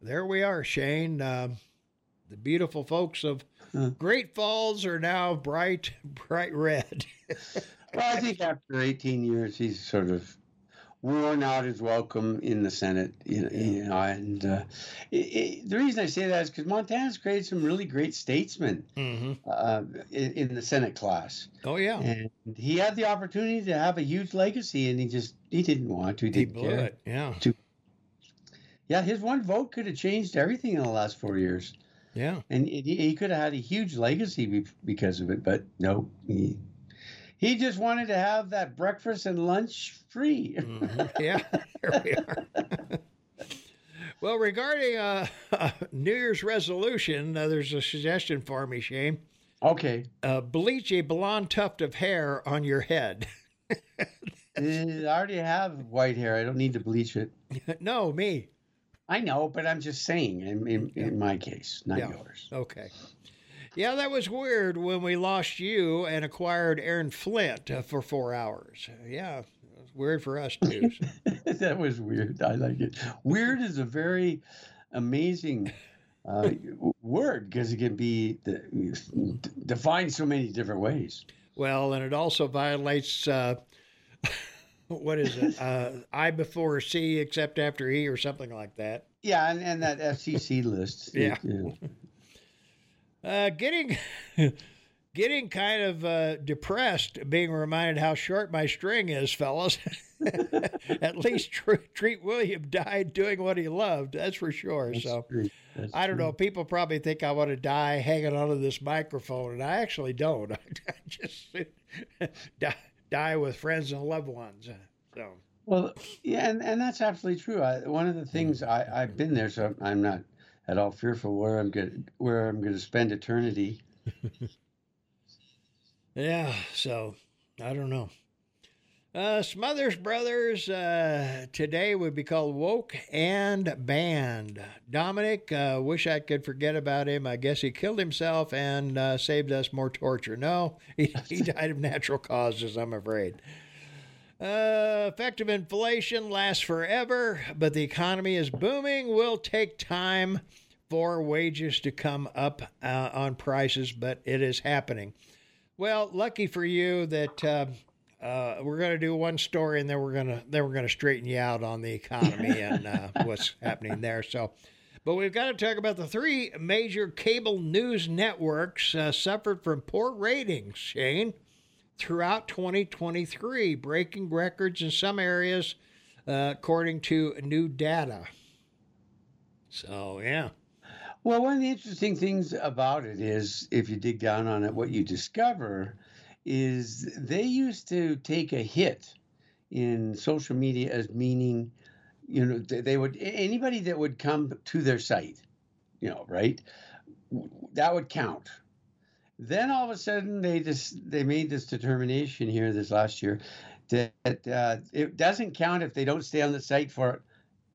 there we are, Shane. Uh, the beautiful folks of Great Falls are now bright, bright red. well, I think after 18 years, he's sort of worn out his welcome in the Senate. You know, you know and uh, it, it, the reason I say that is because Montana's created some really great statesmen mm-hmm. uh, in, in, the Senate class. Oh yeah, and he had the opportunity to have a huge legacy, and he just he didn't want to. He, he blew care. it. Yeah. To, yeah, his one vote could have changed everything in the last four years. Yeah. And he, could have had a huge legacy because of it, but no, he, he just wanted to have that breakfast and lunch free. mm-hmm. Yeah, here we are. well, regarding uh, New Year's resolution, uh, there's a suggestion for me, Shane. Okay. Uh, bleach a blonde tuft of hair on your head. I already have white hair. I don't need to bleach it. no, me. I know, but I'm just saying in, in, in my case, not yeah. yours. Okay. Yeah, that was weird when we lost you and acquired Aaron Flint uh, for four hours. Yeah, it was weird for us too. So. that was weird. I like it. Weird is a very amazing uh, word because it can be the, defined so many different ways. Well, and it also violates. Uh, what is it? Uh, I before C except after E or something like that. Yeah, and, and that FCC list. yeah. Uh, getting getting kind of uh, depressed being reminded how short my string is, fellas. At least Treat William died doing what he loved. That's for sure. That's so I don't true. know. People probably think I want to die hanging onto this microphone, and I actually don't. I just die, die with friends and loved ones. So. Well, yeah, and, and that's absolutely true. I, one of the things I, I've been there, so I'm not at all fearful where I'm going where I'm going to spend eternity. yeah, so I don't know. Uh, Smothers Brothers uh, today would be called Woke and Banned. Dominic, uh, wish I could forget about him. I guess he killed himself and uh, saved us more torture. No, he, he died of natural causes, I'm afraid. Uh, effective inflation lasts forever, but the economy is booming. Will take time for wages to come up uh, on prices, but it is happening. Well, lucky for you that uh, we're going to do one story, and then we're going to then we're going to straighten you out on the economy and uh, what's happening there. So, But we've got to talk about the three major cable news networks uh, suffered from poor ratings, Shane, throughout 2023, breaking records in some areas, uh, according to new data. So, yeah. Well, one of the interesting things about it is, if you dig down on it, what you discover is they used to take a hit in social media as meaning, you know, they would anybody that would come to their site, you know, right, that would count. Then all of a sudden they just they made this determination here this last year that uh, it doesn't count if they don't stay on the site for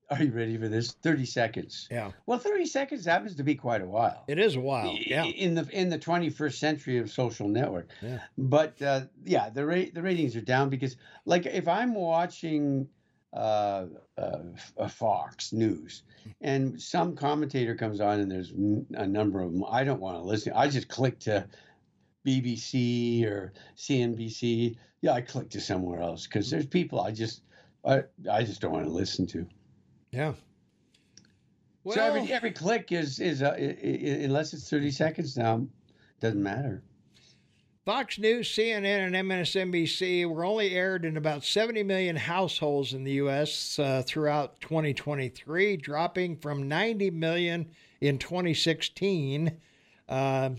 are you ready for this? Thirty seconds. Yeah. Well, thirty seconds happens to be quite a while. It is a while. Yeah. In the in the twenty first century of social network. Yeah. But uh, yeah, the rate the ratings are down because like if I'm watching uh, uh, Fox News and some commentator comes on and there's a number of them I don't want to listen. I just click to BBC or CNBC. Yeah, I click to somewhere else because there's people I just I, I just don't want to listen to. Yeah. Well, so every every click is is uh, unless it's thirty seconds now, doesn't matter. Fox News, CNN, and MSNBC were only aired in about 70 million households in the U.S. Uh, throughout 2023, dropping from 90 million in 2016. Uh,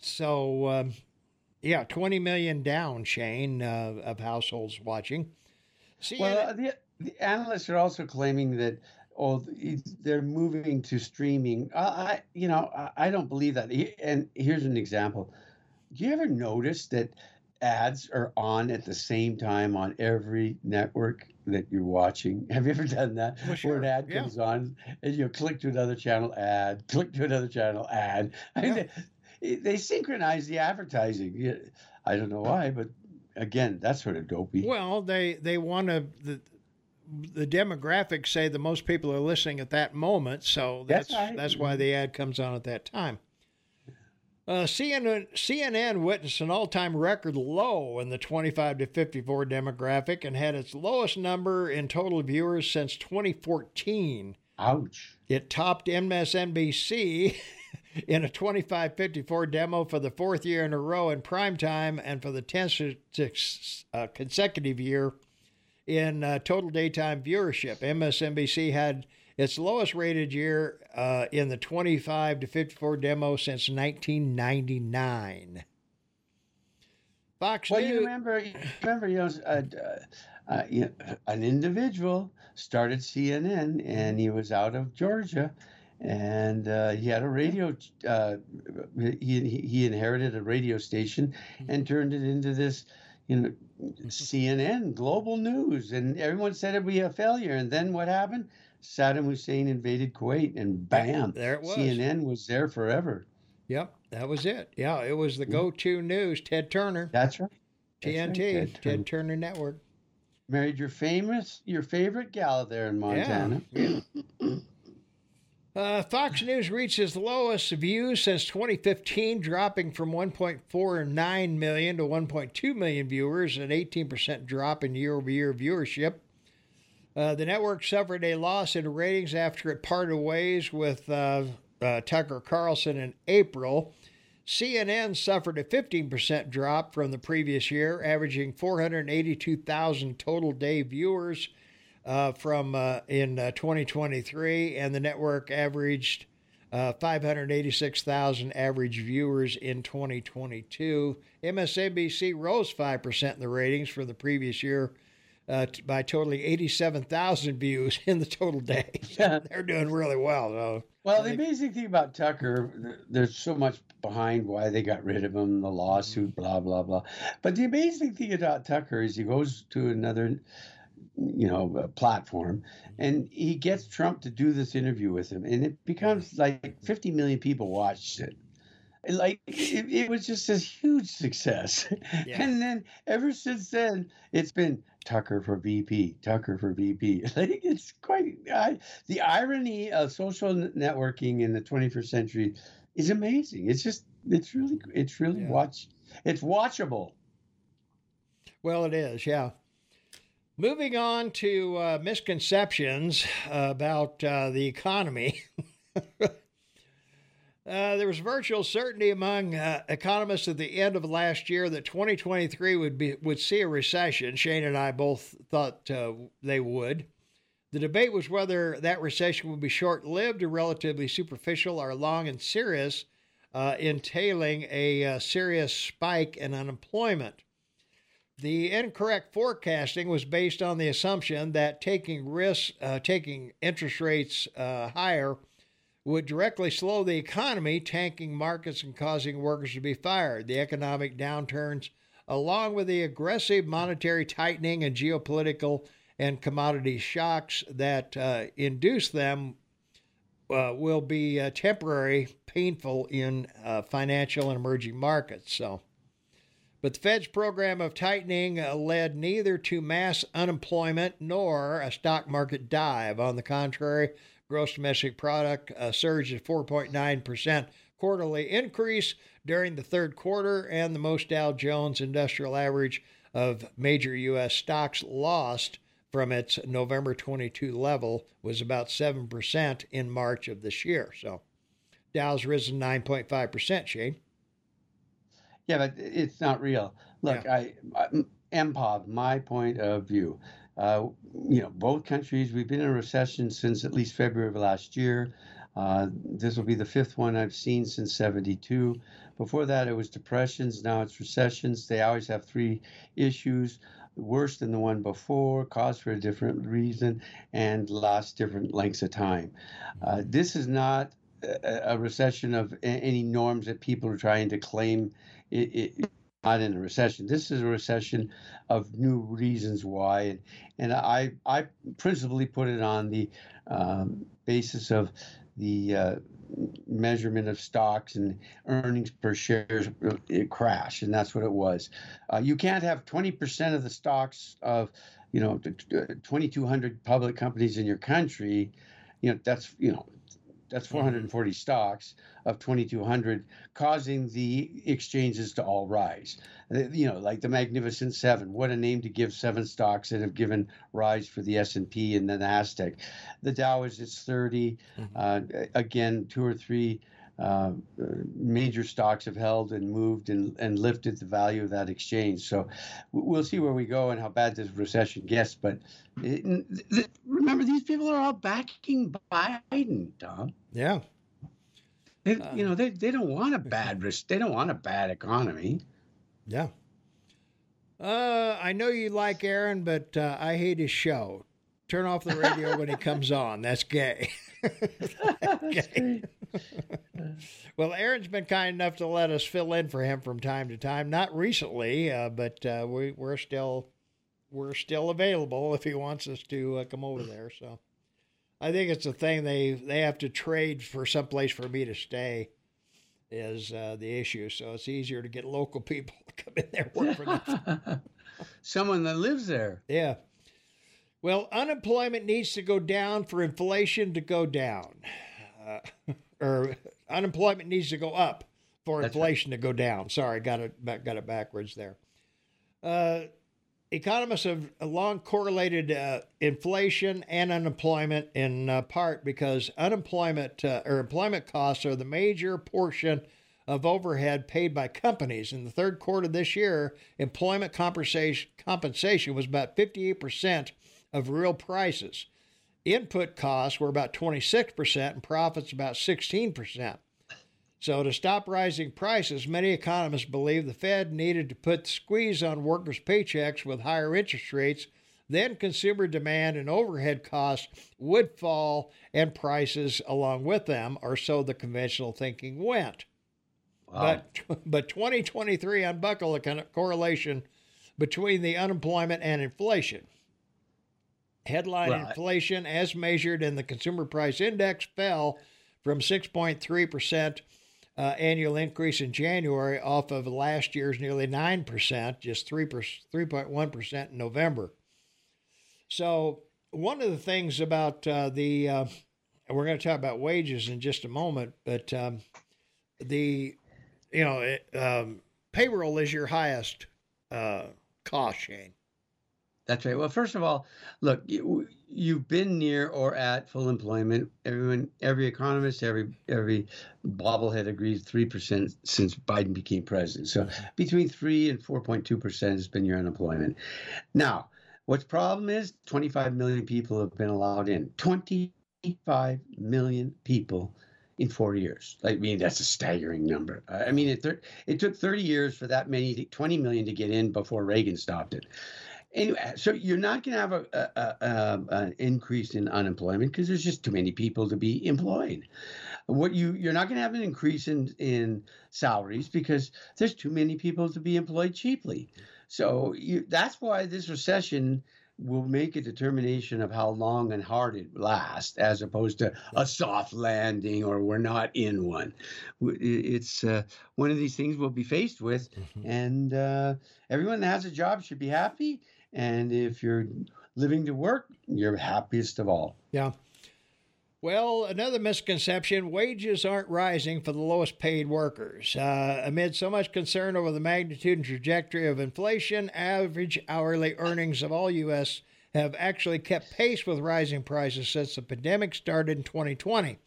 so, uh, yeah, 20 million down, Shane, uh, of households watching. CNN, well, the, the analysts are also claiming that oh they're moving to streaming. I you know I, don't believe that. And here's an example. Do you ever notice that ads are on at the same time on every network that you're watching. Have you ever done that? Well, sure. Where an ad yeah. comes on and you click to another channel ad, click to another channel ad. I mean, Yeah. they, they synchronize the advertising. I don't know why, but again, that's sort of dopey. Well, they they want to the demographics say the most people are listening at that moment, so that's That's that's, why the ad comes on at that time. Uh, CNN, CNN witnessed an all-time record low in the 25 to 54 demographic and had its lowest number in total viewers since 2014. Ouch. It topped MSNBC in a 25 54 demo for the fourth year in a row in prime time and for the 10th uh, consecutive year in uh, total daytime viewership. MSNBC had its lowest rated year uh, in the 25 to 54 demo since 1999. Fox Well, you News. remember, you remember, you know, uh, uh, you know, an individual started CNN, and he was out of Georgia, and uh, he had a radio. Uh, he he inherited a radio station and turned it into this, you know, CNN global news, and everyone said it'd be a failure. And then what happened? Saddam Hussein invaded Kuwait, and bam, There it was. CNN was there forever. Yep, that was it. Yeah, it was the mm-hmm. go to news. Ted Turner, That's right. That's right, TNT, Ted Ted, Turner. Turner Network. Married your famous, your favorite gal there in Montana. Yeah. Uh, Fox News reached its lowest views since 2015, dropping from 1.49 million to 1.2 million viewers, an 18% drop in year over year viewership. Uh, the network suffered a loss in ratings after it parted ways with uh, uh, Tucker Carlson in April. CNN suffered a 15% drop from the previous year, averaging 482,000 total day viewers uh, from uh, in uh, 2023, and the network averaged uh, 586,000 average viewers in 2022. MSNBC rose 5% in the ratings from the previous year uh, t- by totaling 87,000 views in the total day. They're doing really well. So. Well, the amazing thing about Tucker, there's so much behind why they got rid of him, the lawsuit, blah blah blah. But the amazing thing about Tucker is he goes to another, you know, platform, and he gets Trump to do this interview with him, and it becomes like 50 million people watched it. Like it, it was just this huge success, Yeah. and then ever since then, it's been Tucker for VP, Tucker for VP. Like it's quite I, the irony of social networking in the 21st century is amazing. It's just it's really it's really Yeah. watch it's watchable. Well, it is, yeah. Moving on to uh, misconceptions about uh, the economy. Uh, there was virtual certainty among uh, economists at the end of last year that 2023 would be would see a recession. Shane and I both thought uh, they would. The debate was whether that recession would be short-lived or relatively superficial or long and serious, uh, entailing a serious spike in unemployment. The incorrect forecasting was based on the assumption that taking risks, uh, taking interest rates higher would directly slow the economy, tanking markets and causing workers to be fired. The economic downturns, along with the aggressive monetary tightening and geopolitical and commodity shocks that uh, induce them, uh, will be uh, temporary, painful in uh, financial and emerging markets. So, but the Fed's program of tightening uh, led neither to mass unemployment nor a stock market dive. On the contrary, gross domestic product uh, surged at 4.9% quarterly increase during the third quarter, and the most Dow Jones Industrial Average of major U.S. stocks lost from its November 22 level was about 7% in March of this year. So Dow's risen 9.5%, Shane. Yeah, but it's not real. Look, yeah. I, I MPOV, my point of view. Uh, you know, both countries, we've been in a recession since at least February of last year. Uh, this will be the fifth one I've seen since 72. Before that, it was depressions. Now it's recessions. They always have three issues worse than the one before, caused for a different reason, and last different lengths of time. Uh, this is not a recession of any norms that people are trying to claim it, it, not in a recession. This is a recession of new reasons why, and, and I I principally put it on the um, basis of the uh, measurement of stocks and earnings per share crash, and that's what it was. Uh, you can't have 20% of the stocks of you know 2,200 public companies in your country. You know that's you know that's 440 stocks of 2200 causing the exchanges to all rise you know like the magnificent seven what a name to give seven stocks that have given rise for the s&p and the nasdaq the dow is its 30 mm-hmm. uh, again two or three uh, major stocks have held and moved and, and lifted the value of that exchange. So we'll see where we go and how bad this recession gets. But it, remember, these people are all backing Biden, Tom. Yeah. They, uh, you know, they, they don't want a bad risk. They don't want a bad economy. Yeah. Uh, I know you like Aaron, but uh, I hate his show. Turn off the radio when he comes on. That's gay. okay. well, Aaron's been kind enough to let us fill in for him from time to time. Not recently, uh, but uh, we, we're still we're still available if he wants us to uh, come over there. So I think it's a thing they they have to trade for some place for me to stay is uh, the issue. So it's easier to get local people to come in there work for them. Someone that lives there. Yeah. Well, unemployment needs to go down for inflation to go down. Uh, or unemployment needs to go up for That's inflation right. to go down. Sorry, got it got it backwards there. Uh, economists have long correlated uh, inflation and unemployment in uh, part because unemployment uh, or employment costs are the major portion of overhead paid by companies. In the third quarter this year, employment compensation compensation was about 58% of real prices. Input costs were about 26% and profits about 16%. So, to stop rising prices, many economists believe the Fed needed to put the squeeze on workers' paychecks with higher interest rates. Then consumer demand and overhead costs would fall and prices along with them, or so the conventional thinking went. Wow. But, but 2023 unbuckled a correlation between the unemployment and inflation. Headline right. inflation, as measured in the Consumer Price Index, fell from 6.3% uh, annual increase in January off of last year's nearly 9%, just 3 3.1% in November. So, one of the things about uh, the, uh, we're going to talk about wages in just a moment, but um, the, you know, it, um, payroll is your highest uh, cost, Shane. That's right. Well, first of all, look, you, you've been near or at full employment. Everyone, every economist, every every bobblehead agrees three percent since Biden became president. So between three and four point two percent has been your unemployment. Now, what's problem is twenty five million people have been allowed in. Twenty five million people in four years. I mean, that's a staggering number. I mean, it, it took 30 years for that many, 20 million to get in before Reagan stopped it. Anyway, so you're not going to have a, a, a, an increase in unemployment because there's just too many people to be employed. What you you're not going to have an increase in in salaries because there's too many people to be employed cheaply. So you, that's why this recession will make a determination of how long and hard it lasts, as opposed to a soft landing or we're not in one. It's uh, one of these things we'll be faced with, mm-hmm. and uh, everyone that has a job should be happy and if you're living to work, you're happiest of all. Yeah. Well, another misconception wages aren't rising for the lowest paid workers. Uh, amid so much concern over the magnitude and trajectory of inflation, average hourly earnings of all U.S. have actually kept pace with rising prices since the pandemic started in 2020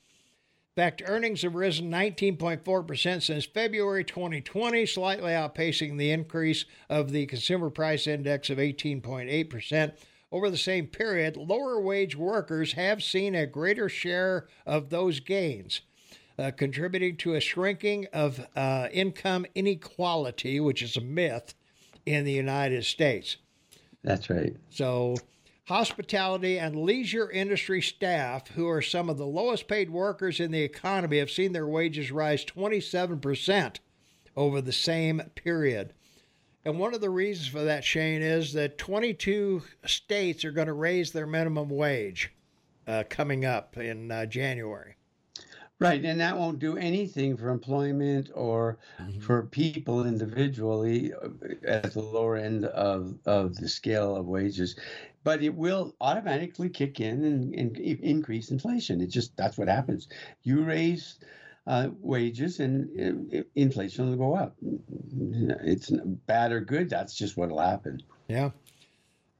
fact, earnings have risen 19.4% since February 2020, slightly outpacing the increase of the Consumer Price Index of 18.8%. Over the same period, lower wage workers have seen a greater share of those gains, uh, contributing to a shrinking of uh, income inequality, which is a myth in the United States. That's right. So, Hospitality and leisure industry staff, who are some of the lowest paid workers in the economy, have seen their wages rise 27% over the same period. And one of the reasons for that, Shane, is that 22 states are going to raise their minimum wage uh, coming up in uh, January. Right, and that won't do anything for employment or mm-hmm. for people individually uh, at the lower end of, of the scale of wages but it will automatically kick in and, and increase inflation. It just that's what happens. You raise uh, wages and uh, inflation will go up. It's bad or good. That's just what'll happen. Yeah.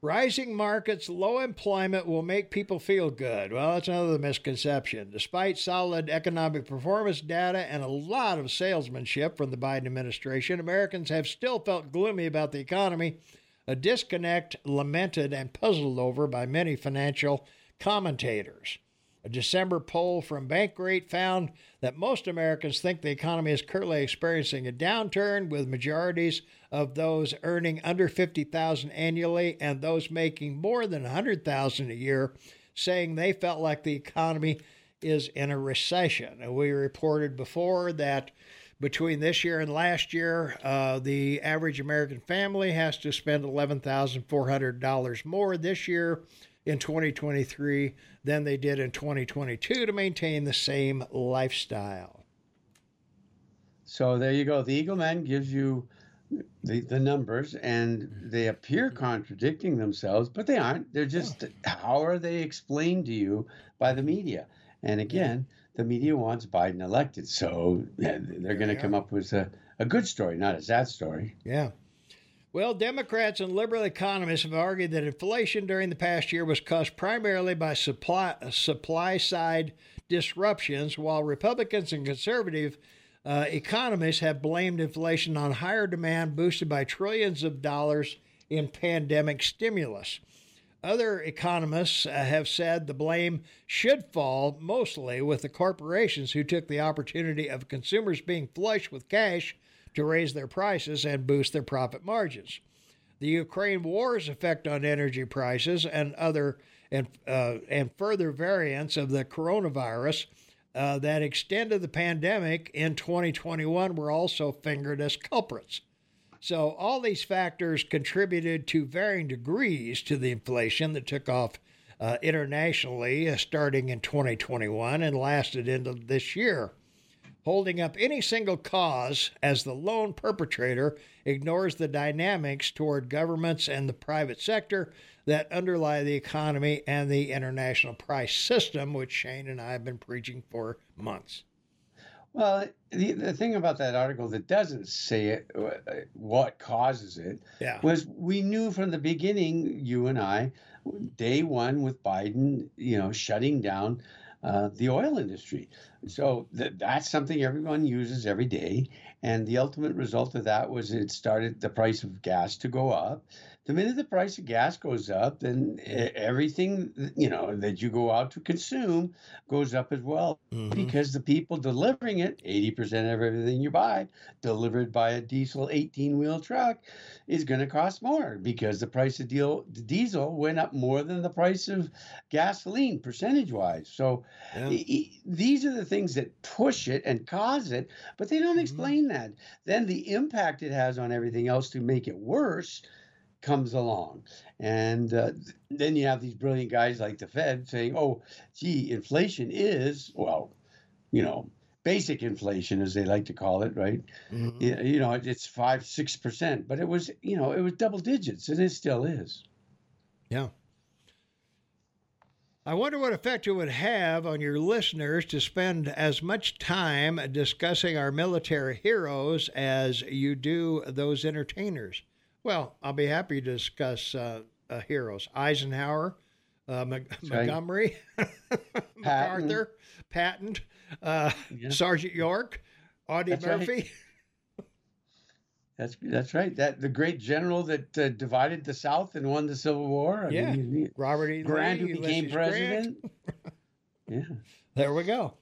Rising markets, low employment will make people feel good. Well, that's another misconception. Despite solid economic performance data and a lot of salesmanship from the Biden administration, Americans have still felt gloomy about the economy a disconnect lamented and puzzled over by many financial commentators. A December poll from Bankrate found that most Americans think the economy is currently experiencing a downturn, with majorities of those earning under 50,000 annually and those making more than 100,000 a year saying they felt like the economy is in a recession. And we reported before that between this year and last year, uh, the average American family has to spend $11,400 more this year in 2023 than they did in 2022 to maintain the same lifestyle. So there you go. The Eagle Man gives you the, the numbers and they appear contradicting themselves, but they aren't. They're just how are they explained to you by the media? And again, the media wants Biden elected. So they're going to come up with a, a good story, not a sad story. Yeah. Well, Democrats and liberal economists have argued that inflation during the past year was caused primarily by supply supply side disruptions, while Republicans and conservative uh, economists have blamed inflation on higher demand boosted by trillions of dollars in pandemic stimulus. Other economists uh, have said the blame should fall mostly with the corporations who took the opportunity of consumers being flush with cash to raise their prices and boost their profit margins. The Ukraine war's effect on energy prices and other and uh, and further variants of the coronavirus uh, that extended the pandemic in 2021 were also fingered as culprits. So, all these factors contributed to varying degrees to the inflation that took off uh, internationally uh, starting in 2021 and lasted into this year. Holding up any single cause as the lone perpetrator ignores the dynamics toward governments and the private sector that underlie the economy and the international price system, which Shane and I have been preaching for months. Well, the, the thing about that article that doesn't say it, what causes it, yeah. was we knew from the beginning, you and I, day one with Biden, you know, shutting down uh, the oil industry. So th- that's something everyone uses every day. And the ultimate result of that was it started the price of gas to go up the minute the price of gas goes up, then everything you know that you go out to consume goes up as well mm-hmm. because the people delivering it, 80% of everything you buy delivered by a diesel 18-wheel truck is going to cost more because the price of deal, diesel went up more than the price of gasoline percentage-wise. So yeah. e- these are the things that push it and cause it, but they don't mm-hmm. explain that. Then the impact it has on everything else to make it worse comes along. And uh, then you have these brilliant guys like the Fed saying, oh, gee, inflation is, well, you know, basic inflation, as they like to call it, right? Mm-hmm. You, you know, it's five, 6%, but it was, you know, it was double digits, and it still is. Yeah. I wonder what effect it would have on your listeners to spend as much time discussing our military heroes as you do those entertainers. Well, I'll be happy to discuss uh, uh, heroes Eisenhower, uh, Montgomery, MacArthur, Patton, uh, yeah. Sergeant York, Audie that's Murphy. Right. That's that's right. That the great general that uh, divided the South and won the Civil War. I yeah, mean, Robert E. Grant, Lee, who became Ulysses president. yeah, there we go.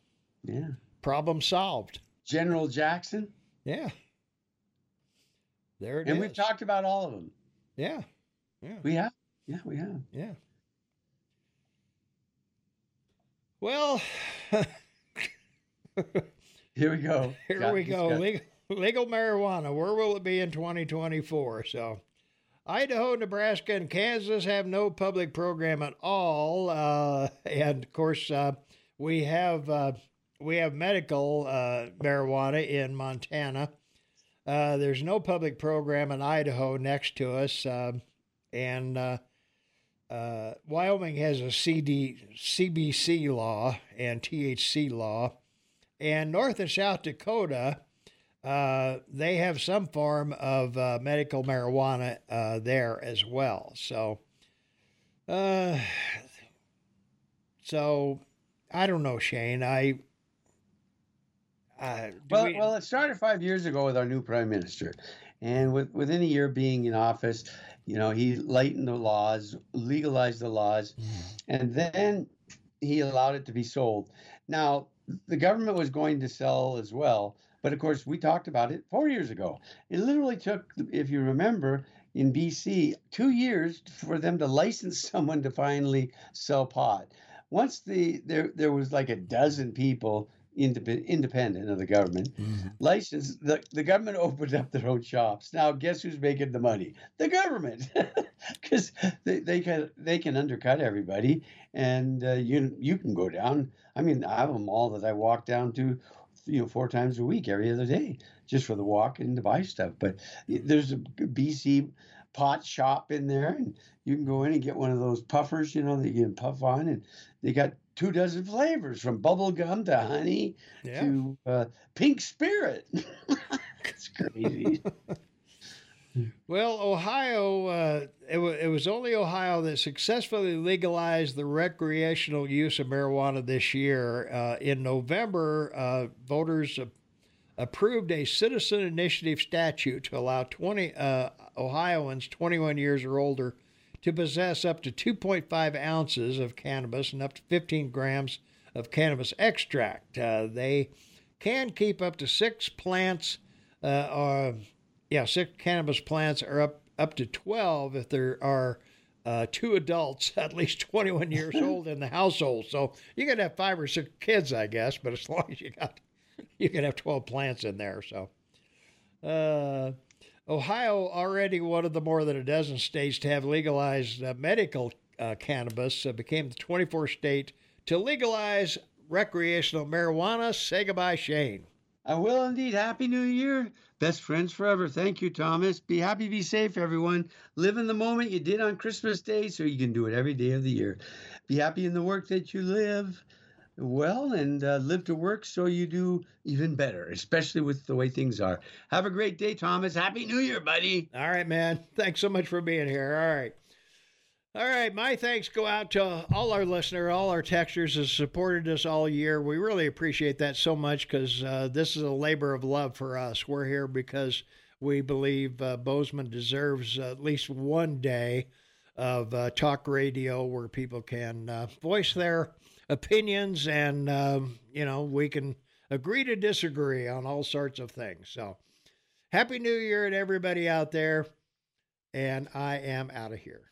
Yeah, problem solved. General Jackson. Yeah. There it and is. we've talked about all of them. Yeah. Yeah. We have. Yeah, we have. Yeah. Well, here we go. Here got, we go. Got... Legal, legal marijuana. Where will it be in 2024? So, Idaho, Nebraska, and Kansas have no public program at all. Uh, and of course, uh, we have uh, we have medical uh, marijuana in Montana. Uh, there's no public program in Idaho next to us, uh, and uh, uh Wyoming has a CD, CBC law and THC law, and North and South Dakota, uh, they have some form of uh, medical marijuana there as well. So, so I don't know, Shane. I uh, well, we... well, it started five years ago with our new prime minister, and with, within a year being in office, you know, he lightened the laws, legalized the laws, mm. and then he allowed it to be sold. Now, the government was going to sell as well, but of course, we talked about it four years ago. It literally took, if you remember, in BC, two years for them to license someone to finally sell pot. Once the there there was like a dozen people independent of the government, mm-hmm. licensed. The, the government opened up their own shops. Now, guess who's making the money? The government, because they, they can they can undercut everybody, and uh, you you can go down. I mean, I have a mall that I walk down to, you know, four times a week, every other day, just for the walk and to buy stuff. But there's a BC pot shop in there, and you can go in and get one of those puffers, you know, that you can puff on, and they got two dozen flavors from bubblegum to honey yeah. to uh, pink spirit. it's crazy. well, Ohio, uh, it, w- it was only Ohio that successfully legalized the recreational use of marijuana this year. Uh, in November, uh, voters approved a citizen initiative statute to allow 20 uh, Ohioans 21 years or older to possess up to 2.5 ounces of cannabis and up to 15 grams of cannabis extract. Uh, they can keep up to six plants, uh, or yeah, six cannabis plants, or up up to 12 if there are uh, two adults at least 21 years old in the household. So you can have five or six kids, I guess, but as long as you got, you can have 12 plants in there. So. Uh, Ohio, already one of the more than a dozen states to have legalized uh, medical uh, cannabis, uh, became the 24th state to legalize recreational marijuana. Say goodbye, Shane. I will indeed. Happy New Year. Best friends forever. Thank you, Thomas. Be happy, be safe, everyone. Live in the moment you did on Christmas Day so you can do it every day of the year. Be happy in the work that you live. Well and uh, live to work so you do even better, especially with the way things are. Have a great day, Thomas. Happy New Year, buddy. All right, man. Thanks so much for being here. All right. All right, my thanks go out to all our listeners, all our texters has supported us all year. We really appreciate that so much because uh, this is a labor of love for us. We're here because we believe uh, Bozeman deserves at least one day of uh, talk radio where people can uh, voice their opinions and, um, you know, we can agree to disagree on all sorts of things. So, Happy New Year to everybody out there. And I am out of here.